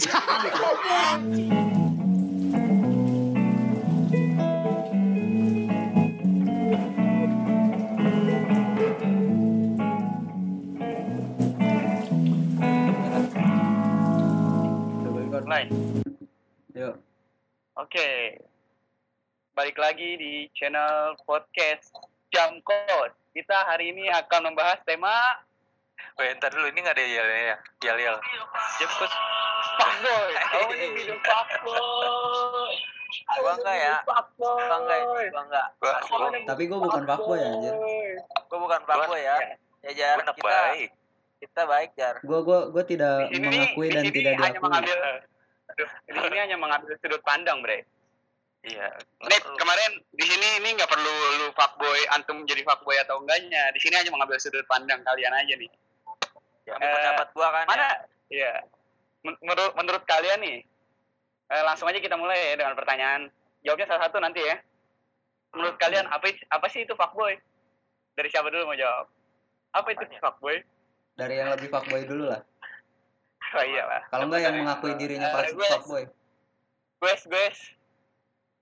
Yuk. Oke. Balik lagi di channel podcast Jam Kos. Kita hari ini akan membahas tema Weh, ntar dulu ini nggak ada yel ya, yel yel. Jam Kos Fuckboy. Oh, ini Fuckboy. Gua enggak ya. Fuckboy. Gua enggak ini, gua enggak. Gua, Asli. gua, Tapi gue bukan fuckboy anjir. Gua bukan fuckboy ya. Ya jar kita baik. kita baik jar. Gue gua gua tidak mengakui dan tidak hanya diakui. mengambil Aduh, di sini hanya mengambil sudut pandang, Bre. Iya. Nih, kemarin di sini ini nggak perlu lu fuckboy, antum jadi fuckboy atau enggaknya. Di sini hanya mengambil sudut pandang kalian aja nih. Ya, Eh, pendapat gua kan Mana? ya. Iya. Menurut menurut kalian nih, eh, langsung aja kita mulai ya dengan pertanyaan. Jawabnya salah satu nanti ya. Menurut kalian apa apa sih itu fuckboy? Dari siapa dulu mau jawab? Apa itu fuckboy? Dari yang lebih fuckboy dulu lah. Oh iya lah. Kalau enggak yang mengakui dirinya Eh, pas gue- fuckboy. Guys, guys.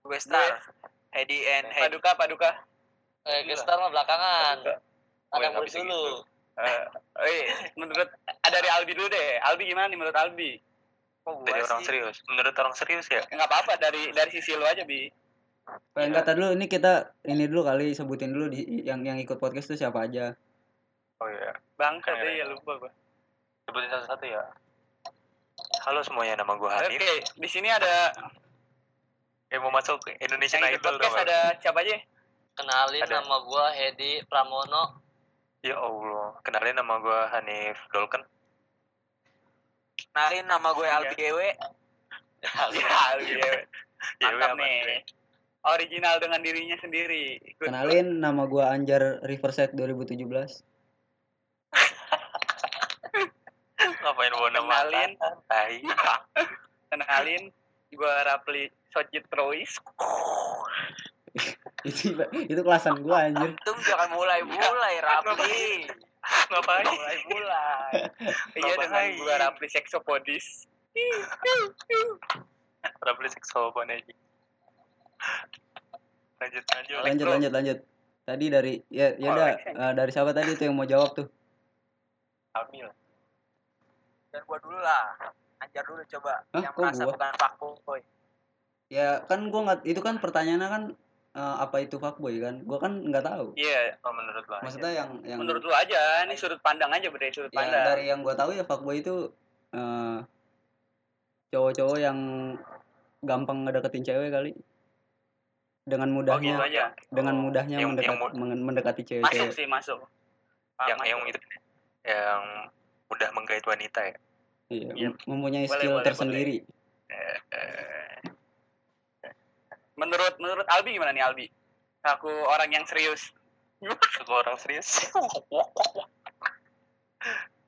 Gue star. Heady and. Paduka, paduka. Eh, gestar mah belakangan. Paduka. Ada murid bisa dulu. Eh, menurut eh, dari Albi dulu deh. Albi gimana nih menurut Albi? Kok Dari gua orang sih? serius. Menurut orang serius ya. Enggak apa-apa dari dari sisi lu aja, Bi. Pengen kata dulu ini kita ini dulu kali sebutin dulu di yang yang ikut podcast itu siapa aja. Oh iya. Keren. deh ya lupa gua. Sebutin satu-satu ya. Halo semuanya, nama gue Oke, Hanif. di sini ada Eh mau masuk ke Indonesian yang Idol podcast ada siapa aja? Kenalin Ada. nama gua Hedi Pramono. Ya Allah. Kenalin nama gue Hanif Dolken. Kenalin nama gue Albi Ewe. Ya, Albi. ya. Ya, Mantap apa? nih. Original dengan dirinya sendiri. Good. Kenalin nama gua Anjar Riverside 2017. Ngapain bawa nama Kenalin. Kenalin gua Rapli Sojit Trois. Itu itu kelasan gua anjir. Antum jangan mulai-mulai Rapli. Ngapain? Mulai-mulai. Iya dengan gua Rapli Seksopodis. Rapli seksual aja. Lanjut lanjut. Lanjut lanjut lanjut. Tadi dari ya ya udah eh, dari siapa tadi itu yang mau jawab tuh? Amil. Dan gua dulu lah. Anjar dulu coba. Hah, yang kok merasa gua? bukan fuckboy. Ya kan gua nggak itu kan pertanyaannya kan eh, apa itu fuckboy kan? Gua kan nggak tahu. Iya, Oh menurut lo. aja. Maksudnya yang yang menurut lu aja, ini sudut pandang aja berdaya sudut ya pandang. dari yang gua tahu ya fuckboy itu eh, cowok-cowok yang gampang ngedeketin cewek kali dengan Oh gitu mudahnya aja. dengan Oh, mudahnya yang- mendekat, yang mu- mengen- mendekati Masuk cewek-cewek. sih, masuk. yang Masuk. yang itu yang mudah menggait wanita ya. Iya, Iya. mem- mempunyai Boleh, skill boleh, tersendiri. Eh, menurut menurut Albi gimana nih Albi? Aku orang yang serius. Suka orang serius.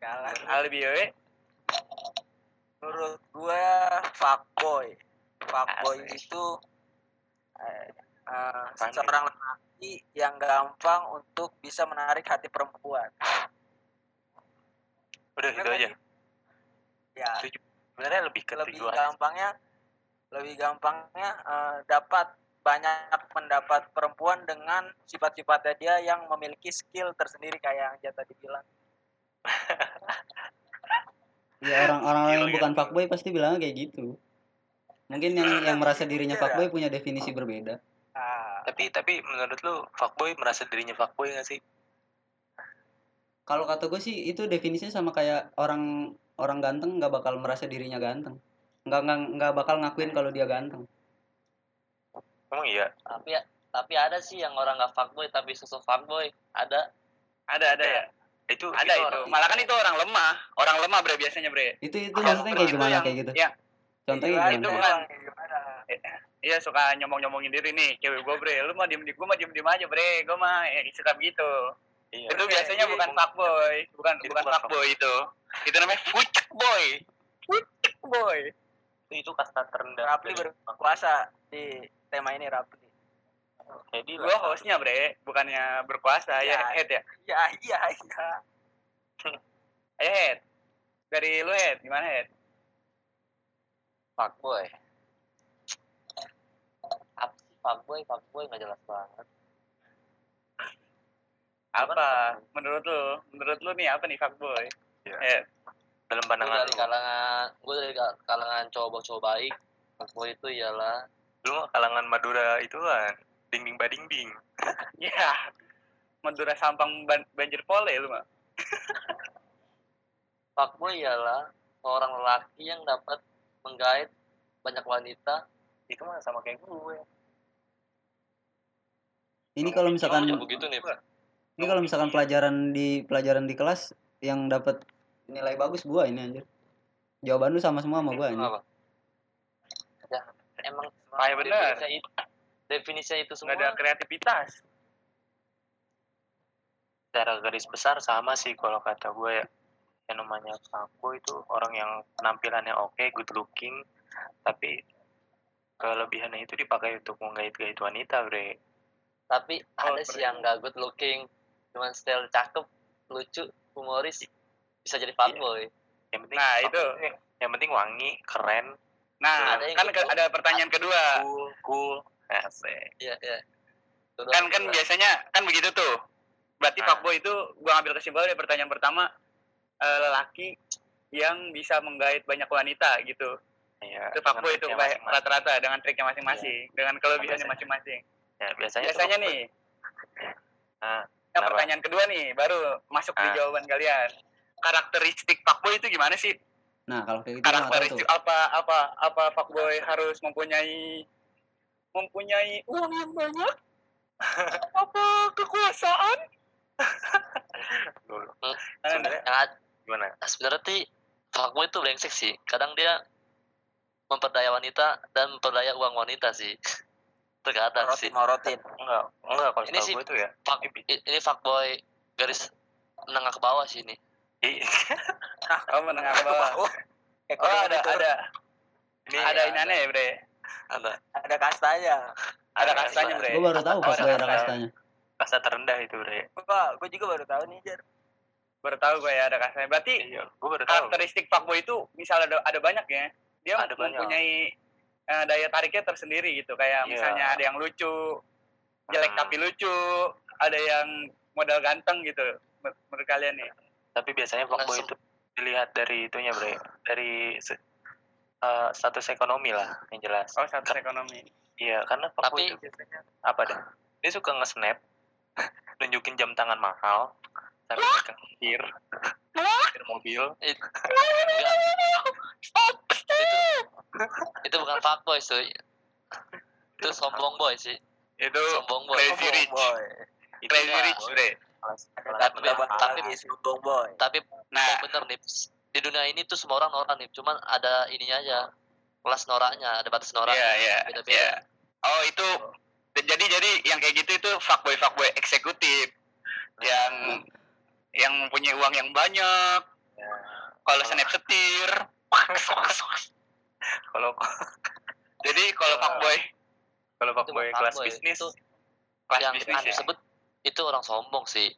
Jalan. Albi we. Menurut gue fuckboy. Fuckboy Asik. itu eh, eh, Pandai. seorang laki yang gampang untuk bisa menarik hati perempuan. Udah gitu aja. Ya, Sebenarnya lebih ke lebih gampangnya lebih gampangnya eh, dapat banyak pendapat perempuan dengan sifat-sifatnya dia yang memiliki skill tersendiri kayak yang tadi bilang. Ya orang-orang yang Gila, bukan gitu. fuckboy pasti bilangnya kayak gitu. Mungkin yang yang merasa dirinya Iya. fuckboy punya definisi berbeda. Ah, Tapi tapi menurut lu fuckboy merasa dirinya fuckboy gak sih? Kalau kata gue sih itu definisinya sama kayak orang orang ganteng nggak bakal merasa dirinya ganteng. Nggak nggak nggak bakal ngakuin kalau dia ganteng. Emang iya. Tapi tapi ada sih yang orang nggak fuckboy tapi susu fuckboy. Ada. Ada ada ya. Itu Ada itu. orang- Malah kan itu orang lemah. Orang lemah bre biasanya bre. Itu itu maksudnya itu kayak gimana yang- kayak gitu? ya. Contohnya gimana itu bukan. Iya suka nyomong-nyomongin diri nih. Cewek gue bre. Lu mah diem di gue mah diem diem aja bre. Gue mah ya, suka begitu. Iya. Itu biasanya iya, bukan iya. fuckboy. Bukan Itu bukan bukan fuckboy itu. Itu namanya fucek boy. Fucek boy. Itu, itu kasta terendah. Rapli berkuasa di tema ini Rapli. Jadi Gue hostnya bre. Bukannya berkuasa ya Iya. head ya. Iya, iya, iya. Ayo head. Dari lu head. Gimana head? fuckboy apa sih fuckboy fuckboy nggak jelas banget Apa? Menurut lu? Menurut lu nih apa nih fuckboy? Iya. Eh, dalam gue pandangan dari kalangan gue dari ka- kalangan cowok-cowok baik fuckboy itu ialah lu kalangan Madura itu kan ding ding bading ding ya. Madura Sampang ban banjir pole lu mah. fuckboy ialah seorang lelaki yang dapat menggait banyak wanita itu mah sama kayak gue Ini kalau misalkan begitu nih ini kalau misalkan pelajaran di pelajaran di kelas yang dapat nilai bagus gua ini anjir. Jawaban lu sama semua sama gua anjir. apa ya emang Kayak bener. definisinya itu definisinya itu semua Nggak ada kreativitas. secara garis besar sama sih kalau kata gue ya yang namanya fuckboy itu orang yang penampilannya oke good looking tapi kelebihannya itu dipakai untuk menggait-gait wanita bre tapi Oh, ada sih yang gak good looking cuman style cakep lucu humoris bisa jadi fuckboy yang penting Nah, fuckboy itu. tuh yang penting wangi keren Nah, Ada kan gitu. ada pertanyaan kedua. cool cool asik iya iya Itu Kan kan biasanya kan begitu tuh. Berarti Nah. fuckboy itu gua ambil kesimpulan dari pertanyaan pertama eh, lelaki yang bisa menggait banyak wanita gitu. ya, Itu fuckboy itu rata-rata dengan triknya masing-masing, dengan kelebihannya Biasanya. masing-masing. ya, biasanya, Biasanya nih, Ah, yang kenapa? pertanyaan kedua nih baru masuk di Ah. jawaban kalian. Karakteristik fuckboy itu gimana sih? Nah, kalau kayak gitu. Karakteristik apa apa apa fuckboy harus mempunyai mempunyai uang yang banyak? apa kekuasaan? Dulu. Sebenarnya yang ad- gimana nah, sebenarnya sih fuckboy itu brengsek sih kadang dia memperdaya wanita dan memperdaya uang wanita sih terkadang sih Morotin, enggak enggak kalau Ini sih- itu ya Fuck, ini fuckboy garis menengah ke bawah sih ini oh menengah ke bawah. Oh, Oh ada ada ini ada ini aneh ya bre. ada ada kastanya. Ada kastanya bre. Gua baru tahu pas gue ada ada kasta. kastanya. kasta terendah itu bre Gua, gua juga baru tahu nih, Jar. Baru tahu gue ya ada kastanya. Berarti iya gue baru tahu karakteristik fuckboy itu misal ada ada banyak ya. Dia Ada banyak. mempunyai eh, daya tariknya tersendiri gitu. Kayak Iya. misalnya ada yang lucu, jelek Hmm. tapi lucu, ada yang modal ganteng gitu. Menur- Menurut kalian nih. Tapi biasanya fuckboy itu dilihat dari itunya bre. Dari eh, status ekonomi lah yang jelas. Oh status ekonomi. iya karena fuckboy Tapi- itu biasanya apa dah? Dia suka nge-snap nunjukin jam tangan mahal sambil megang setir setir mobil. It- itu itu bukan fuckboy sih. Itu sombong boy sih. Itu sombong boy. Crazy Rich. crazy rich bre. Tapi Tapi- tapi- Nah bener nih di dunia ini tuh semua orang norak nih cuman ada ininya aja kelas noraknya ada batas norak Iya iya beda-beda iya. Oh itu jadi jadi yang kayak gitu itu fuckboy fuckboy eksekutif yang yang mempunyai uang yang banyak. Ya. Kalau snap setir. kalau Jadi kalau fuckboy kalau fuckboy kelas bisnis itu kelas yang bisnis ya. disebut itu orang sombong sih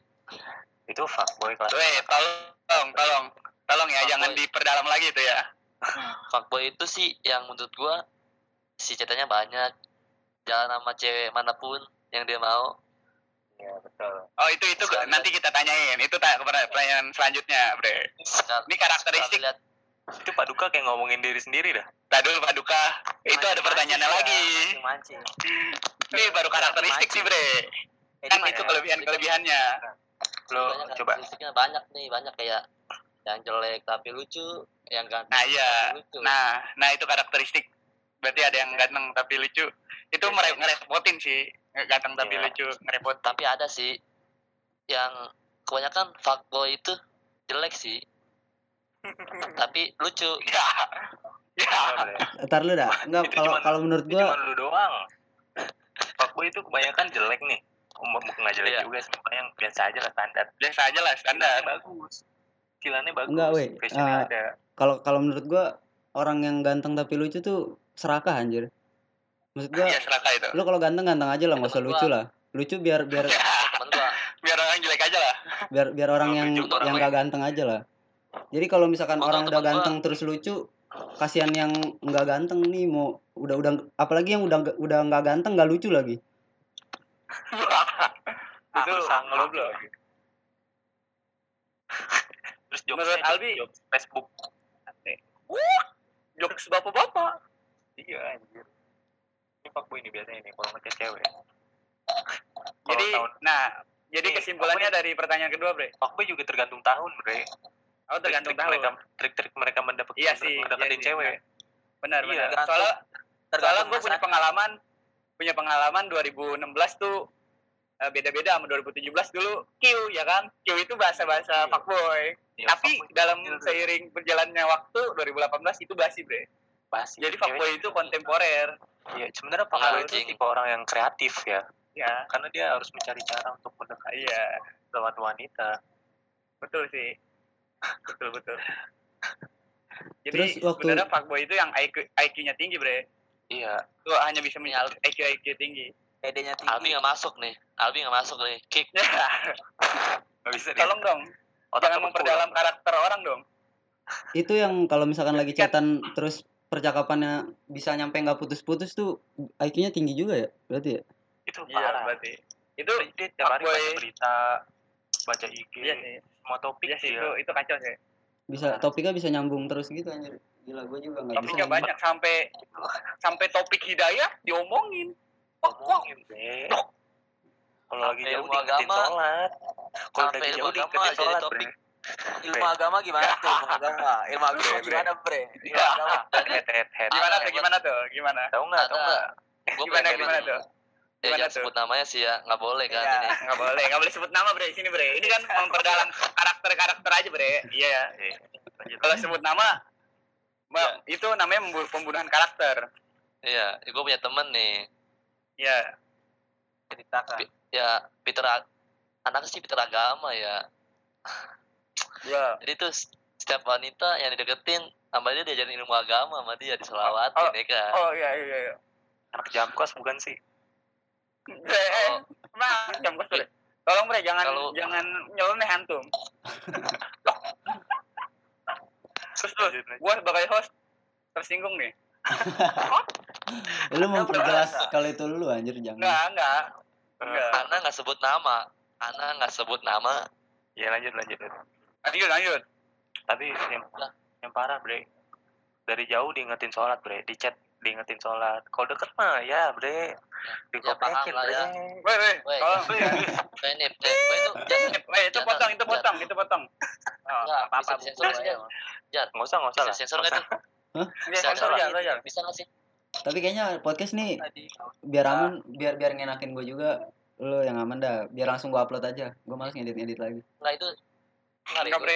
itu fuckboy kelas Weh, tolong, tolong, tolong ya, Fuckboy. jangan diperdalam lagi itu ya. fuckboy itu sih yang menurut gua si ceritanya banyak jalan sama cewek mana pun yang dia mau ya betul Oh itu itu Sekali nanti kita tanyain. Itu tak pertanyaan selanjutnya, Bre. Ini karakteristik. lihat itu Pak Duka kayak ngomongin diri sendiri dah Tadi dulu Pak Duka. Itu ada pertanyaannya lagi. Mancing. Ini baru karakteristik sih, Bre. Kan itu mana? kelebihan-kelebihannya. lo banyak coba karakteristiknya banyak nih banyak kayak yang jelek tapi lucu yang ganteng Nah, iya. tapi lucu Nah, nah itu karakteristik. Berarti ada yang ganteng tapi lucu. Itu mere- ngerepotin sih. Ganteng tapi Iya. lucu, ngerepot. tapi ada sih yang kebanyakan fuckboy itu jelek sih tapi lucu Ya. Ya. Ntar lu dah. Enggak Itu kalau kalau menurut itu gua cuma lu doang fuckboy itu kebanyakan jelek nih Um, bukan nggak jelek Iya. juga sih yang biasa aja lah standar Biasa aja lah, standar. Bagus skillannya bagus Enggak, weh. Ah, ada kalau kalau menurut gua orang yang ganteng tapi lucu tuh serakah anjir. Maksud gua Iya, serakah itu. lu kalau ganteng ganteng aja lah, nggak usah lucu gua. lah. Lucu biar biar Ya, gua biar orang jelek aja lah. biar biar orang yang orang yang gak ganteng aja lah. Jadi kalau misalkan Oh, orang udah gua. ganteng terus lucu, kasihan yang nggak ganteng nih mau udah udah apalagi yang udah udah nggak ganteng nggak lucu lagi itu sangat goblok. Terus Menurut jokesnya Albi? jokes Facebook. Jokes bapak-bapak. Iya anjir. Ini fuckboy ini biasanya nih kalau ngechat cewek. Jadi, tahun nah, jadi Nih, kesimpulannya dari pertanyaan kedua, Bre. fuckboy juga tergantung tahun, Bre. Oh, tergantung Trik-trik tahun. mereka trik-trik mereka mendapatkan Iya sih, mendekatin iya cewek. Benar, Iya, benar. Soalnya, soalnya gue punya pengalaman, punya pengalaman 2016 tuh eh, beda-beda sama 2017 dulu Q ya kan Q itu bahasa-bahasa Iya. fuckboy Iya, tapi fuckboy dalam Bre. seiring berjalannya waktu 2018 itu basi bre Basi. jadi Cewek- fuckboy itu kontemporer Iya, sebenarnya fuckboy itu tipe orang yang kreatif ya. ya Karena dia harus mencari cara untuk mendekati iya lewat wanita. betul sih betul betul jadi Terus waktu- sebenarnya fuckboy itu yang IQ IQ-nya tinggi bre Iya. tuh hanya bisa mencapai IQ IQ tinggi. PD-nya Albi tinggi nggak masuk nih. Albi nggak masuk nih. Kick. Gak bisa tolong dong. Otaknya jangan memperdalam karakter orang dong. Itu yang kalau misalkan lagi chatan terus percakapannya bisa nyampe nggak putus-putus tuh IQ-nya tinggi juga ya berarti ya? Itu iya parah. berarti. Itu Dia tiap hari baca berita, baca IG, iya sih. semua topik iya sih dia. itu itu kacau sih. Bisa topiknya bisa nyambung terus gitu anjir gila gue juga nggak topiknya anjir. banyak sampai sampai topik hidayah diomongin. Ngomongin be kalau lagi jauh diingetin agama. sholat. Kalau lagi jauh agama diingetin jadi sholat topik. ilmu agama gimana tuh? Ilmu agama. Ilmu agama gimana bre? Ilmu Iya. agama. Gimana tuh gimana tuh? Gimana? Tahu nggak tahu nggak? Gue Gimana, gimana tuh? Ya Gimana jangan tuh? sebut namanya sih ya. Nggak boleh kan Iya. ini. nggak boleh. Nggak boleh sebut nama bre. Sini bre. Ini kan memperdalam karakter karakter aja bre. Iya ya Eh, lanjut. kalau sebut nama ma- itu namanya pembunuhan karakter Iya. Gue punya temen nih. ya ceritakan Ya Peter anaknya sih Peter agama ya. ya Jadi tuh setiap wanita yang dideketin sama dia diajarin ilmu agama sama dia diselawatin Oh, ya kan. oh iya iya iya anak jamkos bukan sih bre eh, Oh. jam kos bre tolong bre jangan Kalau- jangan nyeleneh antum terus lanjut. gua sebagai host tersinggung nih. lu memperjelas berasa. kalau itu lu anjir jangan. Enggak enggak. Enggak. Ana nggak sebut nama. Ana nggak sebut nama. ya lanjut lanjut lanjut. Lanjut tapi yang yang parah bre. Dari jauh diingetin sholat bre. Di chat diingetin sholat. Kalau deket mah ya bre. Dikoprekin lah bre. ya. weh weh Weh. tolong Kayak nih, nih, gue itu jat, Eh, itu potong, itu potong, itu potong. Oh, Enggak, apa bisa apa disensor nggak sih, Jat? Nggak usah nggak usah bisa lah. sensor Nggak tuh? Dia sensor aja. Bisa nggak sih? tapi kayaknya podcast nih biar aman biar biar ngenakin gue juga lu yang aman dah. Biar langsung gue upload aja. Gue males ngedit ngedit lagi. Nggak itu. Nggak, Nggak, Bre,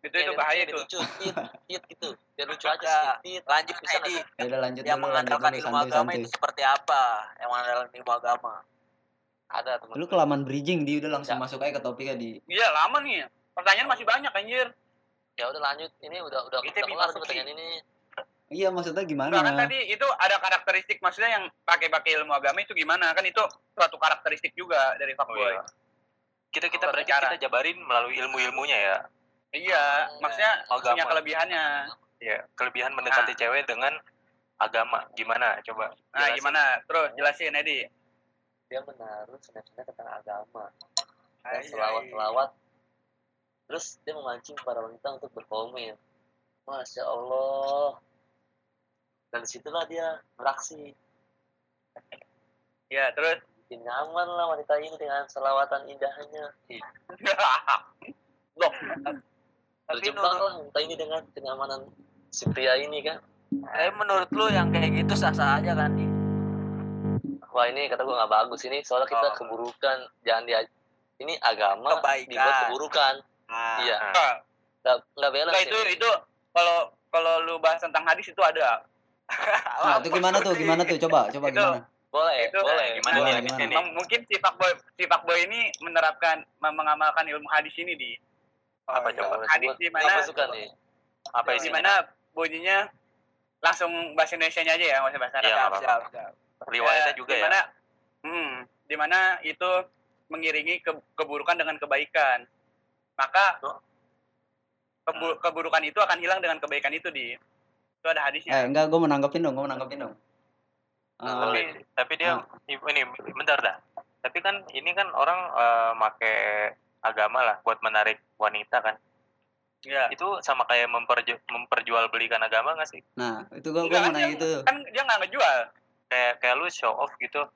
itu. Tit, Itu bahaya itu. Lucu, tit, tit gitu. Biar lucu aja sih. Tit. lanjut Bisa sih? ya udah lanjut yang mengandalkan ilmu agama itu seperti apa yang mengandalkan ilmu agama Ada temen. lu kelamaan bridging di udah langsung masuk aja ke topiknya di Iya, lama nih. Pertanyaan masih banyak anjir. Ya udah lanjut. Ini udah udah yang kelar pertanyaan ini. iya maksudnya gimana kan tadi itu ada karakteristik maksudnya yang pakai-pakai ilmu agama itu gimana? Kan itu suatu karakteristik juga dari Oh, fuckboy. iya. kita kita Oh, berarti kita jabarin melalui ilmu ilmunya ya Iya, maksudnya Agama. punya kelebihannya. ya kelebihan mendekati cewek dengan agama gimana coba Nah, jelasin. gimana? Terus jelasin Edi. Dia menaruh snap-snap tentang agama. Dan selawat-selawat. Terus dia memancing para wanita untuk berkomen. Masya Allah. Dan di situlah dia beraksi. Ya, terus Bikin nyaman lah wanita ini dengan selawatan indahnya. Loh, Terjebak menurut lah wanita ini dengan kenyamanan si pria ini kan. tapi menurut lu yang kayak gitu sah sah aja kan nih Wah ini kata gue nggak bagus ini soalnya kita Oh. keburukan. Jangan dia ini agama Kebaikan. dibuat keburukan. Nah, iya. Nah, nggak nggak balance Enggak, itu ini. itu kalau kalau lu bahas tentang hadis itu ada. nah itu gimana tuh? gimana tuh? Coba coba Itu- gimana? Boleh itu- boleh. gimana Gimana, nih? gimana? mungkin si fuckboy si fuckboy ini menerapkan mengamalkan ilmu hadis ini di apa coba hadis di mana apa suka nih apa di mana bunyinya langsung bahasa Indonesia-nya aja ya, nggak usah bahasa Iya, Arab. apa-apa. siap, siap. riwayatnya Ya, juga di ya mana, hmm, di mana itu mengiringi ke- keburukan dengan kebaikan. Maka kebu- keburukan itu akan hilang dengan kebaikan itu di. Itu ada Eh hadisnya. enggak, gue mau nanggepin dong, gue mau nanggepin dong. Eh, tapi tapi dia ini bentar dah tapi kan ini kan orang eh, make agama lah buat menarik wanita kan Iya. itu sama kayak memperju memperjualbelikan agama nggak sih nah, itu gue mau kan nanya itu. Kan dia nggak ngejual. kayak kayak lu show off gitu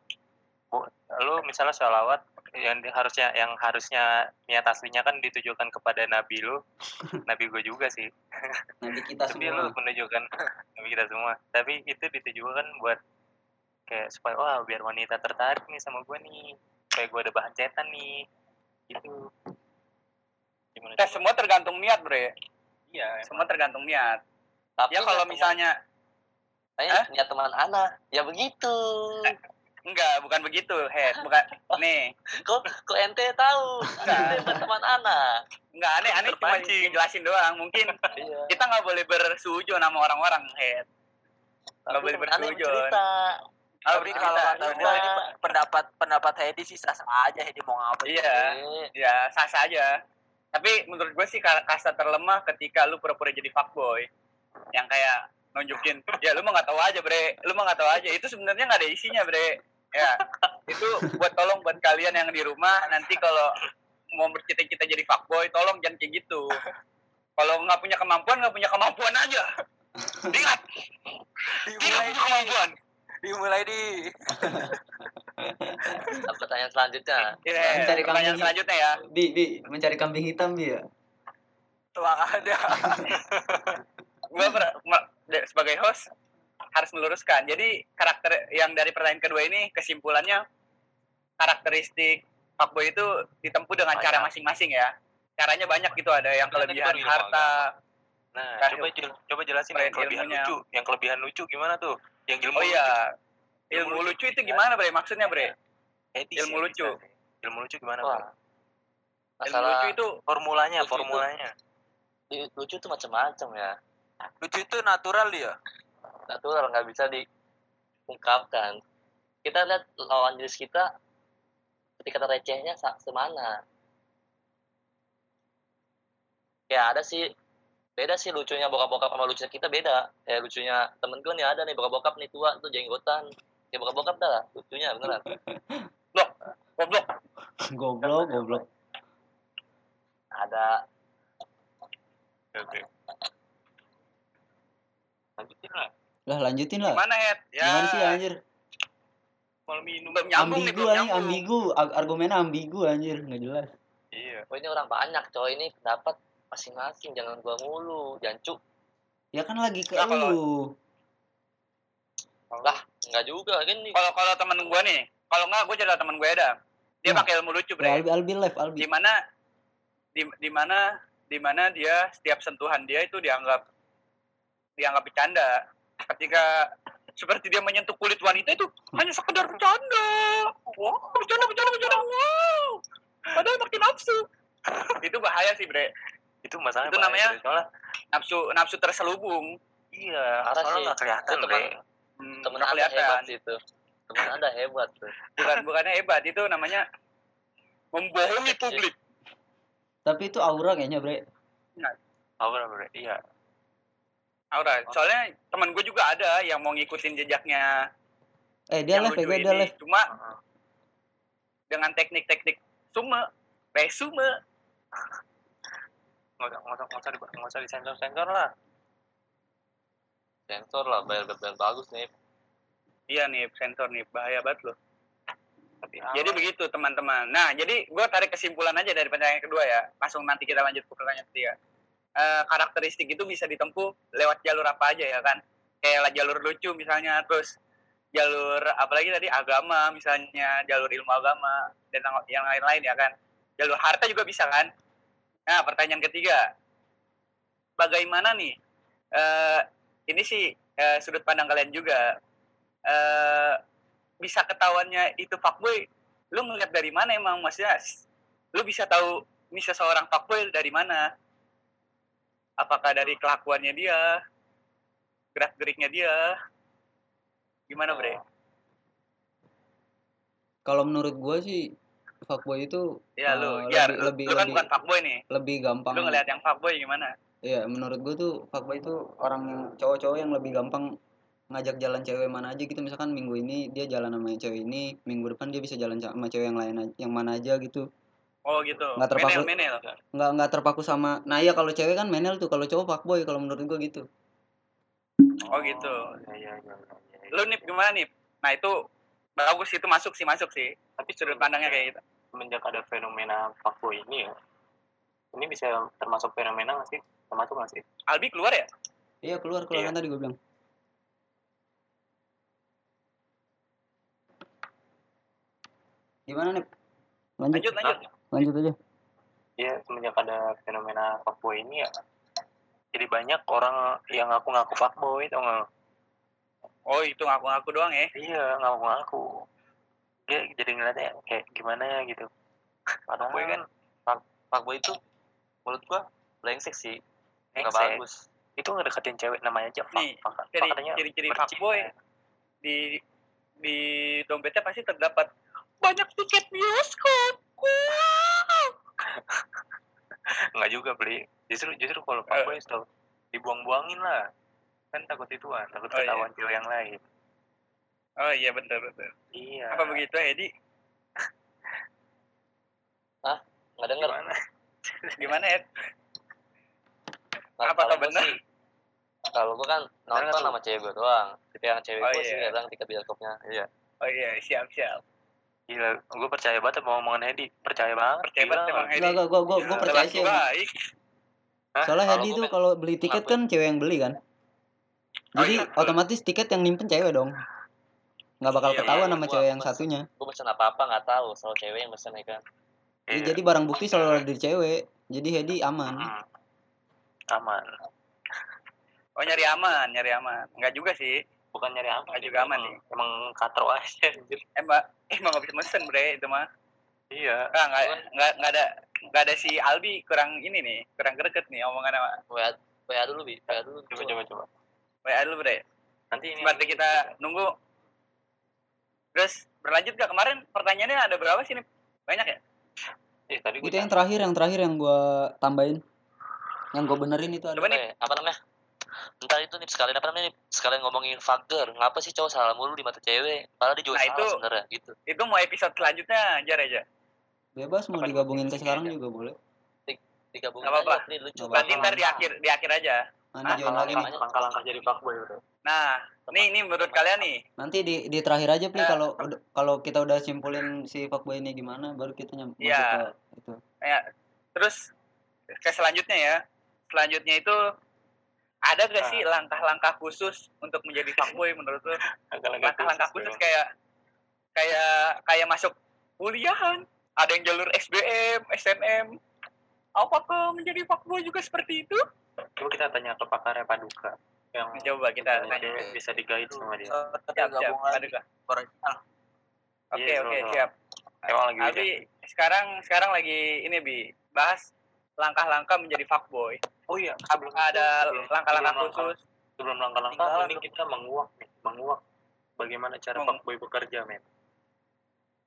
Bu, lu misalnya sholawat yang di- harusnya yang harusnya niat aslinya kan ditujukan kepada nabi lu nabi gue juga sih Nanti kita tapi lu semua. menunjukkan nabi kita semua tapi itu ditujukan buat kayak supaya wah biar wanita tertarik nih sama gue nih supaya gue ada bahan cetan nih gitu gimana Eh, coba? semua tergantung niat, Bre. iya emang. Semua tergantung niat. Tapi Ya kalau misalnya Tapi Hah? niat teman anak, ya begitu. enggak, bukan begitu, head. Bukan nih. Kok kok ente tahu? Ente bukan teman anak. Enggak aneh, aneh cuma ngejelasin doang. Mungkin Iya. kita nggak boleh bersujon sama orang-orang, head. Nggak boleh bersujon. bercerita. Tapi bercerita. kalau kata Iya. gue ini pendapat pendapat Hedi sih sah sah aja Hedi mau ngapain. Iya. Eh, ya sah sah aja tapi menurut gue sih ka- kasta terlemah ketika lu pura-pura jadi fuckboy yang kayak nunjukin ya lu mah nggak tahu aja bre lu mah nggak tahu aja itu sebenarnya nggak ada isinya bre ya itu buat tolong buat kalian yang di rumah nanti kalau mau bercita-cita jadi fuckboy tolong jangan kayak gitu kalau nggak punya kemampuan nggak punya kemampuan aja ingat tidak punya kemampuan dimulai di pertanyaan selanjutnya. ya, Mencari pertanyaan kambing. selanjutnya ya Bi, bi, mencari kambing hitam bi ya. tuang ada. gue sebagai host harus meluruskan. Jadi karakter yang dari pertanyaan kedua ini kesimpulannya karakteristik fuckboy itu ditempuh dengan cara Banyak. masing-masing ya. Caranya banyak gitu ada yang Kan kelebihan harta. Nah Kasih- coba jel- coba jelasin yang kelebihan ilmunya. lucu yang kelebihan lucu gimana tuh yang ilmu Oh lucu iya, ilmu lucu itu gimana bre? Maksudnya bre? Edis ilmu yang lucu. bisa ilmu lucu gimana Wah. Ilmu Masalah lucu itu formulanya lucu itu- formulanya di- lucu itu macam-macam ya. Lucu itu natural ya. Natural nggak bisa diungkapkan. Kita lihat lawan jenis kita ketika recehnya semana. Ya ada sih beda sih lucunya bokap-bokap sama lucunya kita beda. Ya lucunya temen gue nih ada nih bokap-bokap nih tua tuh jenggotan. Ya bokap-bokap dah lah, lucunya beneran. goblok. Goblok, goblok. Ada oke lanjutin lah Lah lanjutin lah. Gimana head? Ya. Gimana sih anjir? mau minum Belum nyambung nih, Ambigu belum nyambung. ambigu. Ar- Argumennya ambigu anjir, nggak jelas. iya Oh ini orang banyak coy ini pendapat masing-masing jangan gua mulu jancu Ya kan lagi ke Nah, kalau- lu. lah nggak juga kan nih Kalau kalau temen gue nih, kalau nggak gue cerita temen gue ada. Dia Nah. pakai ilmu lucu Ya, bre. Albi, Albi live, Albi. di mana di, di mana di mana dia setiap sentuhan dia itu dianggap dianggap bercanda ketika seperti dia menyentuh kulit wanita itu hanya sekedar bercanda wow bercanda bercanda bercanda wow padahal makin nafsu itu bahaya sih bre itu masalahnya Itu namanya- Bre. soalnya nafsu nafsu terselubung. Iya Parah soalnya sih. nggak kelihatan hmm, temen nggak anda hebat kelihatan. sih itu. Temen anda hebat tuh bukan bukannya hebat itu namanya membohongi publik. Tapi itu aura kayaknya, Bre. aura bre iya. Aura, soalnya teman gue juga ada yang mau ngikutin jejaknya Eh, dia live, ya, dia live. Cuma dengan teknik-teknik sume, resume, nggak usah nggak usah nggak usah di- nggak usah disensor sensor lah sensor lah bayar bayar bagus nih iya nih sensor nih bahaya banget loh. tapi Jadi begitu teman-teman. Nah, jadi gue tarik kesimpulan aja dari pertanyaan kedua ya. Langsung nanti kita lanjut ke pertanyaan ketiga. Eh, karakteristik itu bisa ditempuh lewat jalur apa aja ya kan? Kayak jalur lucu misalnya, terus jalur apalagi tadi agama misalnya, jalur ilmu agama dan yang lain-lain ya kan. Jalur harta juga bisa kan? Nah, pertanyaan ketiga. Bagaimana nih? Eh, ini sih eh, sudut pandang kalian juga. Eh, bisa ketahuannya itu fuckboy lu ngeliat dari mana emang maksudnya lu bisa tahu ini seseorang fuckboy dari mana apakah dari kelakuannya dia gerak geriknya dia gimana bre Kalau menurut gua sih fuckboy itu ya lu ya lebih lu, lebih lu kan lebih, bukan fuckboy nih lebih gampang. lu ngeliat yang fuckboy gimana Iya, menurut gue tuh fuckboy itu orang yang cowok-cowok yang lebih gampang ngajak jalan cewek mana aja gitu misalkan minggu ini dia jalan sama cewek ini minggu depan dia bisa jalan sama cewek yang lain aja- yang mana aja gitu Oh gitu. Nggak terpaku. Menel, menel. nggak nggak terpaku sama nah iya kalau cewek kan menel tuh kalau cowok fuckboy kalau menurut gue gitu Oh gitu. Iya, iya, iya, iya, iya. Lu Nip gimana Nip? Nah itu bagus itu masuk sih masuk sih. Tapi Sudut pandangnya kayak gitu. semenjak ada fenomena fuckboy ini ya, ini bisa termasuk fenomena nggak sih? Termasuk nggak sih? Albi keluar ya? iya keluar keluar Iya. kan tadi gue bilang gimana nih lanjut Lanjut lanjut. lanjut aja Iya, semenjak ada fenomena fuckboy ini ya, jadi banyak orang yang ngaku-ngaku fuckboy, tau nggak? Oh itu ngaku-ngaku doang ya? Iya, ngaku-ngaku. Dia jadi ngeliatnya kayak gimana ya gitu. Fuckboy kan fuckboy itu menurut gua brengsek sih. Brengsek. bagus. Itu ngedeketin cewek namanya aja fuck. Nih, fuck- katanya ciri-ciri bercinta. fuckboy di di dompetnya pasti terdapat banyak tiket bioskop. Enggak juga beli. Justru justru kalau fuckboy itu dibuang-buangin lah. Kan takut ituan, takut Oh, iya. ketahuan cewek yang lain. Oh iya betul betul. Iya. Apa begitu Edi? Enggak denger. Gimana? Gimana Ed? Nah, Apa kalau tuh bener? sih kalau gua kan nonton sama cewek gua doang. Tapi yang cewek Oh, gua sih iya. kadang tiket bioskopnya. Iya. Oh iya siap siap. Gila, gue percaya banget sama omongan Edi. Percaya banget. Percaya banget Gila. emang Edi. Enggak, gua gua Gila, percaya sih baik. Hah? Soalnya Hedi tuh kalau beli tiket kan cewek yang beli kan. Jadi iya. otomatis tiket yang nyimpen cewek dong. Nggak bakal Iya, ketahuan iya, sama cewek yang satunya. Gua pesen apa-apa enggak tahu, soal cewek yang pesen ya kan. Iya, Iya. jadi barang bukti selalu ada di cewek. Jadi Hedi aman. Mm-mm. Aman. Oh nyari aman, nyari aman. Enggak juga sih. Bukan nyari aman. Nggak juga aman nih. Emang katro aja. anjir. Emang emang nggak bisa mesen bre itu mah. Iya. Enggak enggak enggak enggak ada enggak ada si Albi kurang ini nih, kurang greget nih omongan sama WA dulu, Bi. Dulu. Coba coba coba. WA dulu bre. Nanti ini. Berarti kita nunggu. Terus berlanjut gak kemarin pertanyaannya ada berapa sih nih? Banyak ya? Eh, tadi Itu yang terakhir, yang terakhir yang gua tambahin. Yang gua benerin itu ada. Coba nih. Eh, apa namanya? Ntar itu nih sekalian apa namanya nih? Sekalian ngomongin fucker. Ngapa sih cowok salah mulu di mata cewek? Padahal dia juga Nah, salah itu- sebenarnya gitu. Itu mau episode selanjutnya ajar aja. Bebas mau Apa digabungin ke sekarang aja? juga boleh. Digabungin Nggak apa-apa. aja, Berarti apa-apa. ntar di akhir di akhir aja. Nanti Ah, join lagi nih. langkah-langkah jadi fuckboy udah. Nah, nih ini menurut kalian nih. Nanti di di terakhir aja Pli Eh, kalau kalau kita udah simpulin si fuckboy ini gimana baru kita nyam masuk Iya. ke itu. Ya, terus ke selanjutnya ya. Selanjutnya itu ada gak sih langkah-langkah khusus untuk menjadi fuckboy menurut lu? Langkah-langkah khusus kayak kayak kayak masuk kuliahan, ada yang jalur SBM, SNM. Apakah menjadi fuckboy juga seperti itu? Coba kita tanya ke pakarnya Paduka yang Coba kita tanya. cewek bisa digait sama dia. Siap, siap. Paduka. original. Oke, Iya, oke, sama-sama. siap. Emang lagi Abi, sekarang sekarang lagi ini bi bahas langkah-langkah menjadi fuckboy. Oh iya, Apakah ada sebelum- langkah-langkah sebelum langkah- khusus? Sebelum langkah-langkah ini kita menguak nih, menguak bagaimana cara Meng- fuckboy bekerja, men.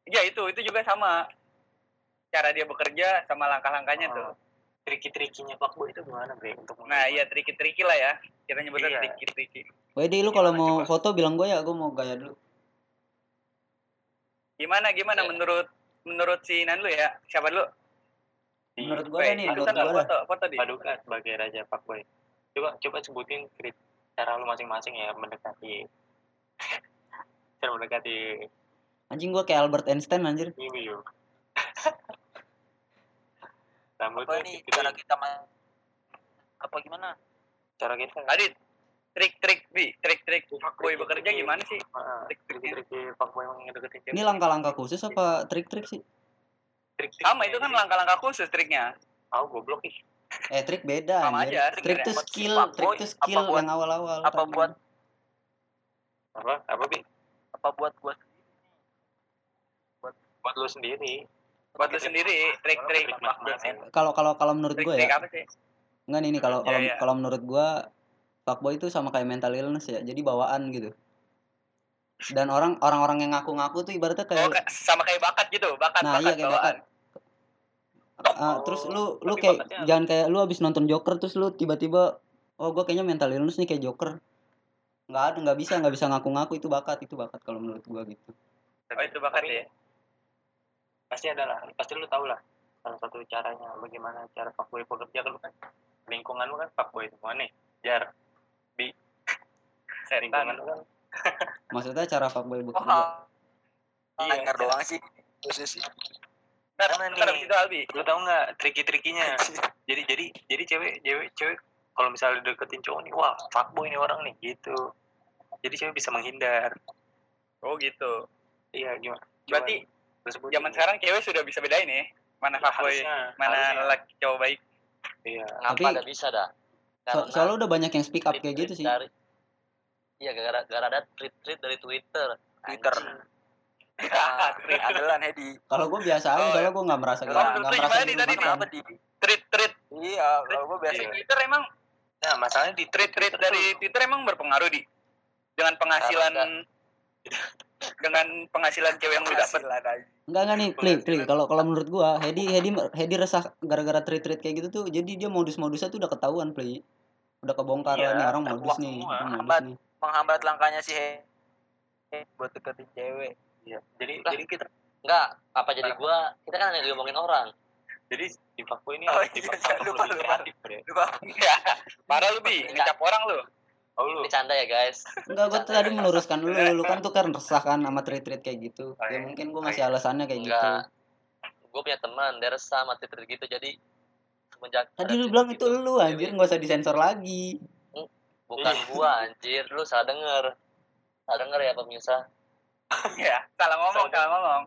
Ya itu, itu juga sama. Cara dia bekerja sama langkah-langkahnya tuh. Triki-trikinya fuckboy itu gimana, Bre? Untuk Nah, iya triki-triki lah ya. Kita nyebutnya Iya. triki-triki. Wedi lu kalau Gimana, mau coba? foto bilang gue ya, gue mau gaya dulu. Gimana gimana Ya. menurut menurut si Nan lu ya? Siapa dulu? di Menurut gue nih, menurut nggak gue foto, foto di. Paduka sebagai raja fuckboy. Coba coba sebutin krit- cara lu masing-masing ya mendekati cara mendekati Anjing gue kayak Albert Einstein anjir. Miu Miu. Rambutnya Apa nih cara kita ma- apa gimana? cara kita Adit, trik-trik bi, trik-trik fuckboy bekerja gimana sih? Ah, Trik-triknya. trik-trik fuckboy yang ngedeketin cewek Ini langkah-langkah khusus apa trik-trik sih? Trik-trik Sama itu kan langkah-langkah khusus triknya. Tahu goblok ih. Eh trik beda Sama anjir. aja, trik Trik Buat si skill, trik tuh skill apa buat- yang awal-awal. apa Tapi- buat Apa? Apa bi? apa buat gua Buat lu sendiri. Buat lu sendiri, trik-trik kalau kalau kalau menurut gue ya, enggak nih kalau Iya, kalau iya. kalau menurut gue fuckboy itu sama kayak mental illness ya. Jadi bawaan gitu. Dan orang orang-orang yang ngaku-ngaku tuh ibaratnya Oh, kayak ka- sama kayak bakat gitu, bakat, Nah, bakat iya, kayak bawaan. bakat. Ah, terus lu lu kayak bakatnya- jangan kayak lu abis nonton Joker terus lu tiba-tiba oh gua kayaknya mental illness nih kayak Joker nggak ada nggak bisa nggak bisa ngaku-ngaku itu bakat itu bakat kalau menurut gua gitu Oh itu bakat ya. Pasti ada lah pasti lu tahu lah salah satu caranya bagaimana cara fuckboy bekerja kan lu kan. Lingkungan lu kan fuckboy semua nih jar di lingkungan lu. kan. Maksudnya cara fuckboy bekerja? Wah, Iya, anjir cara- doang sih. Khusus sih. Ntar, Karena ntar nih- abis itu Albi. lu tahu nggak triki-trikinya? Jadi jadi jadi cewek cewek cewek kalau misalnya deketin cowok nih wah fuckboy nih orang nih gitu. Jadi cewek bisa menghindar. Oh gitu. iya gimana? Berarti Gua sebutin. zaman sekarang cewek sudah bisa bedain ya mana fuckboy, mana lelaki cowok baik. iya Tapi- ada bisa dah? So- soalnya udah banyak yang speak up kayak tweet gitu sih Dari, iya gara-gara gara ada tweet-tweet dari Twitter. Twitter. Andalan Hedi. kalau gua biasa aja Oh, soalnya gua nggak merasa nggak merasa gimana nih tadi. Kenapa di? Treat treat Iya, kalau gue biasa Iya. Twitter emang nah masalahnya di treat treat Twitter dari Twitter emang berpengaruh di dengan penghasilan dengan penghasilan cewek yang lu dapat. Aja. Enggak enggak nih, klik klik. Kalau kalau menurut gua, Hedi Hedi Hedi resah gara-gara treat-treat kayak gitu tuh. Jadi dia modus-modusnya tuh udah ketahuan, Play. Udah kebongkar Iya, nih orang modus nih, semua. orang modus Hambat. nih. Menghambat langkahnya si Hedi buat deketin cewek. iya jadi Lah. jadi kita Enggak, apa jadi gua? Kita kan yang ngomongin orang. jadi di fuckboy ini Oh, di iya, fuckboy iya, harus lupa, lebih lupa. kreatif bre Lupa. Iya. Parah lu bi, ngecap orang lu. Oh lu Ini canda ya, guys. Enggak, gua tuh tadi meluruskan lu, lu kan tuh kan resah kan sama treat-treat kayak gitu. Oh, Ya iya. mungkin gua Oh, ngasih alasannya kayak gitu. Enggak. Gue punya teman, dia resah sama tweet gitu. Jadi semenjak Tadi lu bilang gitu, itu lu anjir, nggak usah disensor lagi. Bukan gua anjir, lu salah denger. Salah denger ya pemirsa. Iya, salah ngomong, Salah salah ngomong.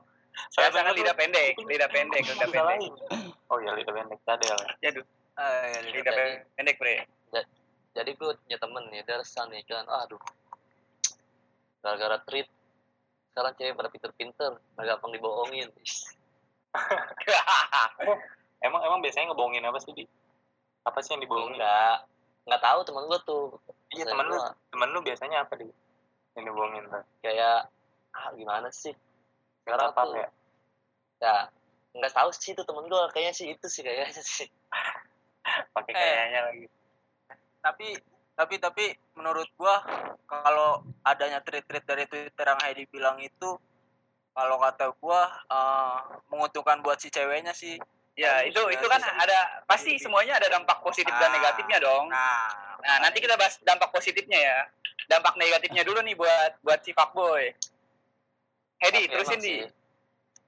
Saya Salah sangat lidah pendek, lidah pendek, lidah pendek. Oh iya lidah pendek cadel Ah, iya, iya. lidah pendek, Bre. Jadi gue punya temen nih, dia resah nih kan. Aduh. Gara-gara tweet. Sekarang cewek pada pinter-pinter. Gak gampang dibohongin. emang emang biasanya ngebohongin apa sih di apa sih yang dibohongin Enggak. Enggak tahu temen gue tuh. iya temen lu temen lu biasanya apa di yang dibohongin tuh Kayak, ah gimana sih? Sekarang apa ya ya nggak tahu sih itu temen gue kayaknya sih itu sih kayaknya sih pakai kayaknya lagi Tapi tapi tapi menurut gua kalau adanya tweet-tweet dari Twitter yang Hedi bilang itu kalau kata gua eh, menguntungkan buat si ceweknya sih. Ya, itu itu kan ada pasti semuanya ada dampak positif dan Ah. negatifnya dong. Nah, Nah, nanti kita bahas dampak positifnya ya. Dampak negatifnya dulu nih buat buat si fuckboy. Hedi, Tapi terusin di.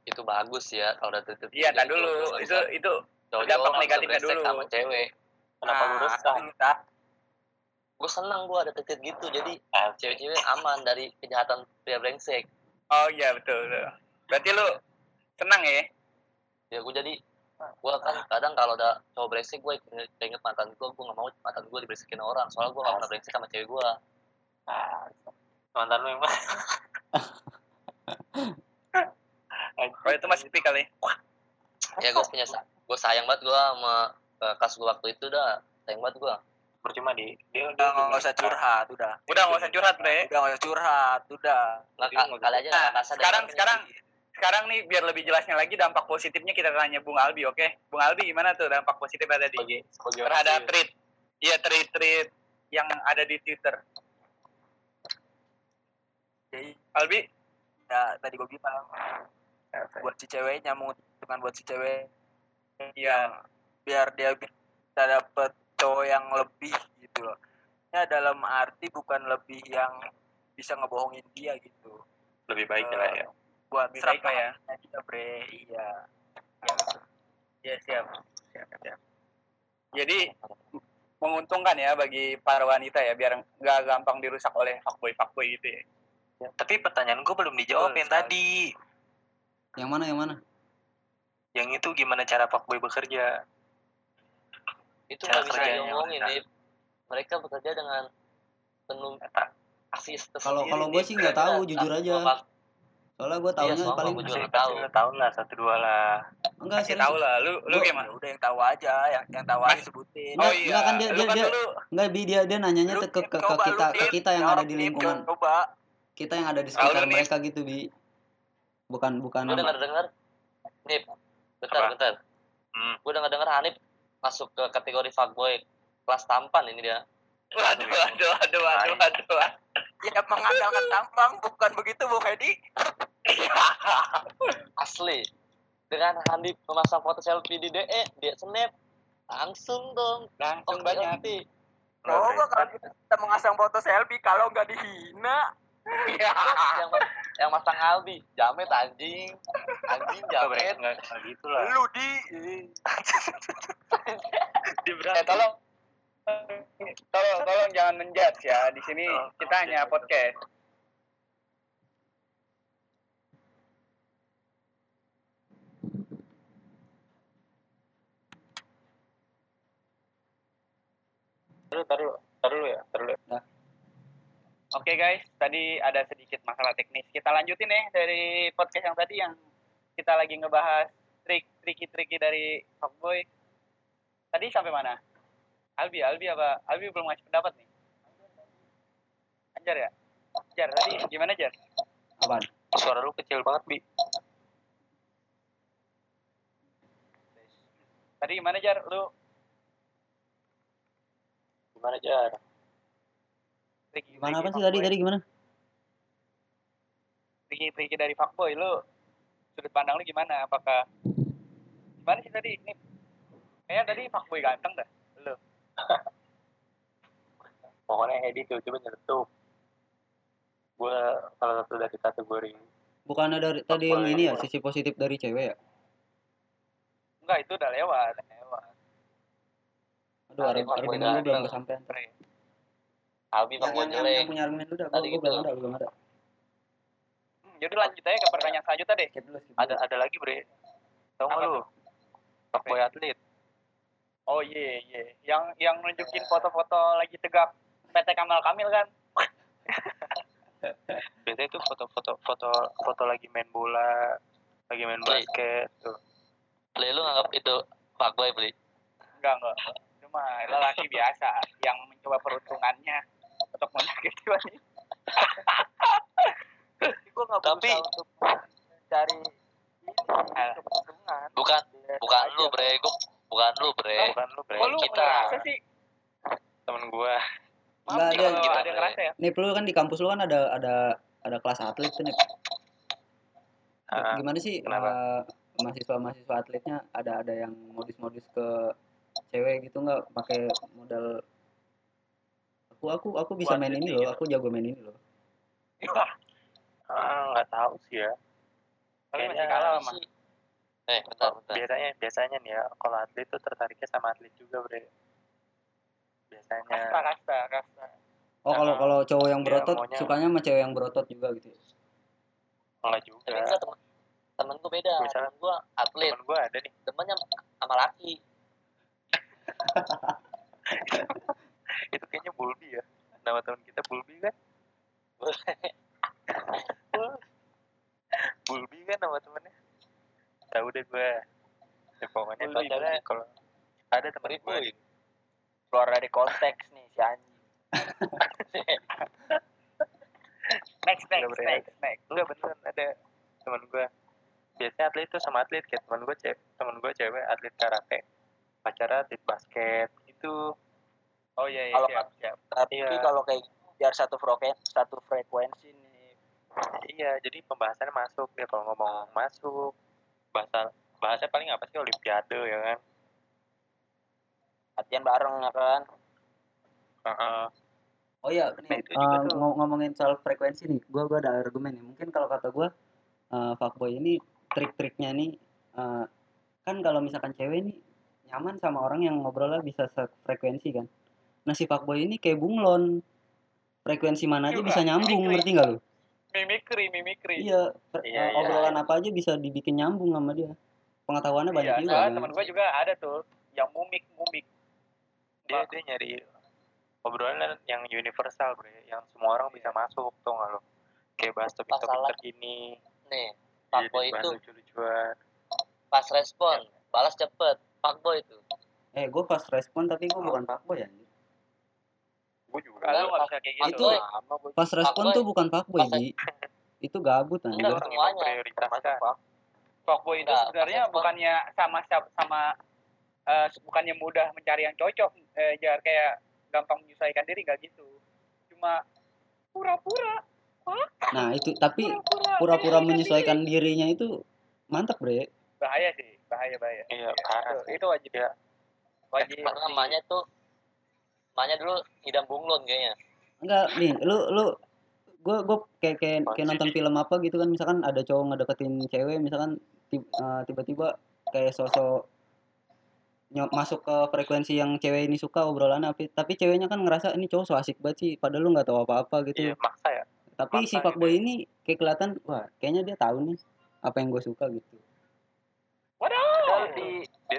itu bagus ya kalau ada tweet Iya, tar dulu. Itu itu dampak negatifnya dulu. sama cewek kenapa nah, kita gue senang gue ada tweet gitu jadi Ah, cewek-cewek aman dari kejahatan pria brengsek Oh iya betul, betul. Berarti lu senang ya? ya gue jadi gue kan kadang kalau ada cowok brengsek gue inget mantan gue gue gak mau mantan gue dibresekin orang soalnya gue gak pernah brengsek sama cewek gue Ah, mantan lu yang mana Oh itu masih tipikal ya? ya gue punya gue sayang banget gue sama uh, kas gue waktu itu dah sayang banget gue percuma di dia udah nggak usah curhat, udah. Udah nggak usah curhat, Bre. Udah nggak usah curhat, udah. mau kali aja Nah, sekarang sekarang sekarang nih biar lebih jelasnya lagi dampak positifnya kita tanya Bung Albi, oke? Bung Albi gimana tuh dampak positifnya tadi sebagai sebagai terhadap sih. tweet? Iya tweet tweet yang ada di Twitter. Jadi Albi, ya tadi gue bilang buat si ceweknya menguntungkan buat si cewek iya. biar dia bisa dapet cowok yang lebih gitu loh. Ya dalam arti bukan lebih yang bisa ngebohongin dia gitu. lebih baik lah ya Buat Lebih baik lah ya. dia bre, iya. Iya siap. siap, siap. Jadi menguntungkan ya bagi para wanita ya biar nggak gampang dirusak oleh fuckboy fuckboy gitu ya. Ya, tapi pertanyaan gue belum dijawab Betul yang sekali. tadi Yang mana yang mana? yang itu gimana cara fuckboy bekerja itu nggak bisa diomongin mereka. nih mereka bekerja dengan penuh kasih Kalau kalau gue sih nggak tahu, jujur aja. Soalnya gue tahunya soalnya paling gua juga tahu. tahu lah satu dua lah enggak serius. tahu lah, lu lu Gua- gimana? Udah yang tahu aja, yang yang tahu aja sebutin. Oh iya, enggak kan dia- lu dia- kan dia- Enggak bi dia dia nanyanya ke, ke, ke kita ke kita yang ada di lingkungan Coba. kita yang ada di Tahu sekitar mereka gitu bi bukan bukan lu dengar dengar nih bentar bentar Hmm. gue denger dengar Hanif masuk ke kategori fuckboy kelas tampan ini dia Waduh, waduh, waduh, waduh, waduh. Ya mengandalkan tampang bukan begitu Bung Edi. asli dengan Hanif memasang foto selfie di DE dia snap langsung dong Langsung banyak. oke. Coba kalau kita mengasang foto selfie kalau nggak dihina. Yang yang masang Aldi jamet anjing anjing jamet Enggak enggak gitu lah. Lu di Eh, tolong tolong tolong jangan menjudge ya. Di sini Tolong, kita tolong hanya podcast. Taruh, taruh, taruh ya, taruh ya. Oke guys, tadi ada sedikit masalah teknis. Kita lanjutin ya dari podcast yang tadi yang kita lagi ngebahas trik triki-triki dari fuckboy. Tadi sampai mana? Albi, Albi apa? Albi belum ngasih pendapat nih. Anjar ya? Jar, tadi gimana Jar? Apaan? Suara lu kecil banget, Bi. Tadi gimana Jar? Lu Gimana, Jar? Triki Gimana apa sih tadi tadi gimana? Triki-triki dari fuckboy lu sudut pandang lu gimana? Apakah gimana sih tadi? Ini kayaknya tadi fuckboy ganteng dah. Lu. Pokoknya Edi tiba-tiba nyeretup. Gue salah satu dari kategori Bukannya dari tadi yang ini ya sisi positif dari cewek ya? Enggak, itu udah lewat, udah lewat. Aduh, argumen lu belum kesampaian. Albi Yang, fuckboy yang, yang, yang punya argumen lu dah, Tadi gitu. belum ada, belum ada. Hmm, Yaudah lanjut aja ke pertanyaan selanjutnya deh. Skip dulu, skip ada ada lagi, Bre. Tahu nggak lu? Fuckboy atlet. Oh iya iya, yang yang nunjukin foto-foto lagi tegak PT Kamal Kamil kan? Biasanya itu foto-foto foto foto lagi main bola, lagi main Bre. basket tuh. Beli lu nganggap itu fuckboy beli Enggak enggak. Cuma lelaki biasa yang mencoba peruntungannya untuk menyakiti wanita. Gue nggak Tapi- untuk Ah. keuntungan. bukan bukan lu bre gua bukan lu bre Bukan lu, Bre. Lu kita. sih? Temen gua. Maaf Enggak, kalau kita, ada ngerasa ya. Nih, lu kan di kampus lu kan ada ada ada kelas atlet tuh nih. Ah, Gimana sih kenapa? eh, mahasiswa-mahasiswa atletnya ada ada yang modus-modus ke cewek gitu nggak pakai modal aku aku aku bisa main ini loh, gitu. aku jago main ini loh. Wah, ah, nggak tahu sih ya. tapi masih Kayaknya kalah mah. sih eh bentar bentar Biasanya biasanya nih ya, kalau atlet tuh tertariknya sama atlet juga, Bre. Biasanya. Kasta kasta kasta. Oh, kalau kalau cowok yang berotot maunya- sukanya sama cewek yang berotot juga gitu. ya? Enggak juga. tapi enggak temen temen gue beda Misalnya- temen gue atlet Temen gua ada nih. temennya sama laki Itu kayaknya Bulbi ya. Nama teman kita Bulbi kan? Bulbi kan nama temennya. Tahu deh gue. Ya, pokoknya pacarnya kalau ada temen gue. Keluar dari konteks nih si anjing. Next next Nggak next next. enggak beneran ada temen gue biasanya atlet itu sama atlet kayak temen gue cewek temen gue cewek atlet karate pacarnya atlet basket itu Oh iya iya Kalau- siap siap. Tapi Iya. kalau kayak biar satu frekuensi satu frekuensi nih. iya jadi pembahasannya masuk ya kalau ngomong masuk bahasa bahasanya paling apa sih olimpiade ya kan Latihan bareng ya kan. Heeh. Oh iya, Nah, nih, itu juga tuh. ngom- ngomongin soal frekuensi nih, gua gua ada argumen nih. Mungkin kalau kata gua eh, fuckboy ini trik-triknya nih eh, kan kalau misalkan cewek nih nyaman sama orang yang ngobrolnya bisa sefrekuensi kan. Nah si fuckboy ini kayak bunglon. Frekuensi mana aja Juga, bisa nyambung, mimikri. ngerti nggak lu? Mimikri mimikri. Iya, Iya, iya, obrolan apa aja bisa dibikin nyambung sama dia. Pengetahuannya banyak Iya, juga. soalnya kan. teman gue juga ada tuh yang mumik mumik. dia dia nyari obrolan yang universal bre yang semua orang bisa masuk tuh nggak lo kayak bahas topik-topik Masalah- terkini nih fuckboy bahas itu lucu-lucuan pas respon balas cepet fuckboy itu Eh, gue pas respon tapi gue bukan fuckboy ya. Gue juga Kalau nggak bisa kayak gitu. Itu pas respon Fuckboy. tuh bukan fuckboy, Pas- Ji. Itu gabut anjir. yang semuanya. memprioritaskan Fuckboy itu sebenarnya bukannya sama sama, sama eh, bukannya mudah mencari yang cocok eh, jar kayak gampang menyesuaikan diri gak gitu cuma pura-pura nah itu tapi pura-pura menyesuaikan menyesuaikan dirinya itu mantap bre diri. bahaya sih bahaya bahaya Iya, parah itu, itu wajib Iya. wajib namanya tuh namanya dulu idam bunglon kayaknya. enggak nih lu lu gue gue kayak kayak kayak nonton film apa gitu kan misalkan ada cowok ngedeketin cewek misalkan eh, tiba-tiba kayak sosok nyok masuk ke frekuensi yang cewek ini suka obrolan tapi tapi ceweknya kan ngerasa ini cowok so asik banget sih padahal lu nggak tahu apa-apa gitu. Iya, maksa ya. tapi si maksa fuckboy ini kayak kelihatan wah kayaknya dia tahu nih apa yang gue suka gitu. Padahal waduh di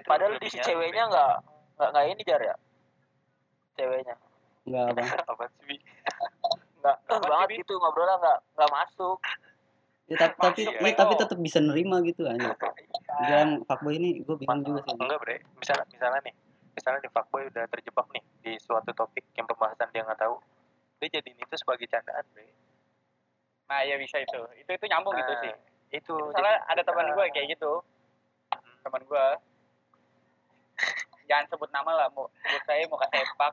padahal di si ceweknya nggak nggak nggak ini jar ya ceweknya nggak apa. Apa sih? Bi? nggak Apa banget sih, Bi? gitu ngobrolnya nggak nggak masuk ya, tapi tapi Masuk, ya, tapi tetap bisa nerima gitu aja yang fuckboy ini gue bingung juga sih Enggak, Bre. Misalnya, misalnya nih, misalnya nih fuckboy udah terjebak nih di suatu topik yang pembahasan dia nggak tahu, dia jadiin itu sebagai candaan, Bre. nah ya bisa itu itu itu nyambung gitu Nah, sih Itu. jadi- ada teman gue kayak gitu teman gue jangan sebut nama lah mau sebut saya muka sempak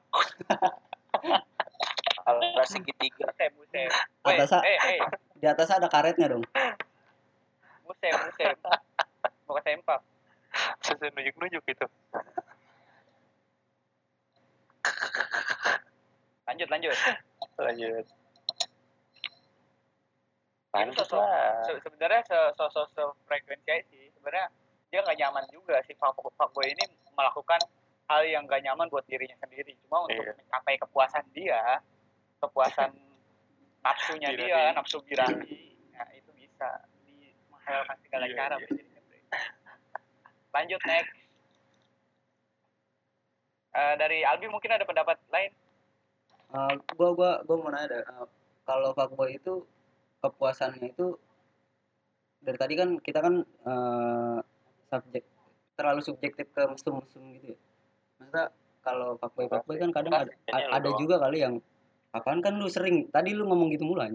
ala segitiga musem musem Weh, Atasnya- eh eh. di atasnya ada karetnya dong. Musem musem muka sempak Saya nunjuk-nunjuk gitu. lanjut lanjut. Lanjut. Sosok lah. se- sebenarnya se- sosok sefrekuensi aja sih. Sebenarnya dia nggak nyaman juga si fuck- fuckboy ini melakukan hal yang gak nyaman buat dirinya sendiri cuma untuk Iya. mencapai kepuasan dia kepuasan nafsunya Birahi. dia nafsu birahi nah itu bisa menghalalkan segala Iya, cara iya. menjadikan baik. lanjut next Eh, dari Albi mungkin ada pendapat lain Eh, gua gua gua mau nanya deh, eh, kalau fuckboy itu kepuasannya itu dari tadi kan kita kan eh, subjek terlalu subjektif ke mesum-mesum gitu ya. Maksudnya kalau fuckboy fuckboy kan kadang ada, ada juga kali yang apaan kan lu sering tadi lu ngomong gitu mulu aja.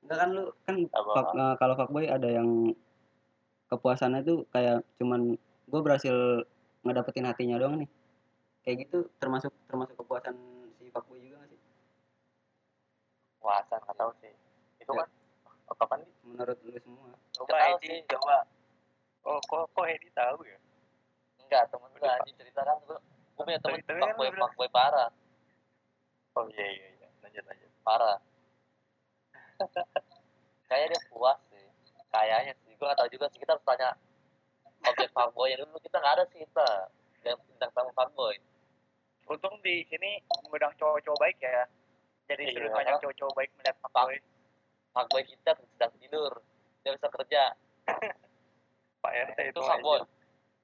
Enggak kan lu kan fuck- eh, kalau fuckboy ada yang kepuasannya itu kayak cuman gue berhasil ngedapetin hatinya doang nih. Kayak gitu termasuk termasuk kepuasan si fuckboy juga gak sih? Puasan nggak tahu sih. Itu Ya. kan kapan nih? menurut lu semua coba sih. coba Oh, kok kok Edi tahu ya? Enggak, temen gue anjing cerita kan gue gue punya temen tapi kan fuckboy fuckboy parah. Oh iya iya iya. Lanjut lanjut. parah. Kayaknya dia puas sih. Kayaknya sih gue gak tahu juga sih kita harus tanya objek fuckboy yang dulu. Kita nggak ada sih kita. Yang tentang tamu fuckboy untung di sini mengundang cowok-cowok baik ya. Jadi Iya. banyak cowok-cowok baik melihat fuckboy fuckboy kita sedang tidur. Dia bisa kerja Pak RT itu itu fuckboy.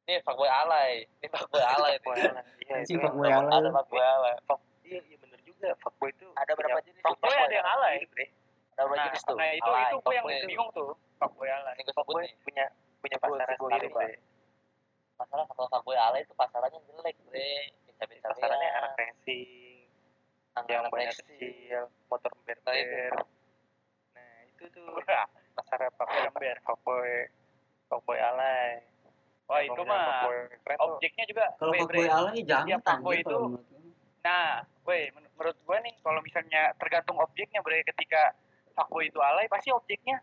ini fuckboy alay. Ini fuckboy alay. Iya, Si itu fuckboy yang- alay. ada fuckboy alay. Iya, iya bener juga. Fuckboy itu ada berapa jenis? fuckboy ada yang alay. ada berapa nah, jenis tuh? nah itu Alay, itu gue yang bingung tuh. Fuckboy alay. Ini Fuckboy punya punya pasaran sendiri. Bre. masalah kalau fuckboy alay itu pasarannya jelek bre. Bisa bisa Pasarannya anak racing, yang banyak kecil, motor Nah, berber. Nah, itu tuh. Pasar fuckboy, fuckboy, fuckboy alay. wah Yang itu mah objeknya juga kalau fuckboy alay jangan fuckboy itu- nah woi men- menurut gue nih kalau misalnya tergantung objeknya bre ketika fuckboy itu alay pasti objeknya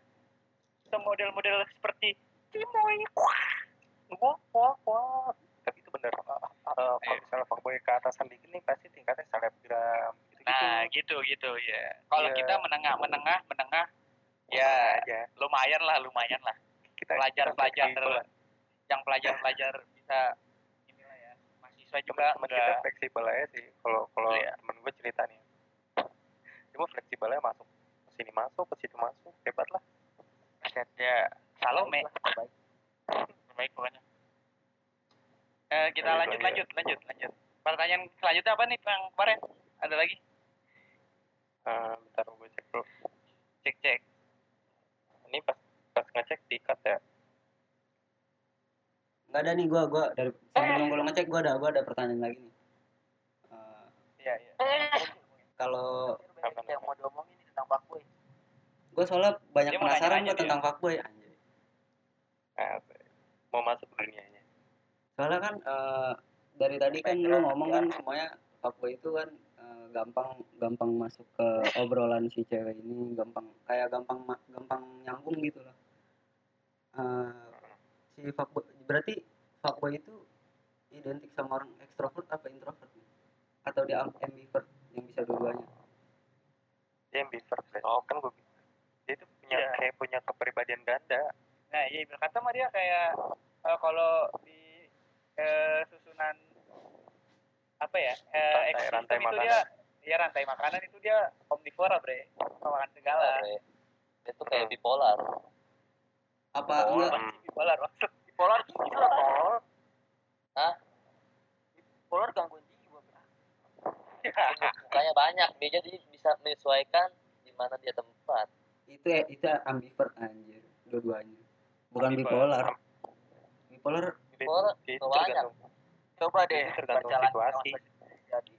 model-model seperti Cimoy wah wah wah Tapi itu bener. eh, kalau misalnya fuckboy ke atasan dikit nih pasti tingkatnya selebgram gitu-gitu. nah gitu gitu ya kalau Iya. kita menengah menengah menengah ya aja. lumayan lah lumayan lah pelajar-pelajar yang pelajar-pelajar bisa inilah ya mahasiswa juga teman kita fleksibel aja sih kalau kalau Iya. temen gue cerita nih cuma fleksibel aja masuk ke sini masuk ke situ masuk hebat lah. Ya Salome. Baik. Pokoknya. Eh, kita Lanjut, lanjut lanjut. lanjut lanjut lanjut. Pertanyaan selanjutnya apa nih yang kemarin? Ada lagi? Eh, bentar gue cek dulu. Cek cek. Ini pas pas ngecek diikat ya? Nggak ada nih gua gua dari sambil nunggu lu ngecek gua ada gua ada pertanyaan lagi nih. Eh, iya iya. kalau yang mau diomongin ini tentang fuckboy gua soalnya banyak Dia penasaran dia. tentang fuckboy anjir Nah, mau masuk dunianya soalnya kan eh, dari tadi kan lu ngomong kan semuanya fuckboy itu kan eh, gampang gampang masuk ke obrolan si cewek ini gampang kayak gampang gampang nyambung gitu loh Eh, si fuckboy berarti fuckboy itu identik sama orang ekstrovert apa introvert atau dia am- ambivert yang bisa dua-duanya dia ambivert oh kan gue dia itu punya Iya. kayak punya kepribadian ganda Nah, iya ibarat kata mah dia kayak eh, kalau di eh, susunan apa ya? Eh, Rantai- ekosistem rantai itu makanan. dia ya rantai makanan itu dia omnivora, Bre. Makan segala. Bre. Dia tuh kayak bipolar. Apa Oh, enggak hmm. Bipolar maksud. bipolar gila tol Hah? bipolar gangguan jiwa bro. Mukanya banyak, dia jadi bisa menyesuaikan di mana dia tempat. itu ya itu ambivert anjir dua-duanya bukan Bipolar. bipolar bipolar banyak. coba deh tergantung situasi. jadi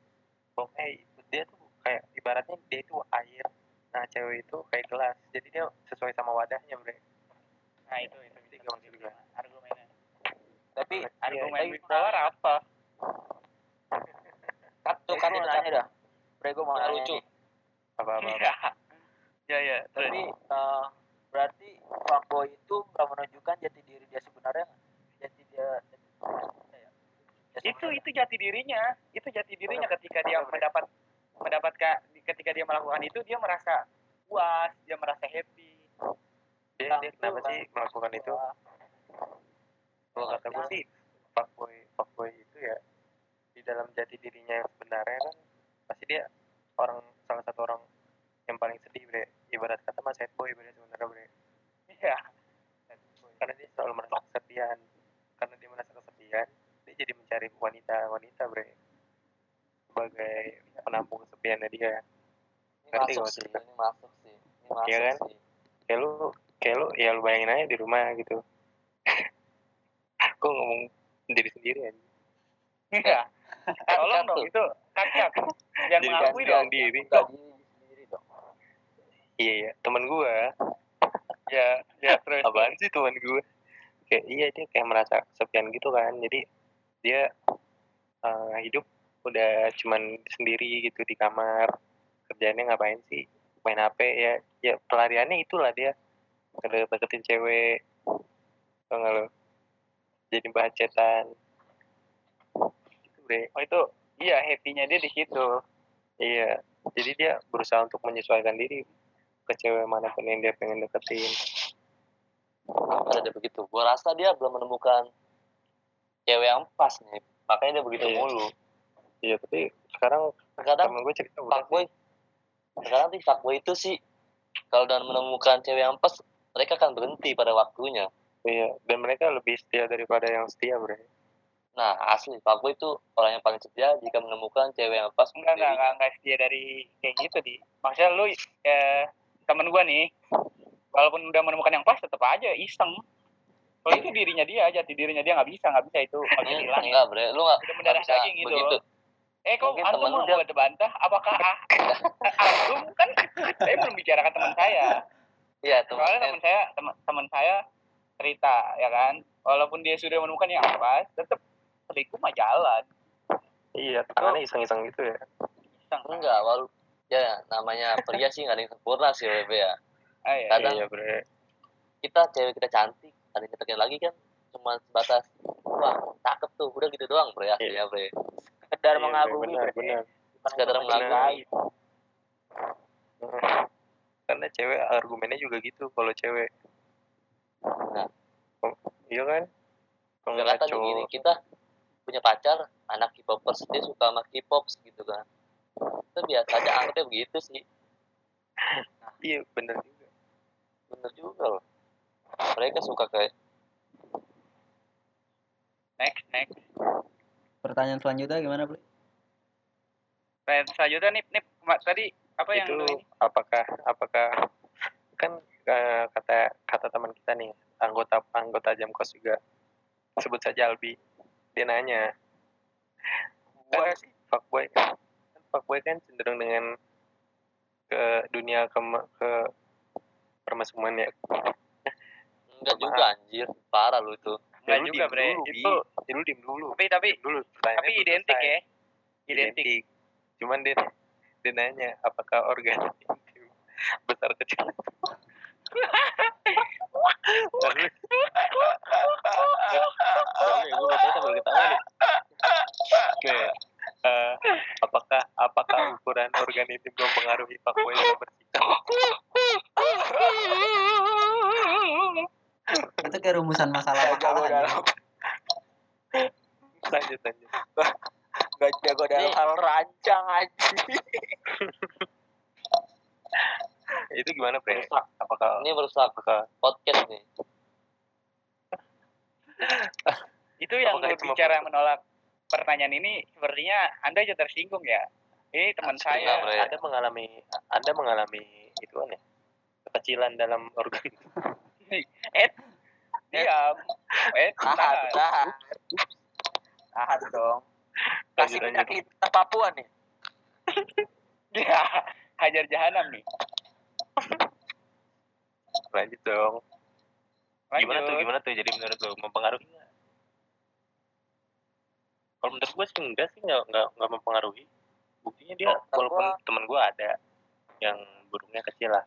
oh, eh, dia tuh kayak ibaratnya dia itu air nah cewek itu kayak gelas jadi dia sesuai sama wadahnya bre Nah, itu itu bisa maksud gue. argumennya. tapi Argumen tapi- bipolar apa? Cut tuh kan itu nanya dah gue mau nanya lucu. apa apa, Iya. Ya, ya. Tapi eh, berarti fuckboy itu nggak menunjukkan jati diri dia sebenarnya jati dia jati ya? Ya, itu itu jati dirinya itu jati dirinya ketika dia mendapat mendapatkan ketika dia melakukan itu dia merasa puas dia merasa happy dia, dia kenapa sih melakukan itu? Kalau kata gue sih fuckboy fuckboy itu ya di dalam jati dirinya yang sebenarnya kan pasti dia orang salah satu orang yang paling sedih bre. Ibarat kata mas sad boy bre sebenarnya bre. Iya. Karena dia selalu merasa kesepian karena dia merasa kesepian dia jadi mencari wanita wanita bre. Sebagai penampung kesepiannya dia. Ini Ngerti masuk sih, ini masuk sih. Ini masuk Iya kan? sih. kayak lu kayak lu ya lu bayangin aja di rumah gitu. Aku ngomong sendiri sendiri aja. Iya. Tolong Cut dong itu kakak jangan Jadi mengakui dong. diri. Dong. iya iya. Teman gua. Ya ya terus apaan sih teman gua? Kayak iya dia kayak merasa kesepian gitu kan. Jadi dia eh, hidup udah cuman sendiri gitu di kamar. Kerjanya ngapain sih? Main HP ya. Ya pelariannya itulah dia udah deketin cewek tau nggak lo jadi bahan cetan gitu bre oh itu iya happy-nya dia di situ iya jadi dia berusaha untuk menyesuaikan diri ke cewek mana pun yang dia pengen deketin Ada begitu. Gua rasa dia belum menemukan cewek yang pas nih. Makanya dia begitu Iya. mulu. iya tapi sekarang Terkadang temen gue cerita fuckboy sekarang sih fuckboy itu sih kalau dan menemukan cewek yang pas mereka akan berhenti pada waktunya. Iya, dan mereka lebih setia daripada yang setia, bre. nah asli fuckboy itu orang yang paling setia jika menemukan cewek yang pas enggak enggak enggak enggak setia dari kayak gitu di. Maksudnya lu ya temen gua nih walaupun udah menemukan yang pas tetap aja iseng. Kalau itu dirinya dia jati dirinya dia nggak bisa nggak bisa itu nggak bisa hilang ya enggak bre. Lu nggak Udah mendarah bisa daging gitu. begitu. Eh kok Mungkin antum mau buat bantah? Apakah ah, antum? Kan saya belum bicarakan teman saya iya tuh soalnya teman saya teman teman saya cerita ya kan walaupun dia sudah menemukan yang pas tetap selingkuh mah jalan Iya, tangannya iseng-iseng gitu ya. iseng enggak walau ya namanya pria sih nggak ada yang sempurna sih Bebe ya ah, iya. Kadang- Iya, bre. kita cewek kita cantik ada yang kita lagi kan cuma sebatas wah cakep tuh udah gitu doang bre aslinya bre sekedar Iya, mengagumi Bre. benar. Sekedar mengagumi. Karena cewek argumennya juga gitu kalau cewek. Nah. Oh, iya kan? Kalau cowok- gini kita punya pacar anak K-popers dia suka sama K-pop gitu kan itu biasa aja anggapnya begitu sih Iya, bener juga. bener juga loh mereka suka kayak next next pertanyaan selanjutnya gimana bro dan selanjutnya nih nih tadi apa yang itu lu ini? apakah apakah kan eh, kata kata teman kita nih anggota anggota jam kos juga sebut saja Albi dia nanya kan fuckboy kan fuckboy kan cenderung dengan ke dunia ke ke permesumuan ya Enggak juga anjir. Parah lu itu. Enggak lu juga bre dulu, itu Ya, lu diem dulu tapi tapi dulu tapi identik selesai. ya identik identik cuman dia dia nanya apakah organ intim besar kecil Lalu, lalu gue baca sambil ketawa nih. Nih, eh, apakah apakah ukuran organ intim mempengaruhi fuckboy dalam bersikap? Itu kayak rumusan masalah Gak jago makalah. dalam anjing. Lanjut lanjut. Gak jago dalam hal rancang aja. Itu gimana? Merusak. Apakah Ini merusak apakah podcast nih. itu yang Apakah itu berbicara menolak pertanyaan ini sepertinya anda juga tersinggung ya ini teman Enggak, saya Bre. Anda mengalami Anda mengalami itu kan ya? Kekecilan dalam organ eh diam eh tahan. tahan. Tahan dong. Kasih minyak kita Papua nih. ya hajar jahanam nih Lanjut dong. Lanjut. Gimana tuh? Gimana tuh? Jadi menurut lo mempengaruhi nggak? Kalau menurut gue sih enggak sih nggak nggak nggak mempengaruhi. Buktinya dia Oh, walaupun gua- temen gue ada yang burungnya kecil lah,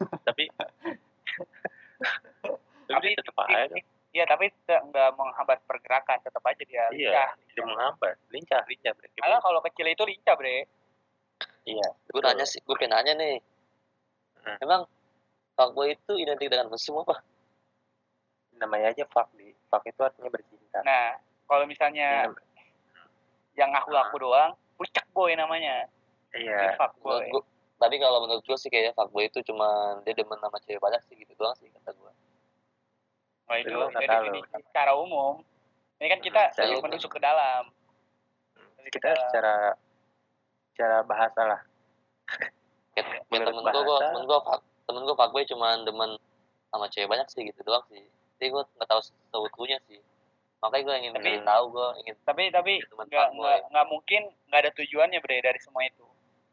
tapi tapi tetap aja. Iya tapi nggak menghambat pergerakan tetap aja dia Iya, lincah. dia menghambat, lincah, lincah. Bre. Malah kalau kecil itu lincah bre. Iya. Gue betul. nanya sih, gue pengen nanya nih. Hmm. Emang fuckboy itu identik dengan mesum apa? Namanya aja fuck di. Fuck itu artinya bercinta. Nah kalau misalnya Iya. yang ngaku-ngaku doang, pucak boy namanya. Iya. Ini fuck boy. Menurut gua, tapi kalau menurut gue sih kayaknya fuckboy itu cuma dia demen sama cewek banyak sih gitu doang sih kata gue. Nah, itu ya definisi secara umum. Ini kan kita Hmm, menusuk ke dalam. Kita secara secara bahasa lah. Kayak Menurut temen gue, gua, bahasa- temen gue, temen gue fuckboy cuma demen sama cewek banyak sih gitu doang sih. Jadi gue nggak tahu seutuhnya sih. Makanya gue ingin Tapi- tahu gue ingin Tapi tapi nggak nggak nggak mungkin nggak ada tujuannya bre dari semua itu.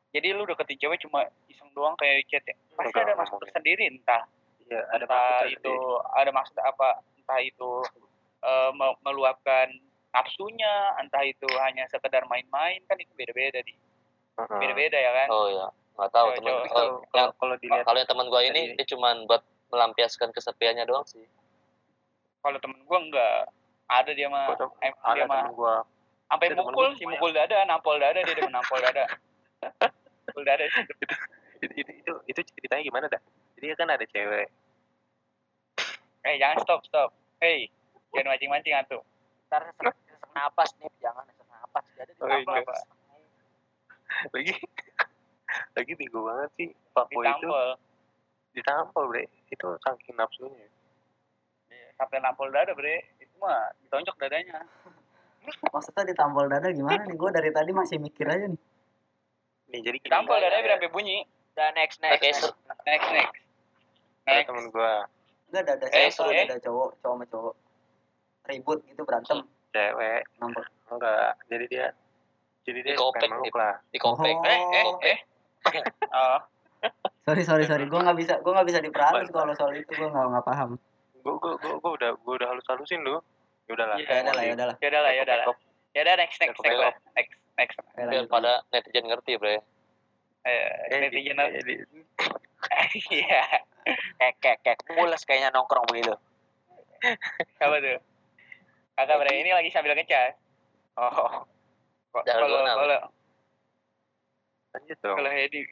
Jadi lu deketin cewek cuma iseng doang kayak chat ya. Pasti ada maksud tersendiri entah Iya, ada entah itu ada maksud apa entah itu eh, me- meluapkan nafsunya entah itu hanya sekedar main-main kan itu beda-beda di Heeh. beda-beda ya kan Oh ya, nggak tahu coba. kalau Kalau yang kalau- kalau dilihat kalau yang teman gue ini dia cuma buat melampiaskan kesepiannya doang sih. kalau temen gua enggak ada dia mah em, ada dia mah gua sampai mukul gua si lumayan. mukul dada nampol dada dia demen nampol dada mukul dada sih. itu itu itu, itu ceritanya gimana dah? Jadi kan ada cewek. Eh jangan stop stop hey jangan mancing-mancing atuh Ntar sesak, sesak napas nih, jangan sesak napas. Jadi Oh, iya. Lagi lagi bego banget sih. Fuckboy itu ditampol ditampol, Bre. Itu saking nafsunya. sampai nampol dada bre itu mah ditonjok dadanya Maksudnya ditampol dada gimana nih? Gue dari tadi masih mikir aja nih. Nih jadi ditampol dadanya ya. biar sampai bunyi Udah next next. Next. next next ada next temen gua Enggak dada Eh, siapa? eh. Dada cowok, cowok sama cowok. Ribut gitu berantem. cewek Nampol. enggak jadi dia jadi dia Dikopek, pengen meluk lah Di komplek. Oh. eh eh eh oh Sorry sorry sorry, gue nggak bisa gue nggak bisa diperhalus kalau soal itu gue nggak nggak paham. gua gua gua, gua udah gua udah halus halusin lu ya udahlah Iya, Ya udah lah ya udah lah. ya udah lah ya udah lah ya udah next next next lah. next next Oke, Biar lanjut, pada netizen ngerti, Bre. Eh netizen jadi iya Kek kek kek. Mules kayaknya nongkrong begitu. apa tuh kagak bre ini lagi sambil ngecas Oh. Kalau kalau lanjut dong kalau Hedi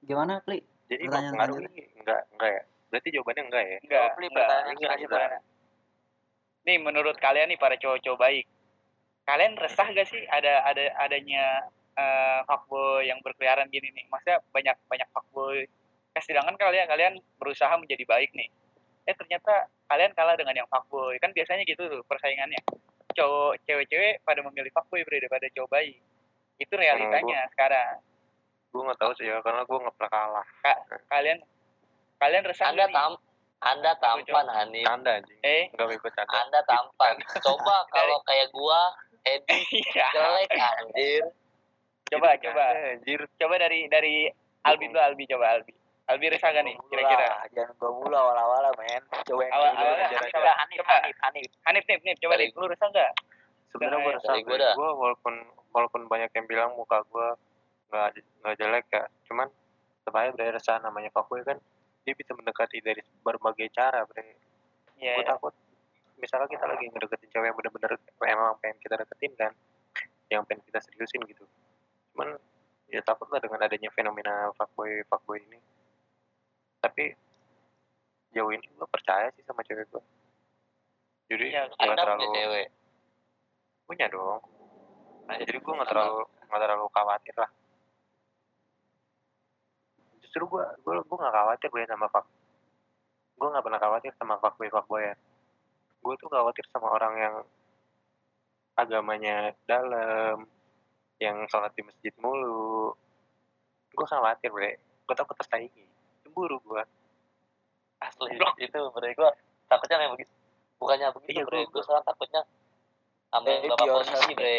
Gimana, Pli? jadi pertanyaan mempengaruhi enggak enggak ya berarti jawabannya enggak ya enggak Beli enggak pertanyaan enggak, selanjutnya. enggak. nih menurut kalian nih para cowok-cowok baik kalian resah gak sih ada ada adanya eh, fuckboy yang berkeliaran gini nih. Maksudnya banyak banyak fuckboy. Eh, sedangkan kalian kalian berusaha menjadi baik nih. Eh ternyata kalian kalah dengan yang fuckboy. Kan biasanya gitu tuh persaingannya. Cowok cewek-cewek pada memilih fuckboy daripada cowok baik itu realitanya sekarang. gue nggak tahu sih ya karena gue nggak pernah kalah. Kalian kalian resah Anda tam Anda tampan, Hanif. canda anjing. Eh? Nggak ikut canda. Anda tampan. Coba kalau kayak gua, Edi iya. jelek anjir. Coba Itu coba. anjir coba dari dari Albi dulu Albi coba Albi. Albi resah gak nih Gua kira-kira? jangan gua mulu awal-awal men. Cewek yang Awal- aja. Hanif, Coba Hanif coba. Hanif Hanif. Hanif Nip Nip coba Dari- nih lu resah gak sebenarnya gue Dari gua gue dah. walaupun walaupun banyak yang bilang muka gue nggak nggak jelek ya cuman sebenarnya bre resah namanya fuckboy kan dia bisa mendekati dari berbagai cara bre. Iya gue iya. takut misalnya kita lagi ngedeketin cewek yang bener-bener emang pengen kita deketin kan yang pengen kita seriusin gitu cuman ya takut lah dengan adanya fenomena fuckboy fuckboy ini. Tapi jauh ini gue percaya sih sama cewek gue jadi Ya, Anda terlalu punya cewek. punya dong. Nah, jadi gue nggak terlalu nggak terlalu khawatir lah. Justru gue gue gue nggak khawatir gue sama fuck gue nggak pernah khawatir sama fuckboy fuckboy ya. Gue tuh khawatir sama orang yang agamanya dalam yang sholat di masjid mulu. Gue khawatir bre. Gue takut tersaingi. Cemburu gue Asli itu bre. Gua takutnya memang begitu. Bukannya begitu Iya, bre, gua sekarang takutnya Baby bapak polisi bre.